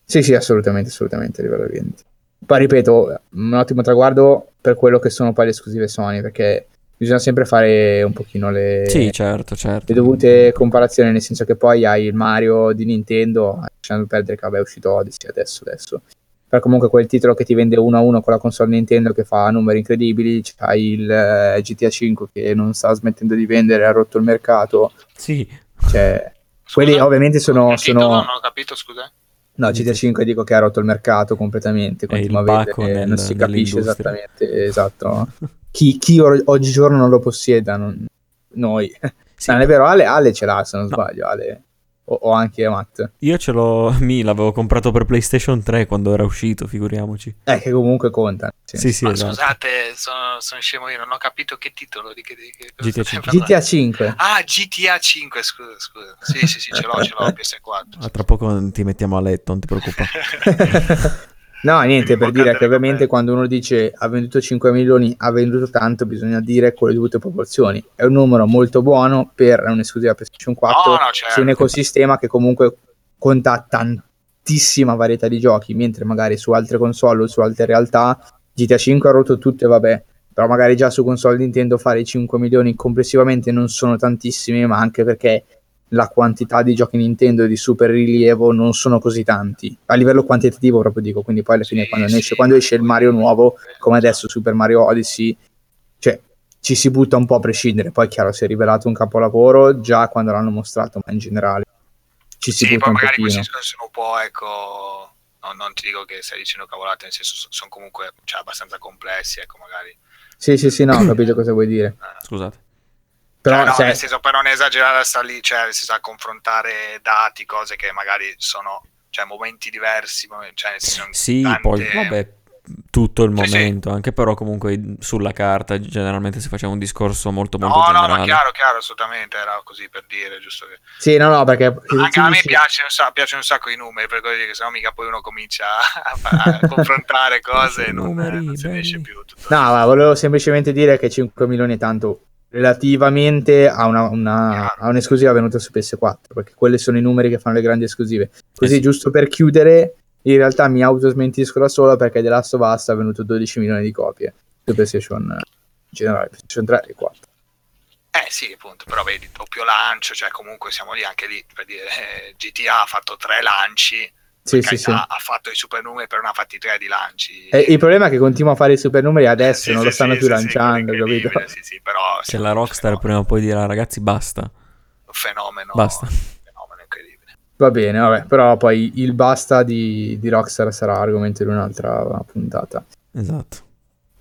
Sì, sì, assolutamente, assolutamente a livello di vendite. Poi ripeto, un ottimo traguardo per quello che sono poi le esclusive Sony, perché bisogna sempre fare un pochino le, Sì, certo, certo. le dovute comparazioni, nel senso che poi hai il Mario di Nintendo, lasciando perdere che vabbè è uscito Odyssey adesso, adesso. Però comunque quel titolo che ti vende uno a uno con la console Nintendo che fa numeri incredibili, c'hai il eh, GTA 5 che non sta smettendo di vendere, ha rotto il mercato, Sì, cioè... Scusa? Quelli ovviamente sono- titolo sono- Non ho capito, scusa. No, GTA 5 dico che ha rotto il mercato completamente, continua a nel- non si capisce esattamente, esatto. Chi, chi or- oggigiorno non lo possieda, non- noi. sì. Non è vero, Ale, Ale ce l'ha se non No. sbaglio, Ale. O, o anche Matt. Io ce l'ho, mi l'avevo comprato per PlayStation 3 quando era uscito, figuriamoci. Eh, che comunque conta. sì. Sì, sì, Ma esatto. scusate, sono, sono scemo io, non ho capito che titolo di che, di che cosa GTA stai 5. parlando. GTA 5. Ah, GTA 5, scusa, scusa. Sì, sì, sì, ce l'ho, ce l'ho, PS4. Ah, tra poco ti mettiamo a letto, non ti preoccupare. no, niente, per dire che ovviamente quando uno dice ha venduto 5 milioni, ha venduto tanto, bisogna dire con le dovute proporzioni. È un numero molto buono per un'esclusiva PlayStation 4 No, no, certo. su un ecosistema che comunque conta tantissima varietà di giochi, mentre magari su altre console o su altre realtà GTA 5 ha rotto tutte, vabbè, però magari già su console Nintendo fare 5 milioni complessivamente non sono tantissimi, ma anche perché la quantità di giochi Nintendo di super rilievo non sono così tanti a livello quantitativo proprio dico quindi poi alla fine Sì, quando, sì, esce, quando esce il Mario nuovo come adesso Super Mario Odyssey cioè ci si butta un po' a prescindere poi chiaro si è rivelato un capolavoro già quando l'hanno mostrato ma in generale ci si Sì, butta poi un magari pochino questi sono- sono un po', ecco, no, non ti dico che stai dicendo cavolate, nel senso sono comunque cioè, abbastanza complessi, ecco, magari. sì sì sì no ho capito cosa vuoi dire Eh. Scusate. Però Cioè, no, se- nel senso, per non esagerare, sta lì, cioè, nel senso, a confrontare dati, cose che magari sono, cioè, momenti diversi, cioè, Sì, tante- poi vabbè, tutto il Sì, sì. momento, anche però comunque sulla carta generalmente si faceva un discorso molto molto No, no, generale. ma chiaro, chiaro, assolutamente, era così per dire, giusto che... sì no no perché Anche a me sì, sì. piace un, sa- piacciono un sacco i numeri, per così che sennò mica poi uno comincia a, a confrontare cose e non, Numeri, non se ne belli. esce più. No, ma volevo semplicemente dire che 5 milioni è tanto relativamente a, una, una- a un'esclusiva venuta su PS4, perché quelli sono i numeri che fanno le grandi esclusive. Così, sì. giusto per chiudere, in realtà mi autosmentisco da solo perché The Last of Us ha venuto 12 milioni di copie su PlayStation in generale, PlayStation 3 e 4. Eh sì, appunto, però vedi, doppio lancio, cioè comunque siamo lì anche lì, per dire, eh, GTA ha fatto tre lanci, Sì, sì, sì. ha fatto i supernumeri per una fatti tre di lanci. E il problema è che continua a fare i supernumeri adesso, Sì, non sì, lo stanno sì, più lanciando, capito? Sì, sì, però Se la Rockstar prima o poi dirà ragazzi basta. un fenomeno, Basta. un fenomeno incredibile. Va bene, vabbè, però poi il basta di, di Rockstar sarà argomento di un'altra puntata. Esatto.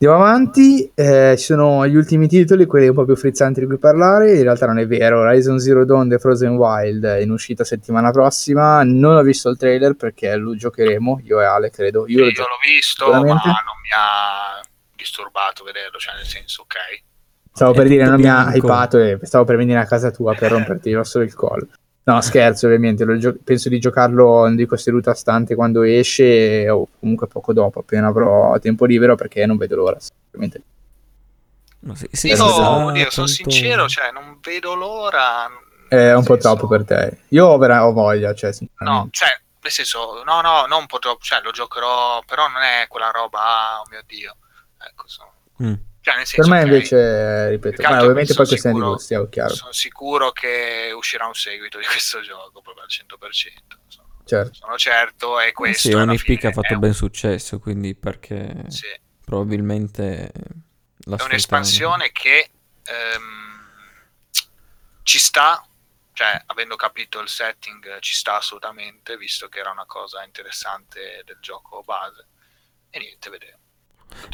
Andiamo avanti, eh, ci sono gli ultimi titoli, quelli un po' più frizzanti di cui parlare, in realtà non è vero, Horizon Zero Dawn The Frozen Wild è in uscita settimana prossima, non ho visto il trailer perché lo giocheremo, io e Ale credo, io Io, lo l'ho gioco visto, ma non mi ha disturbato vederlo, cioè nel senso, ok. Stavo È per dire, non mi ha bianco. hypato e stavo per venire a casa tua per romperti il rosso del collo. No, scherzo, ovviamente. lo gio- penso di giocarlo, non dico seduta stante quando esce o comunque poco dopo, appena avrò tempo libero, perché non vedo l'ora. Ma sì, sì, Io, sa oddio, sono sincero, cioè, non vedo l'ora. È un po' troppo per te. Io ho, vera- ho voglia, cioè, No, cioè, nel senso, no, no, non un po' troppo, cioè, lo giocherò, però non è quella roba, ah, oh mio Dio. Ecco, sono... Mm. Cioè, nel Per senso, me ok, invece, ripeto, ma ovviamente sono poi questione di sicuro- gusti, è chiaro. Sono sicuro che uscirà un seguito di questo gioco, proprio al 100%. Sono, Certo. sono certo, e questo Sì, fine che ha fatto un- ben successo, quindi perché sì, probabilmente la è un'espansione che ehm, ci sta, cioè avendo capito il setting ci sta assolutamente, visto che era una cosa interessante del gioco base. E niente, vedremo.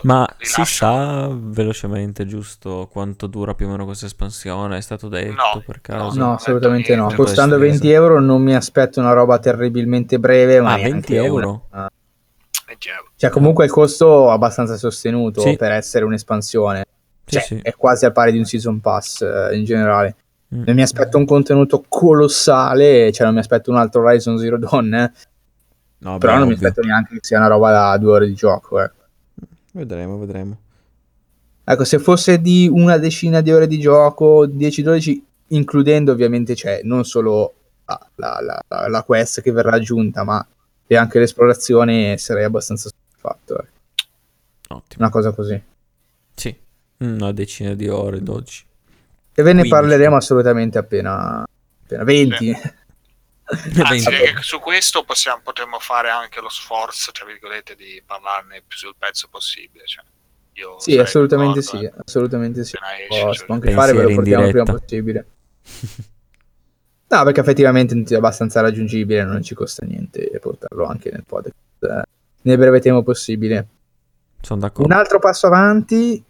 Ma si sa velocemente giusto quanto dura più o meno questa espansione? È stato detto No, per caso? No, non ho assolutamente no. Costando Questo è 20 euro non mi aspetto una roba terribilmente breve, ma Ah, neanche 20 una- euro? Eh, Cioè, comunque il costo abbastanza sostenuto Sì. per essere un'espansione. Sì, Cioè, sì. è quasi al pari di un season pass eh, in generale. Mm. Non mi aspetto un contenuto colossale, cioè non mi aspetto un altro Horizon Zero Dawn, eh, No, però beh, non mi ovvio. aspetto neanche che sia una roba da due ore di gioco. eh. Vedremo, vedremo. Ecco, se fosse di una decina di ore di gioco, 10-12, includendo ovviamente c'è non solo la, la- la- la- quest che verrà aggiunta, ma e anche l'esplorazione, sarei abbastanza soddisfatto. eh. Ottimo. Una cosa così. Sì, una decina di ore, 12. E ve ne 15. parleremo assolutamente appena, appena 20. Anzi, 20. eh, su questo possiamo, potremmo fare anche lo sforzo, tra virgolette, di parlarne più sul pezzo possibile. Cioè, io Sì, sarei assolutamente sì, eh, assolutamente sì. esce, cioè, anche fare, ve lo portiamo il prima possibile. No, perché effettivamente è abbastanza raggiungibile, non ci costa niente portarlo anche nel podcast eh, nel breve tempo possibile. Sono Un d'accordo. altro passo avanti,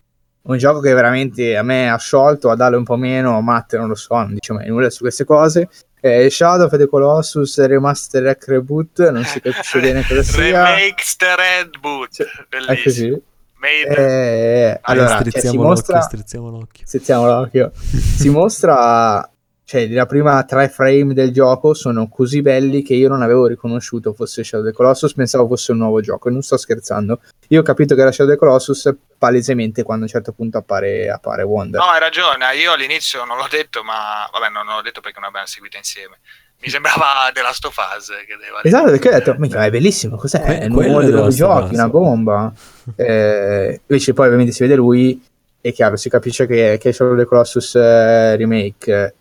un gioco che veramente a me ha sciolto, a Dale un po' meno, a Matte non lo so, non dice mai nulla su queste cose. È Shadow of the Colossus Remaster Hack Reboot, non si capisce bene cosa sia. Remakes the Red Boot, Cioè, È bellissimo. così. Made Eh, allora, cioè, si mostra... l'occhio, strizziamo l'occhio. Strizziamo l'occhio. si mostra cioè la prima tre frame del gioco sono così belli che io non avevo riconosciuto fosse Shadow of the Colossus pensavo fosse un nuovo gioco e non sto scherzando. Io ho capito che era Shadow of the Colossus palesemente quando a un certo punto appare, appare Wonder. No, hai ragione, io all'inizio non l'ho detto, ma vabbè, non l'ho detto perché non abbiamo seguito insieme. Mi sembrava The Last of Us che deve esatto perché ho detto minchia ma è bellissimo cos'è? Que- è uno è dei nuovi giochi una bomba. Eh, invece poi ovviamente si vede lui è chiaro si capisce che, che è Shadow of the Colossus eh, remake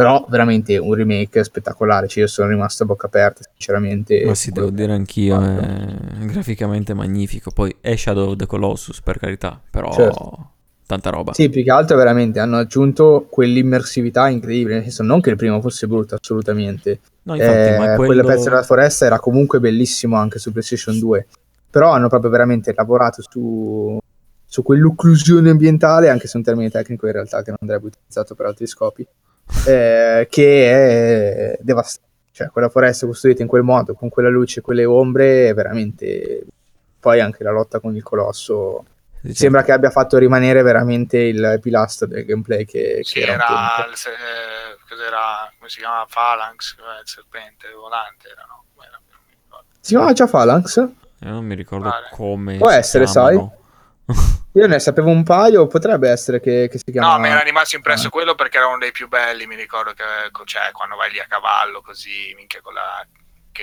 però veramente un remake spettacolare. Cioè io sono rimasto a bocca aperta sinceramente. Ma sì, devo dire anch'io, è graficamente magnifico. Poi è Shadow of the Colossus, per carità, però Certo. tanta roba. Sì, più che altro veramente hanno aggiunto quell'immersività incredibile, nel senso non che il primo fosse brutto assolutamente, No, infatti, Eh, ma quello... quel pezzo della foresta era comunque bellissimo anche su PlayStation 2, però hanno proprio veramente lavorato su, su quell'occlusione ambientale, anche se è un termine tecnico in realtà che non andrebbe utilizzato per altri scopi, eh, che è devastante. Cioè, quella foresta costruita in quel modo, con quella luce, quelle ombre, è veramente... Poi anche la lotta con il colosso certo. sembra che abbia fatto rimanere veramente il pilastro del gameplay che, Sì, che era era, il, se- eh, cos'era, come si chiama? Phalanx, eh, il serpente volante, era, no? Come era? Si chiamava già Phalanx? Io non mi ricordo Vale. come Può si essere, chiamano. Io ne sapevo un paio, potrebbe essere che, che si chiama... No, mi era rimasto impresso Ah. quello perché era uno dei più belli, mi ricordo che cioè, quando vai lì a cavallo così, minchia con la... che,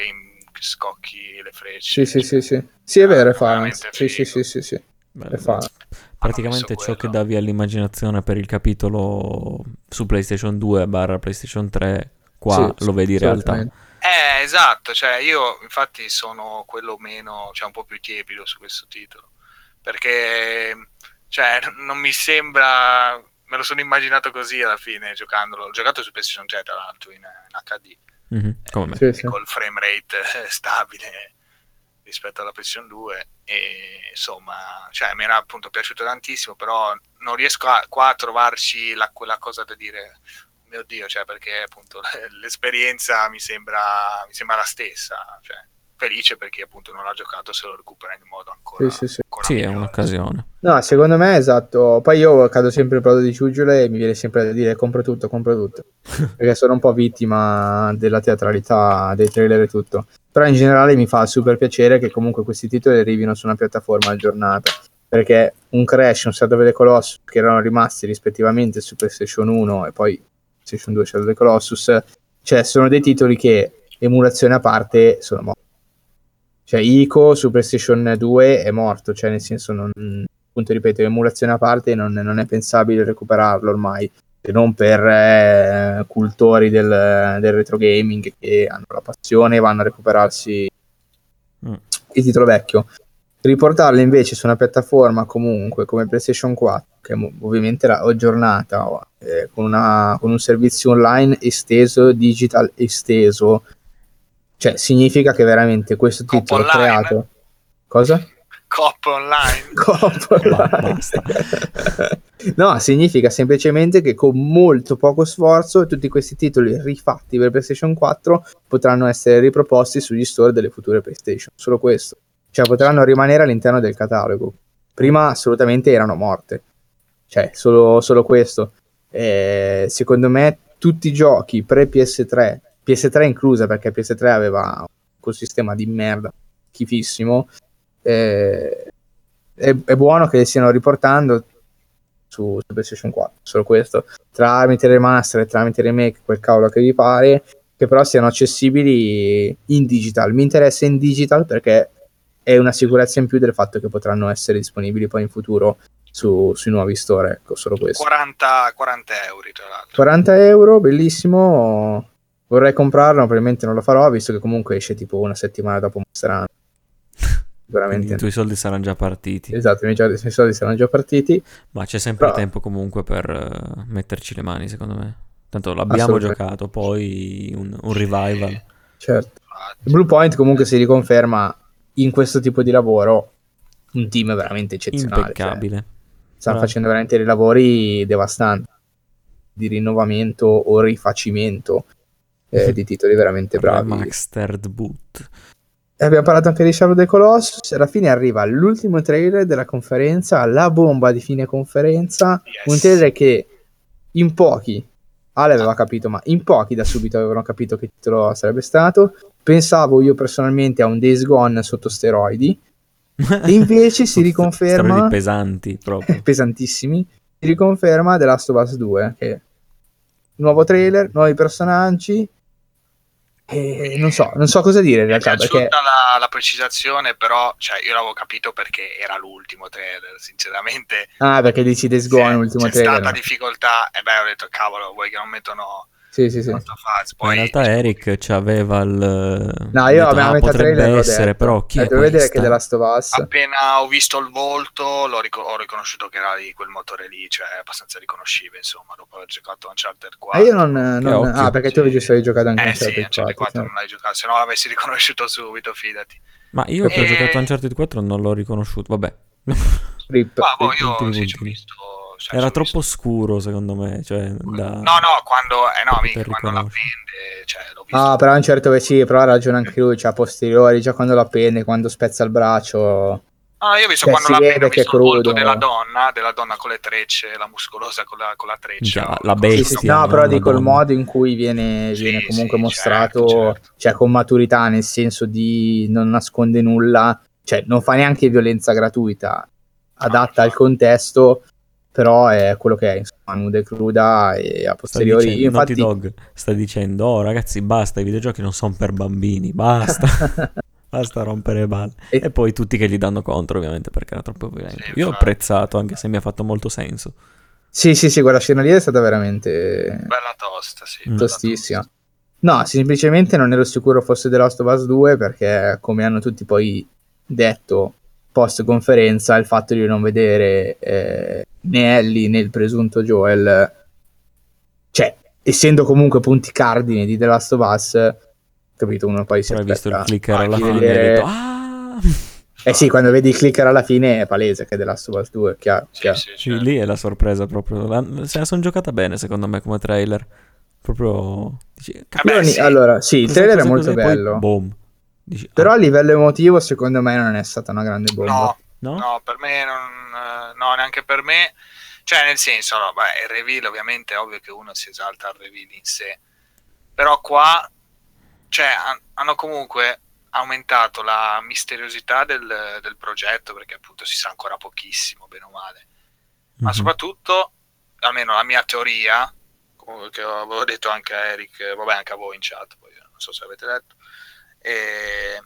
che scocchi le frecce. Sì, sì, sì, sì. Sì, è vero, è Ah, veramente Sì, sì, sì, sì, sì. Phalanx. Praticamente ciò che quello. davi all'immaginazione per il capitolo su PlayStation 2 barra PlayStation 3, qua Sì, lo vedi in realtà. Eh, esatto, cioè io infatti sono quello meno, cioè un po' più tiepido su questo titolo, perché cioè, non mi sembra, me lo sono immaginato così alla fine giocandolo, ho giocato su PlayStation 3 tra l'altro in, in HD, Mhm, Come me. Sì, sì. col frame rate eh, stabile rispetto alla PlayStation 2 e insomma, cioè mi era appunto piaciuto tantissimo, però non riesco a, qua a trovarci la, quella cosa da dire mio Dio, cioè perché appunto l'esperienza mi sembra, mi sembra la stessa, cioè, felice perché appunto non l'ha giocato se lo recupera in modo ancora, Sì, sì, sì. ancora Sì, è un'occasione. No, secondo me esatto. Poi io cado sempre in prodo di ciuggiole e mi viene sempre da dire compro tutto, compro tutto. Perché sono un po' vittima della teatralità dei trailer e tutto. Però in generale mi fa super piacere che comunque questi titoli arrivino su una piattaforma aggiornata. Perché un Crash, un Shadow of the Colossus, che erano rimasti rispettivamente su PlayStation 1 e poi PlayStation 2 Shadow of the Colossus, cioè sono dei titoli che, emulazione a parte, sono morti. Cioè Ico su PlayStation 2 è morto, cioè nel senso non, appunto ripeto, emulazione a parte non, non è pensabile recuperarlo ormai, se non per eh, cultori del, del retro gaming che hanno la passione e vanno a recuperarsi Mm. il titolo vecchio. Riportarlo invece su una piattaforma comunque come PlayStation 4, che ovviamente era aggiornata, eh, con, una- con un servizio online esteso, digital esteso, cioè significa che veramente questo Coop titolo online, creato... Cosa? Coop online. Coop Ma online. no, significa semplicemente che con molto poco sforzo tutti questi titoli rifatti per PlayStation 4 potranno essere riproposti sugli store delle future PlayStation. Solo questo. Cioè potranno rimanere all'interno del catalogo. Prima assolutamente erano morte. Cioè, solo, solo questo. Eh, secondo me tutti i giochi pre-PS3, PS3 inclusa perché PS3 aveva un sistema di merda schifissimo, eh, è, è buono che stiano riportando su, su PlayStation 4, solo questo, tramite remaster, tramite remake, quel cavolo che vi pare, che però siano accessibili in digital. Mi interessa in digital perché è una sicurezza in più del fatto che potranno essere disponibili poi in futuro su- sui nuovi store, ecco, solo questo. 40, 40 euro tra l'altro. 40 euro, bellissimo. Vorrei comprarlo, ma probabilmente non lo farò, visto che comunque esce tipo una settimana dopo Monster Hunter. Sicuramente. i tuoi soldi saranno già partiti. Esatto, i miei soldi saranno già partiti. Ma c'è sempre Però- tempo comunque per eh, metterci le mani, secondo me. Tanto l'abbiamo giocato, poi un, un revival. Certo. Blue Point comunque si riconferma in questo tipo di lavoro un team veramente eccezionale. cioè, Impeccabile. stanno Bravo. facendo veramente dei lavori devastanti di rinnovamento o rifacimento eh, di titoli veramente bravi. Remastered boot. Abbiamo parlato anche di Shadow of the Colossus. Alla fine arriva l'ultimo trailer della conferenza, la bomba di fine conferenza. Yes. Un trailer che in pochi, Ale aveva capito, ma in pochi da subito avevano capito che titolo sarebbe stato. Pensavo io personalmente a un Days Gone sotto steroidi. E invece si riconferma- Steroidi pesanti proprio. pesantissimi. Si riconferma The Last of Us 2. Che nuovo trailer, nuovi personaggi. E non so, non so cosa dire in Mi è realtà. Perché la, la precisazione, però cioè, io l'avevo capito perché era l'ultimo trailer, sinceramente. Ah, perché dici Days Gone, se l'ultimo c'è trailer. stata no? difficoltà, e beh, ho detto, cavolo, vuoi che non mettono Sì, sì, sì. Ma Poi, in realtà Eric c'aveva il... No, io detto, a "Ah, metà potrebbe essere, però chi Eh, è vedere che of Us. appena ho visto il volto, l'ho rico- ho riconosciuto che era di quel motore lì, cioè abbastanza riconoscibile, insomma, dopo aver giocato Uncharted 4. Ah, io non, non- occhio. ah, perché tu Sì. giusto hai giocato anche Eh sì, Uncharted Uncharted 4 4, non l'hai giocato, se no l'avessi riconosciuto subito, fidati. Ma io che ho Eh. giocato Uncharted 4 non l'ho riconosciuto, vabbè. Rip. Ma boh, io sì, ci ho visto... cioè, Era troppo visto- scuro secondo me, cioè da... No, no, quando, eh, no, mica, quando la riconoscere. prende, cioè, l'ho visto. Ah, però a un certo che sì, però ha ragione anche lui, cioè a posteriori, già quando la appende, quando spezza il braccio. No, io ho visto Cioè, quando la vede che è visto il volto crudo. della donna, della donna con le trecce, la muscolosa con la, con la treccia. Ho la bestia. sì, sì. No, no, però dico il donna. modo in cui viene, Sì, viene comunque sì, mostrato, certo, certo. cioè con maturità, nel senso di non nasconde nulla, cioè non fa neanche violenza gratuita, adatta al contesto, però è quello che è, insomma, nuda e cruda e a Sta posteriori. dicendo, Io Naughty infatti Dog sta dicendo, oh ragazzi basta, i videogiochi non sono per bambini, basta, basta rompere le balle. E- E poi tutti che gli danno contro ovviamente perché era troppo violento. Sì, Io ho infatti. apprezzato anche se mi ha fatto molto senso. Sì, sì, sì, quella scena lì è stata veramente Bella tosta, sì. Mm. tostissima. tosta. No, semplicemente non ero sicuro fosse The Last of Us 2 perché, come hanno tutti poi detto post conferenza, il fatto di non vedere eh, né Ellie né il presunto Joel, cioè, essendo comunque punti cardine di The Last of Us, capito, uno poi si Però hai visto il clicker alla fine e vedere- detto ah! Eh sì, quando vedi il clicker alla fine è palese che è The Last of Us 2, è chiaro. Sì, chiaro. sì, certo. lì è la sorpresa proprio. La- se la sono giocata bene secondo me come trailer. Proprio... Dici, Vabbè, ogni- sì. Allora, sì, il trailer è molto bello. boom. Dici, Però ah, a livello emotivo, secondo me, non è stata una grande bomba. No, no? no, per me non, eh, no, neanche per me. Cioè, nel senso, no, beh, il reveal ovviamente è ovvio che uno si esalta al reveal in sé. Però qua, cioè, han- hanno comunque aumentato la misteriosità del, del progetto perché appunto si sa ancora pochissimo, bene o male. Ma Mhm. soprattutto, almeno la mia teoria, che avevo detto anche a Eric, eh, vabbè anche a voi in chat, poi non so se avete letto, eh,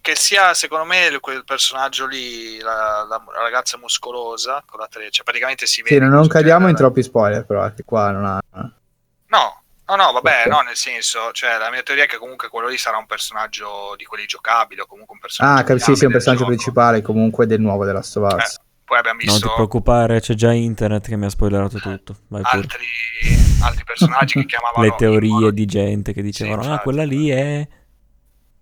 che sia secondo me quel personaggio lì, la, la- la ragazza muscolosa con la treccia, praticamente si vede... Sì, non, non cadiamo in troppi spoiler, però, che qua non ha... No, no, no, vabbè, Ok. no, nel senso, cioè la mia teoria è che comunque quello lì sarà un personaggio di quelli giocabili o comunque un personaggio... Ah, cap- sì, sì, un personaggio gioco. principale comunque del nuovo della Last of Us. Eh, Poi abbiamo Non visto... ti preoccupare, c'è già internet che mi ha spoilerato tutto. Vai altri, altri personaggi che chiamavano Le teorie di gente che dicevano, ah, infatti. quella lì è...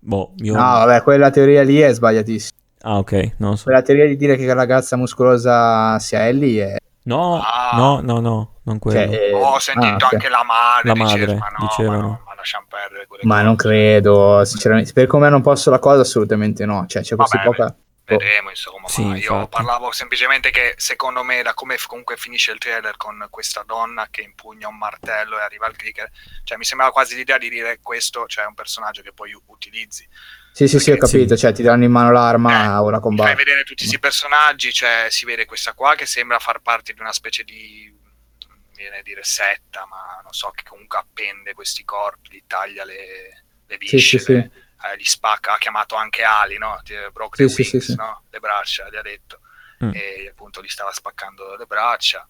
Boh, io... No, vabbè, quella teoria lì è sbagliatissima. Ah, ok, non so. Quella teoria di dire che la ragazza muscolosa sia Ellie è... No, Ah. no, no, no, non quello. Cioè, eh, Ho sentito ah, anche la madre, La diceva, madre, ma no, dicevano. ma, no, ma lasciamo perdere Ma cose. non credo, sinceramente. Per come hanno posto la cosa, assolutamente no. Cioè, c'è così Vabbè, poca... Vedremo, insomma, Sì, io infatti. parlavo semplicemente che secondo me da come comunque finisce il trailer con questa donna che impugna un martello e arriva al clicker, cioè mi sembrava quasi l'idea di dire questo, cioè è un personaggio che poi utilizzi. Sì, sì, sì, ho Perché- capito. Cioè, ti danno in mano l'arma Eh, o la Fai combatti. vedere tutti questi personaggi, cioè si vede questa qua che sembra far parte di una specie di viene a dire setta, ma non so, che comunque appende questi corpi, li taglia le, le Sì, sì, viscere, sì. Eh, li spacca, ha chiamato anche ali, no? Ti- Broke Sì, the sì, wings, sì. no? Le braccia, gli ha detto. Mm. E appunto gli stava spaccando le braccia.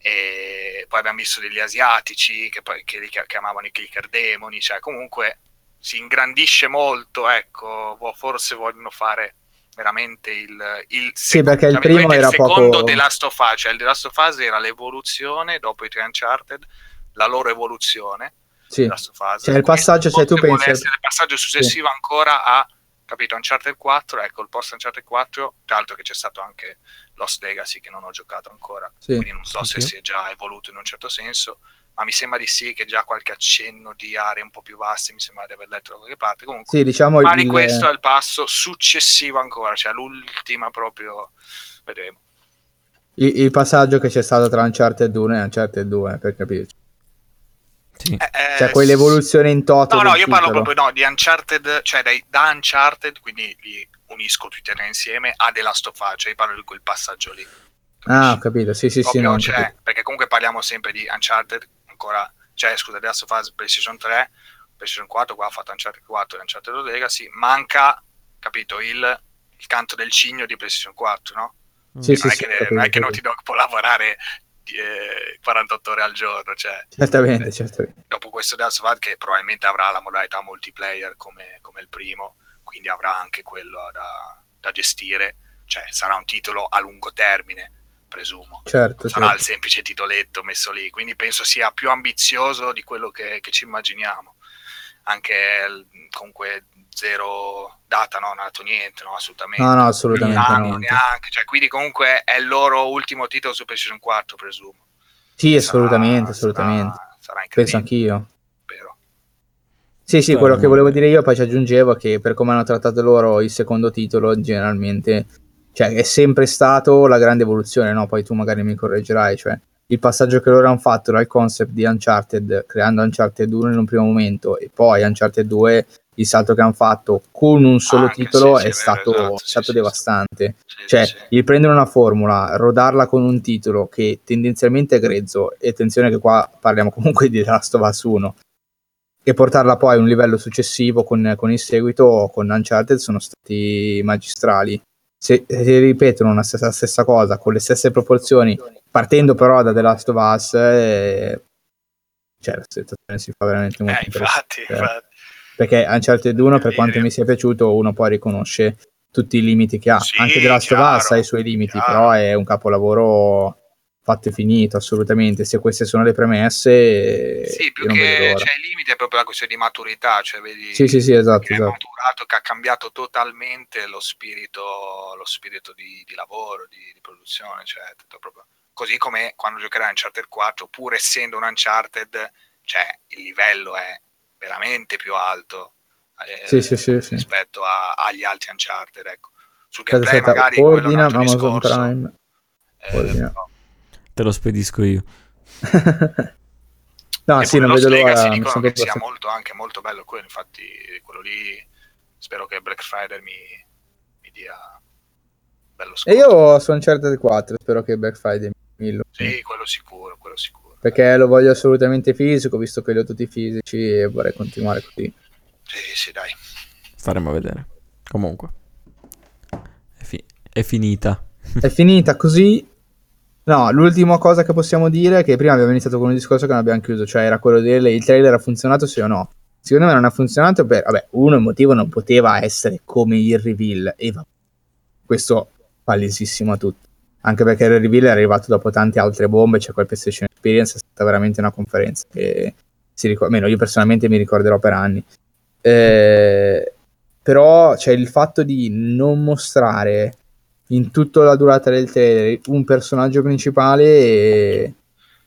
E poi abbiamo visto degli asiatici che poi che li chia- chiamavano i clicker demoni, cioè comunque si ingrandisce molto, ecco, forse vogliono fare veramente il, il Sì, perché il primo era il secondo poco- The Last of Us, cioè il The Last of Us era l'evoluzione dopo i tre Uncharted, la loro evoluzione Sì. Last of Us. Cioè, il passaggio, cioè, tu pensi- essere il passaggio successivo ancora a capito Uncharted 4, ecco il post Uncharted 4, tra l'altro che c'è stato anche Lost Legacy che non ho giocato ancora, Sì. quindi non so se si è già evoluto in un certo senso, ma mi sembra di sì che già qualche accenno di aree un po' più vaste mi sembra di aver letto da qualche parte, comunque Sì, diciamo ma di il- questo è il passo successivo ancora, cioè l'ultima proprio, vedremo. il, il passaggio che c'è stato tra Uncharted 1 e Uncharted 2, per capirci. Sì. Eh, eh, Cioè, quell'evoluzione in toto No, no, io parlo titolo. proprio no, di Uncharted, cioè dai, da Uncharted, quindi li unisco tutti e tre insieme, a The Last of Us, cioè io parlo di quel passaggio lì. Ah, ho Capisci? capito. Sì, sì, sì, Proprio, no, ho cioè, perché comunque parliamo sempre di Uncharted, ancora, cioè scusa, The Last of Us PlayStation 3, PlayStation 4, qua ha fatto Uncharted 4 e Uncharted Legacy, manca, capito, il, il canto del cigno di PlayStation 4, no? Sì, non, sì, è sì, che, capito, non è che Naughty. Dog può lavorare eh, 48 ore al giorno, cioè Certamente, certamente. dopo questo of Us che probabilmente avrà la modalità multiplayer come, come il primo, quindi avrà anche quello da, da gestire, cioè sarà un titolo a lungo termine, presumo. Certo, Sarà certo. il semplice titoletto messo lì, quindi penso sia più ambizioso di quello che, che ci immaginiamo. Anche comunque zero data, no, non ha dato niente, no, assolutamente. No, no, assolutamente Non no. hanno neanche, cioè, quindi comunque è il loro ultimo titolo su PlayStation 4, presumo. Sì, Sarà- assolutamente, assolutamente. Sarà, sarà Penso anch'io. spero. Sì, sì, quello che volevo dire io, poi ci aggiungevo che per come hanno trattato loro il secondo titolo, generalmente, cioè è sempre stato la grande evoluzione, no? Poi tu magari mi correggerai, cioè il passaggio che loro hanno fatto dal concept di Uncharted, creando Uncharted 1 in un primo momento e poi Uncharted 2, il salto che hanno fatto con un solo Anche, titolo sì, sì, è è vero, stato, esatto, è sì, stato sì, devastante. Sì, Cioè, sì, sì. il prendere una formula, rodarla con un titolo che tendenzialmente è grezzo, e attenzione che qua parliamo comunque di The Last of Us 1, e portarla poi a un livello successivo con, con il seguito, con Uncharted, sono stati magistrali. Se, se ripetono la stessa, stessa cosa, con le stesse proporzioni, partendo però da The Last of Us, eh, cioè la situazione si fa veramente molto Eh, infatti, infatti. Perché Uncharted 1, per quanto mi sia piaciuto, uno poi riconosce tutti i limiti che ha. Sì, Anche The Last of Us ha i suoi limiti, chiaro. però è un capolavoro fatto e finito, assolutamente. Se queste sono le premesse, Sì, più che cioè, il limite è proprio la questione di maturità, cioè vedi Sì, sì, sì, esatto, che è esatto. maturato, che ha cambiato totalmente lo spirito, lo spirito di, di lavoro, di, di produzione, cioè così come quando giocherai Uncharted 4, pur essendo un Uncharted, cioè il livello è veramente più alto eh, Sì, sì, sì, sì. rispetto a- agli altri Uncharted, ecco. Sul Aspetta, gameplay aspetta, magari quello è un ordina Amazon discorso, Prime. eh, ordina. però- Te lo spedisco io. no, E sì, non vedo l'ora. Mi dicono che sia molto, anche molto bello quello, infatti quello lì spero che Black Friday mi, mi dia bello E sconto. io sono certo del 4, spero che Black Friday mi lo... Sì, quello sicuro, quello sicuro. Perché lo voglio assolutamente fisico, visto che li ho tutti fisici e vorrei continuare così. Sì, sì, dai. Staremo a vedere. Comunque. È, fi- è finita. È finita così. No, l'ultima cosa che possiamo dire è che prima abbiamo iniziato con un discorso che non abbiamo chiuso, cioè era quello del il trailer ha funzionato sì o no. Secondo me non ha funzionato per, vabbè, uno il motivo non poteva essere come il reveal e va. Questo palesissimo a tutti. Anche perché il reveal è arrivato dopo tante altre bombe, c'è quel PlayStation Experience, è stata veramente una conferenza che si ricorda, almeno io personalmente mi ricorderò per anni. Eh, però c'è il fatto di non mostrare in tutta la durata del trailer un personaggio principale e,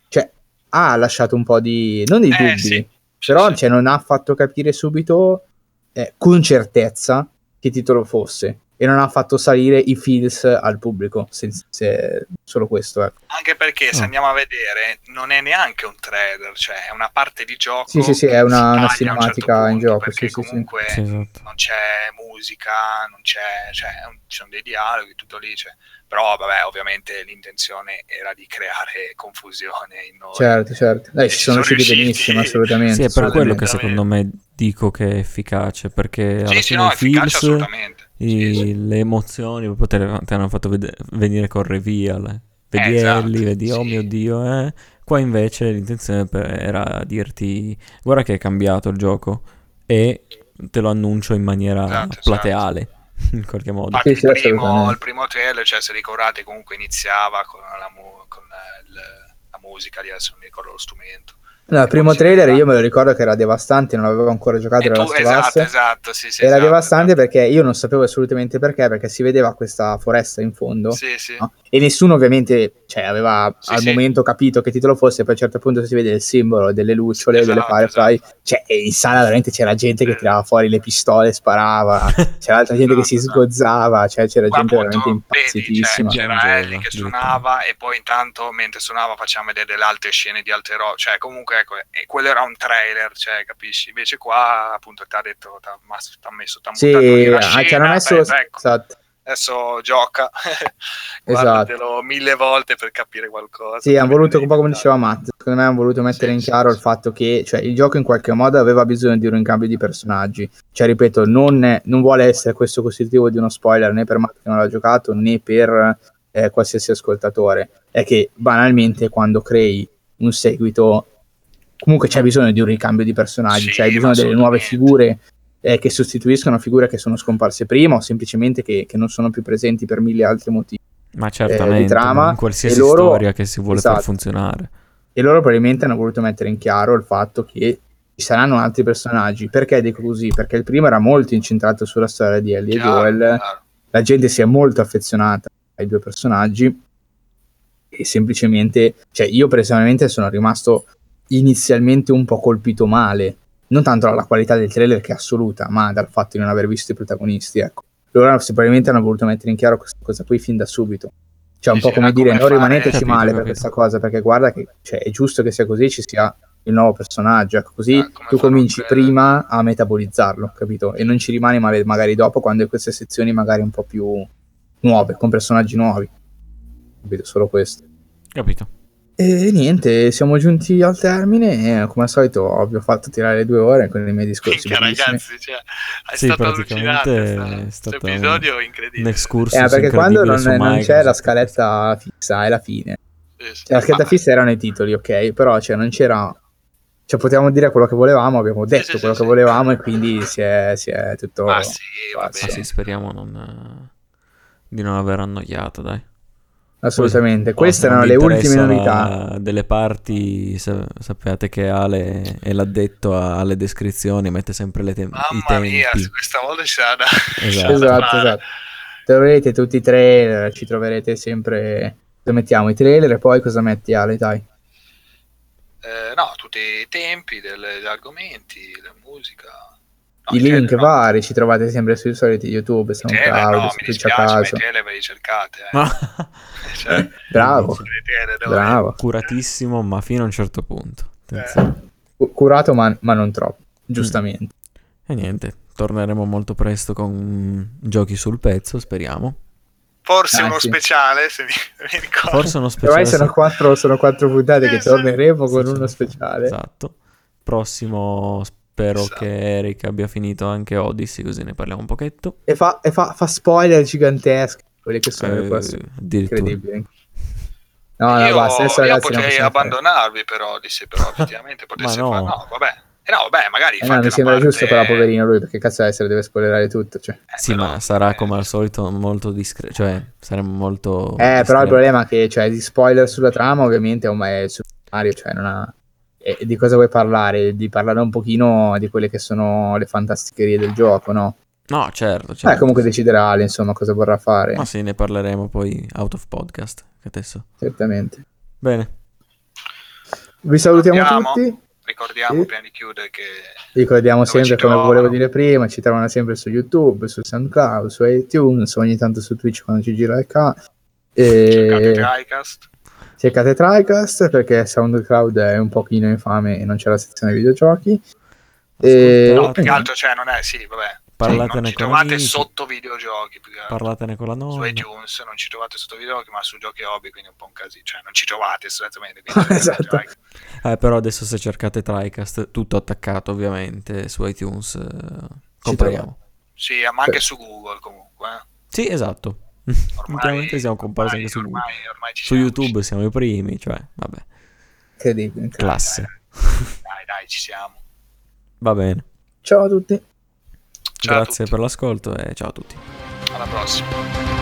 cioè ha lasciato un po' di non di Eh, dubbi sì. però sì. cioè, non ha fatto capire subito eh, con certezza che titolo fosse e non ha fatto salire i feels al pubblico se, se- solo questo ecco. Anche perché se Oh. andiamo a vedere non è neanche un trailer, cioè è una parte di gioco. Sì, sì, sì, è una- una taglia a un cinematica certo in gioco, Perché sì, sì, sì. comunque Sì, esatto. non c'è musica, non c'è, cioè, ci sono dei dialoghi, tutto lì. cioè. Però, vabbè, ovviamente l'intenzione era di creare confusione in noi. certo certo Dai, ci sono sono usciti riusciti. benissimo assolutamente Sì, è per quello che secondo me dico che è efficace. Perché alla Sì, fine no, i efficace feels, assolutamente. I- Sì, sì. le emozioni proprio te, le- te hanno fatto vede- venire con reveal. eh. Vedi Eh, esatto, Ellie, vedi oh sì. mio dio, eh. Qua invece l'intenzione per- era dirti guarda che è cambiato il gioco e te lo annuncio in maniera Esatto, esatto. plateale in qualche modo. Infatti Sì, sì, il, primo, il primo trailer, cioè se ricordate, comunque iniziava con la, mu- con, il- la musica, di adesso non mi ricordo lo strumento. No, il primo trailer io me lo ricordo che era devastante non avevo ancora giocato tu- Last esatto, esatto, sì, sì, era esatto, devastante esatto. perché io non sapevo assolutamente perché, perché si vedeva questa foresta in fondo Sì, sì. no? e nessuno ovviamente cioè, aveva Sì, al sì. momento capito che titolo fosse, poi a un certo punto si vede il simbolo delle lucciole, Esatto, delle firefly, esatto. cioè, in sala veramente c'era gente che Eh. tirava fuori le pistole, sparava, c'era altra gente che si Esatto, esatto. sgozzava, cioè c'era Qua gente veramente vedi, cioè, impazzitissima. c'era Ellie che suonava e poi intanto mentre suonava facciamo vedere delle altre scene di altre robe, cioè comunque ecco, e quello era un trailer, cioè capisci? Invece qua appunto ti ha detto, ti ha messo, ti ha Sì, la ah, ci hanno scena, messo beh, ecco, esatto. adesso gioca, Esatto. mille volte per capire qualcosa. Sì, hanno voluto, vedere un po' come diceva. Matt, secondo me hanno voluto mettere Sì, in chiaro sì. il fatto che cioè, il gioco in qualche modo aveva bisogno di un ricambio di personaggi. Cioè, ripeto, non, è- non vuole essere questo costitutivo di uno spoiler né per Matt che non l'ha giocato né per eh, qualsiasi ascoltatore. È che banalmente quando crei un seguito, comunque c'è bisogno di un ricambio di personaggi, Sì, cioè hai ma bisogno delle nuove figure eh, che sostituiscono figure che sono scomparse prima o semplicemente che, che non sono più presenti per mille altri motivi. Ma certamente, di trama, in qualsiasi e loro- storia che si vuole far esatto. funzionare. E loro probabilmente hanno voluto mettere in chiaro il fatto che ci saranno altri personaggi. Perché dico così? Perché il primo era molto incentrato sulla storia di Ellie e Chiaro, Joel. chiaro. La gente si è molto affezionata ai due personaggi e semplicemente, cioè io personalmente sono rimasto inizialmente un po' colpito male, non tanto dalla qualità del trailer che è assoluta, ma dal fatto di non aver visto i protagonisti, ecco. Loro probabilmente hanno voluto mettere in chiaro questa cosa qui fin da subito. Cioè, un Sì, po' come dire, come non fare- rimaneteci Capito, male per capito. questa cosa, perché guarda che cioè, è giusto che sia così, ci sia il nuovo personaggio, ecco, così Ah, tu cominci prima a metabolizzarlo, capito? E non ci rimani male magari dopo quando hai queste sezioni magari un po' più nuove, con personaggi nuovi. Capito? Solo questo. Capito? E niente, siamo giunti al termine e come al solito vi ho fatto tirare le due ore con i miei discorsi Minchia, bellissimi. ragazzi, cioè, è Sì, stato praticamente allucinante è questo stato episodio Un incredibile. excursus Eh, perché quando non, non c'è la scaletta fissa, è la fine. Sì, sì. Cioè, la scheda Vabbè, fissa erano i titoli, ok? Però cioè, non c'era. cioè, potevamo dire quello che volevamo, abbiamo detto sì, quello sì, che sì. volevamo e quindi si è, si è tutto... Ah sì, Ah, vabbè. Ah, sì, speriamo non, di non aver annoiato, dai. Assolutamente. Queste erano le ultime novità. Delle parti, sa- sappiate che Ale è l'addetto alle descrizioni, mette sempre le te- i Mamma mia, questa volta ci sarà da... Esatto. Esatto, esatto. Troverete tutti i trailer, ci troverete sempre... Cosa mettiamo? I trailer e poi cosa metti Ale, dai. Eh, no, tutti i tempi del- degli argomenti, la musica. I link no. vari ci trovate sempre sui soliti YouTube, SoundCloud, no, su mi Twitch a caso. trailer ve li cercate. Eh. Ah, Cioè, Bravo, i trailer dove- bravo. Curatissimo, ma fino a un certo punto. Eh. Curato ma, ma non troppo, giustamente. E niente, torneremo molto presto con giochi sul pezzo, speriamo. Forse Dai, uno sì. speciale, se mi, mi ricordo. Forse uno Ormai speciale. sono quattro, sono quattro puntate che Eh, sì. torneremo con Sì, uno speciale. Esatto. Prossimo spero Esatto. che Eric abbia finito anche Odyssey, così ne parliamo un pochetto. E, fa, e fa, fa spoiler giganteschi, quelli che sono le Eh, addirittura. incredibili. No, no, io, basta, adesso io ragazzi non potrei abbandonarvi però, disse però effettivamente potesse Ma no. fare. No, vabbè. Eh, no, vabbè, magari Eh no, mi sembra parte- giusto però poverino lui, perché cazzo essere deve spoilerare tutto. Cioè. Eh, Sì, però- ma sarà eh, come al solito molto discreto, cioè saremo molto... Eh, però il problema è che cioè, di spoiler sulla trama ovviamente ormai è su Mario, cioè non ha... E di cosa vuoi parlare? Di parlare un pochino di quelle che sono le fantasticherie del gioco, no? No, certo, certo. Eh, comunque deciderà Ale, insomma, cosa vorrà fare, Ma sì, ne parleremo poi out of podcast, che adesso. certamente. Bene, Vi salutiamo Andiamo. tutti. Ricordiamo Sì. prima di chiudere che Ricordiamo sempre, come trovano? volevo dire prima, ci trovano sempre su YouTube, su SoundCloud, su iTunes, ogni tanto su Twitch quando ci gira il ca. cercate E TriCast. Cercate TriCast perché SoundCloud è un pochino infame e non c'è la sezione videogiochi. E... No, più che altro, cioè, non è, sì, vabbè. Parlatene non ci con trovate amici. sotto videogiochi, più che altro. parlatene con la su nonna. iTunes non ci trovate sotto videogiochi, ma su giochi hobby, quindi è un po' un casino. Cioè, non ci trovate esattamente. quindi Esatto. Eh, però adesso se cercate TriCast, tutto attaccato ovviamente su iTunes, eh, compariamo. Sì, ma anche su Google comunque. eh. Sì, esatto. Ultimamente siamo comparsi ormai- anche su ormai- ormai Su siamo, YouTube siamo i primi, cioè, vabbè, Incredibile. classe. ci- Dai, dai, ci siamo. Va bene. Ciao a tutti. Ciao a Grazie tutti. per l'ascolto e ciao a tutti. Alla prossima.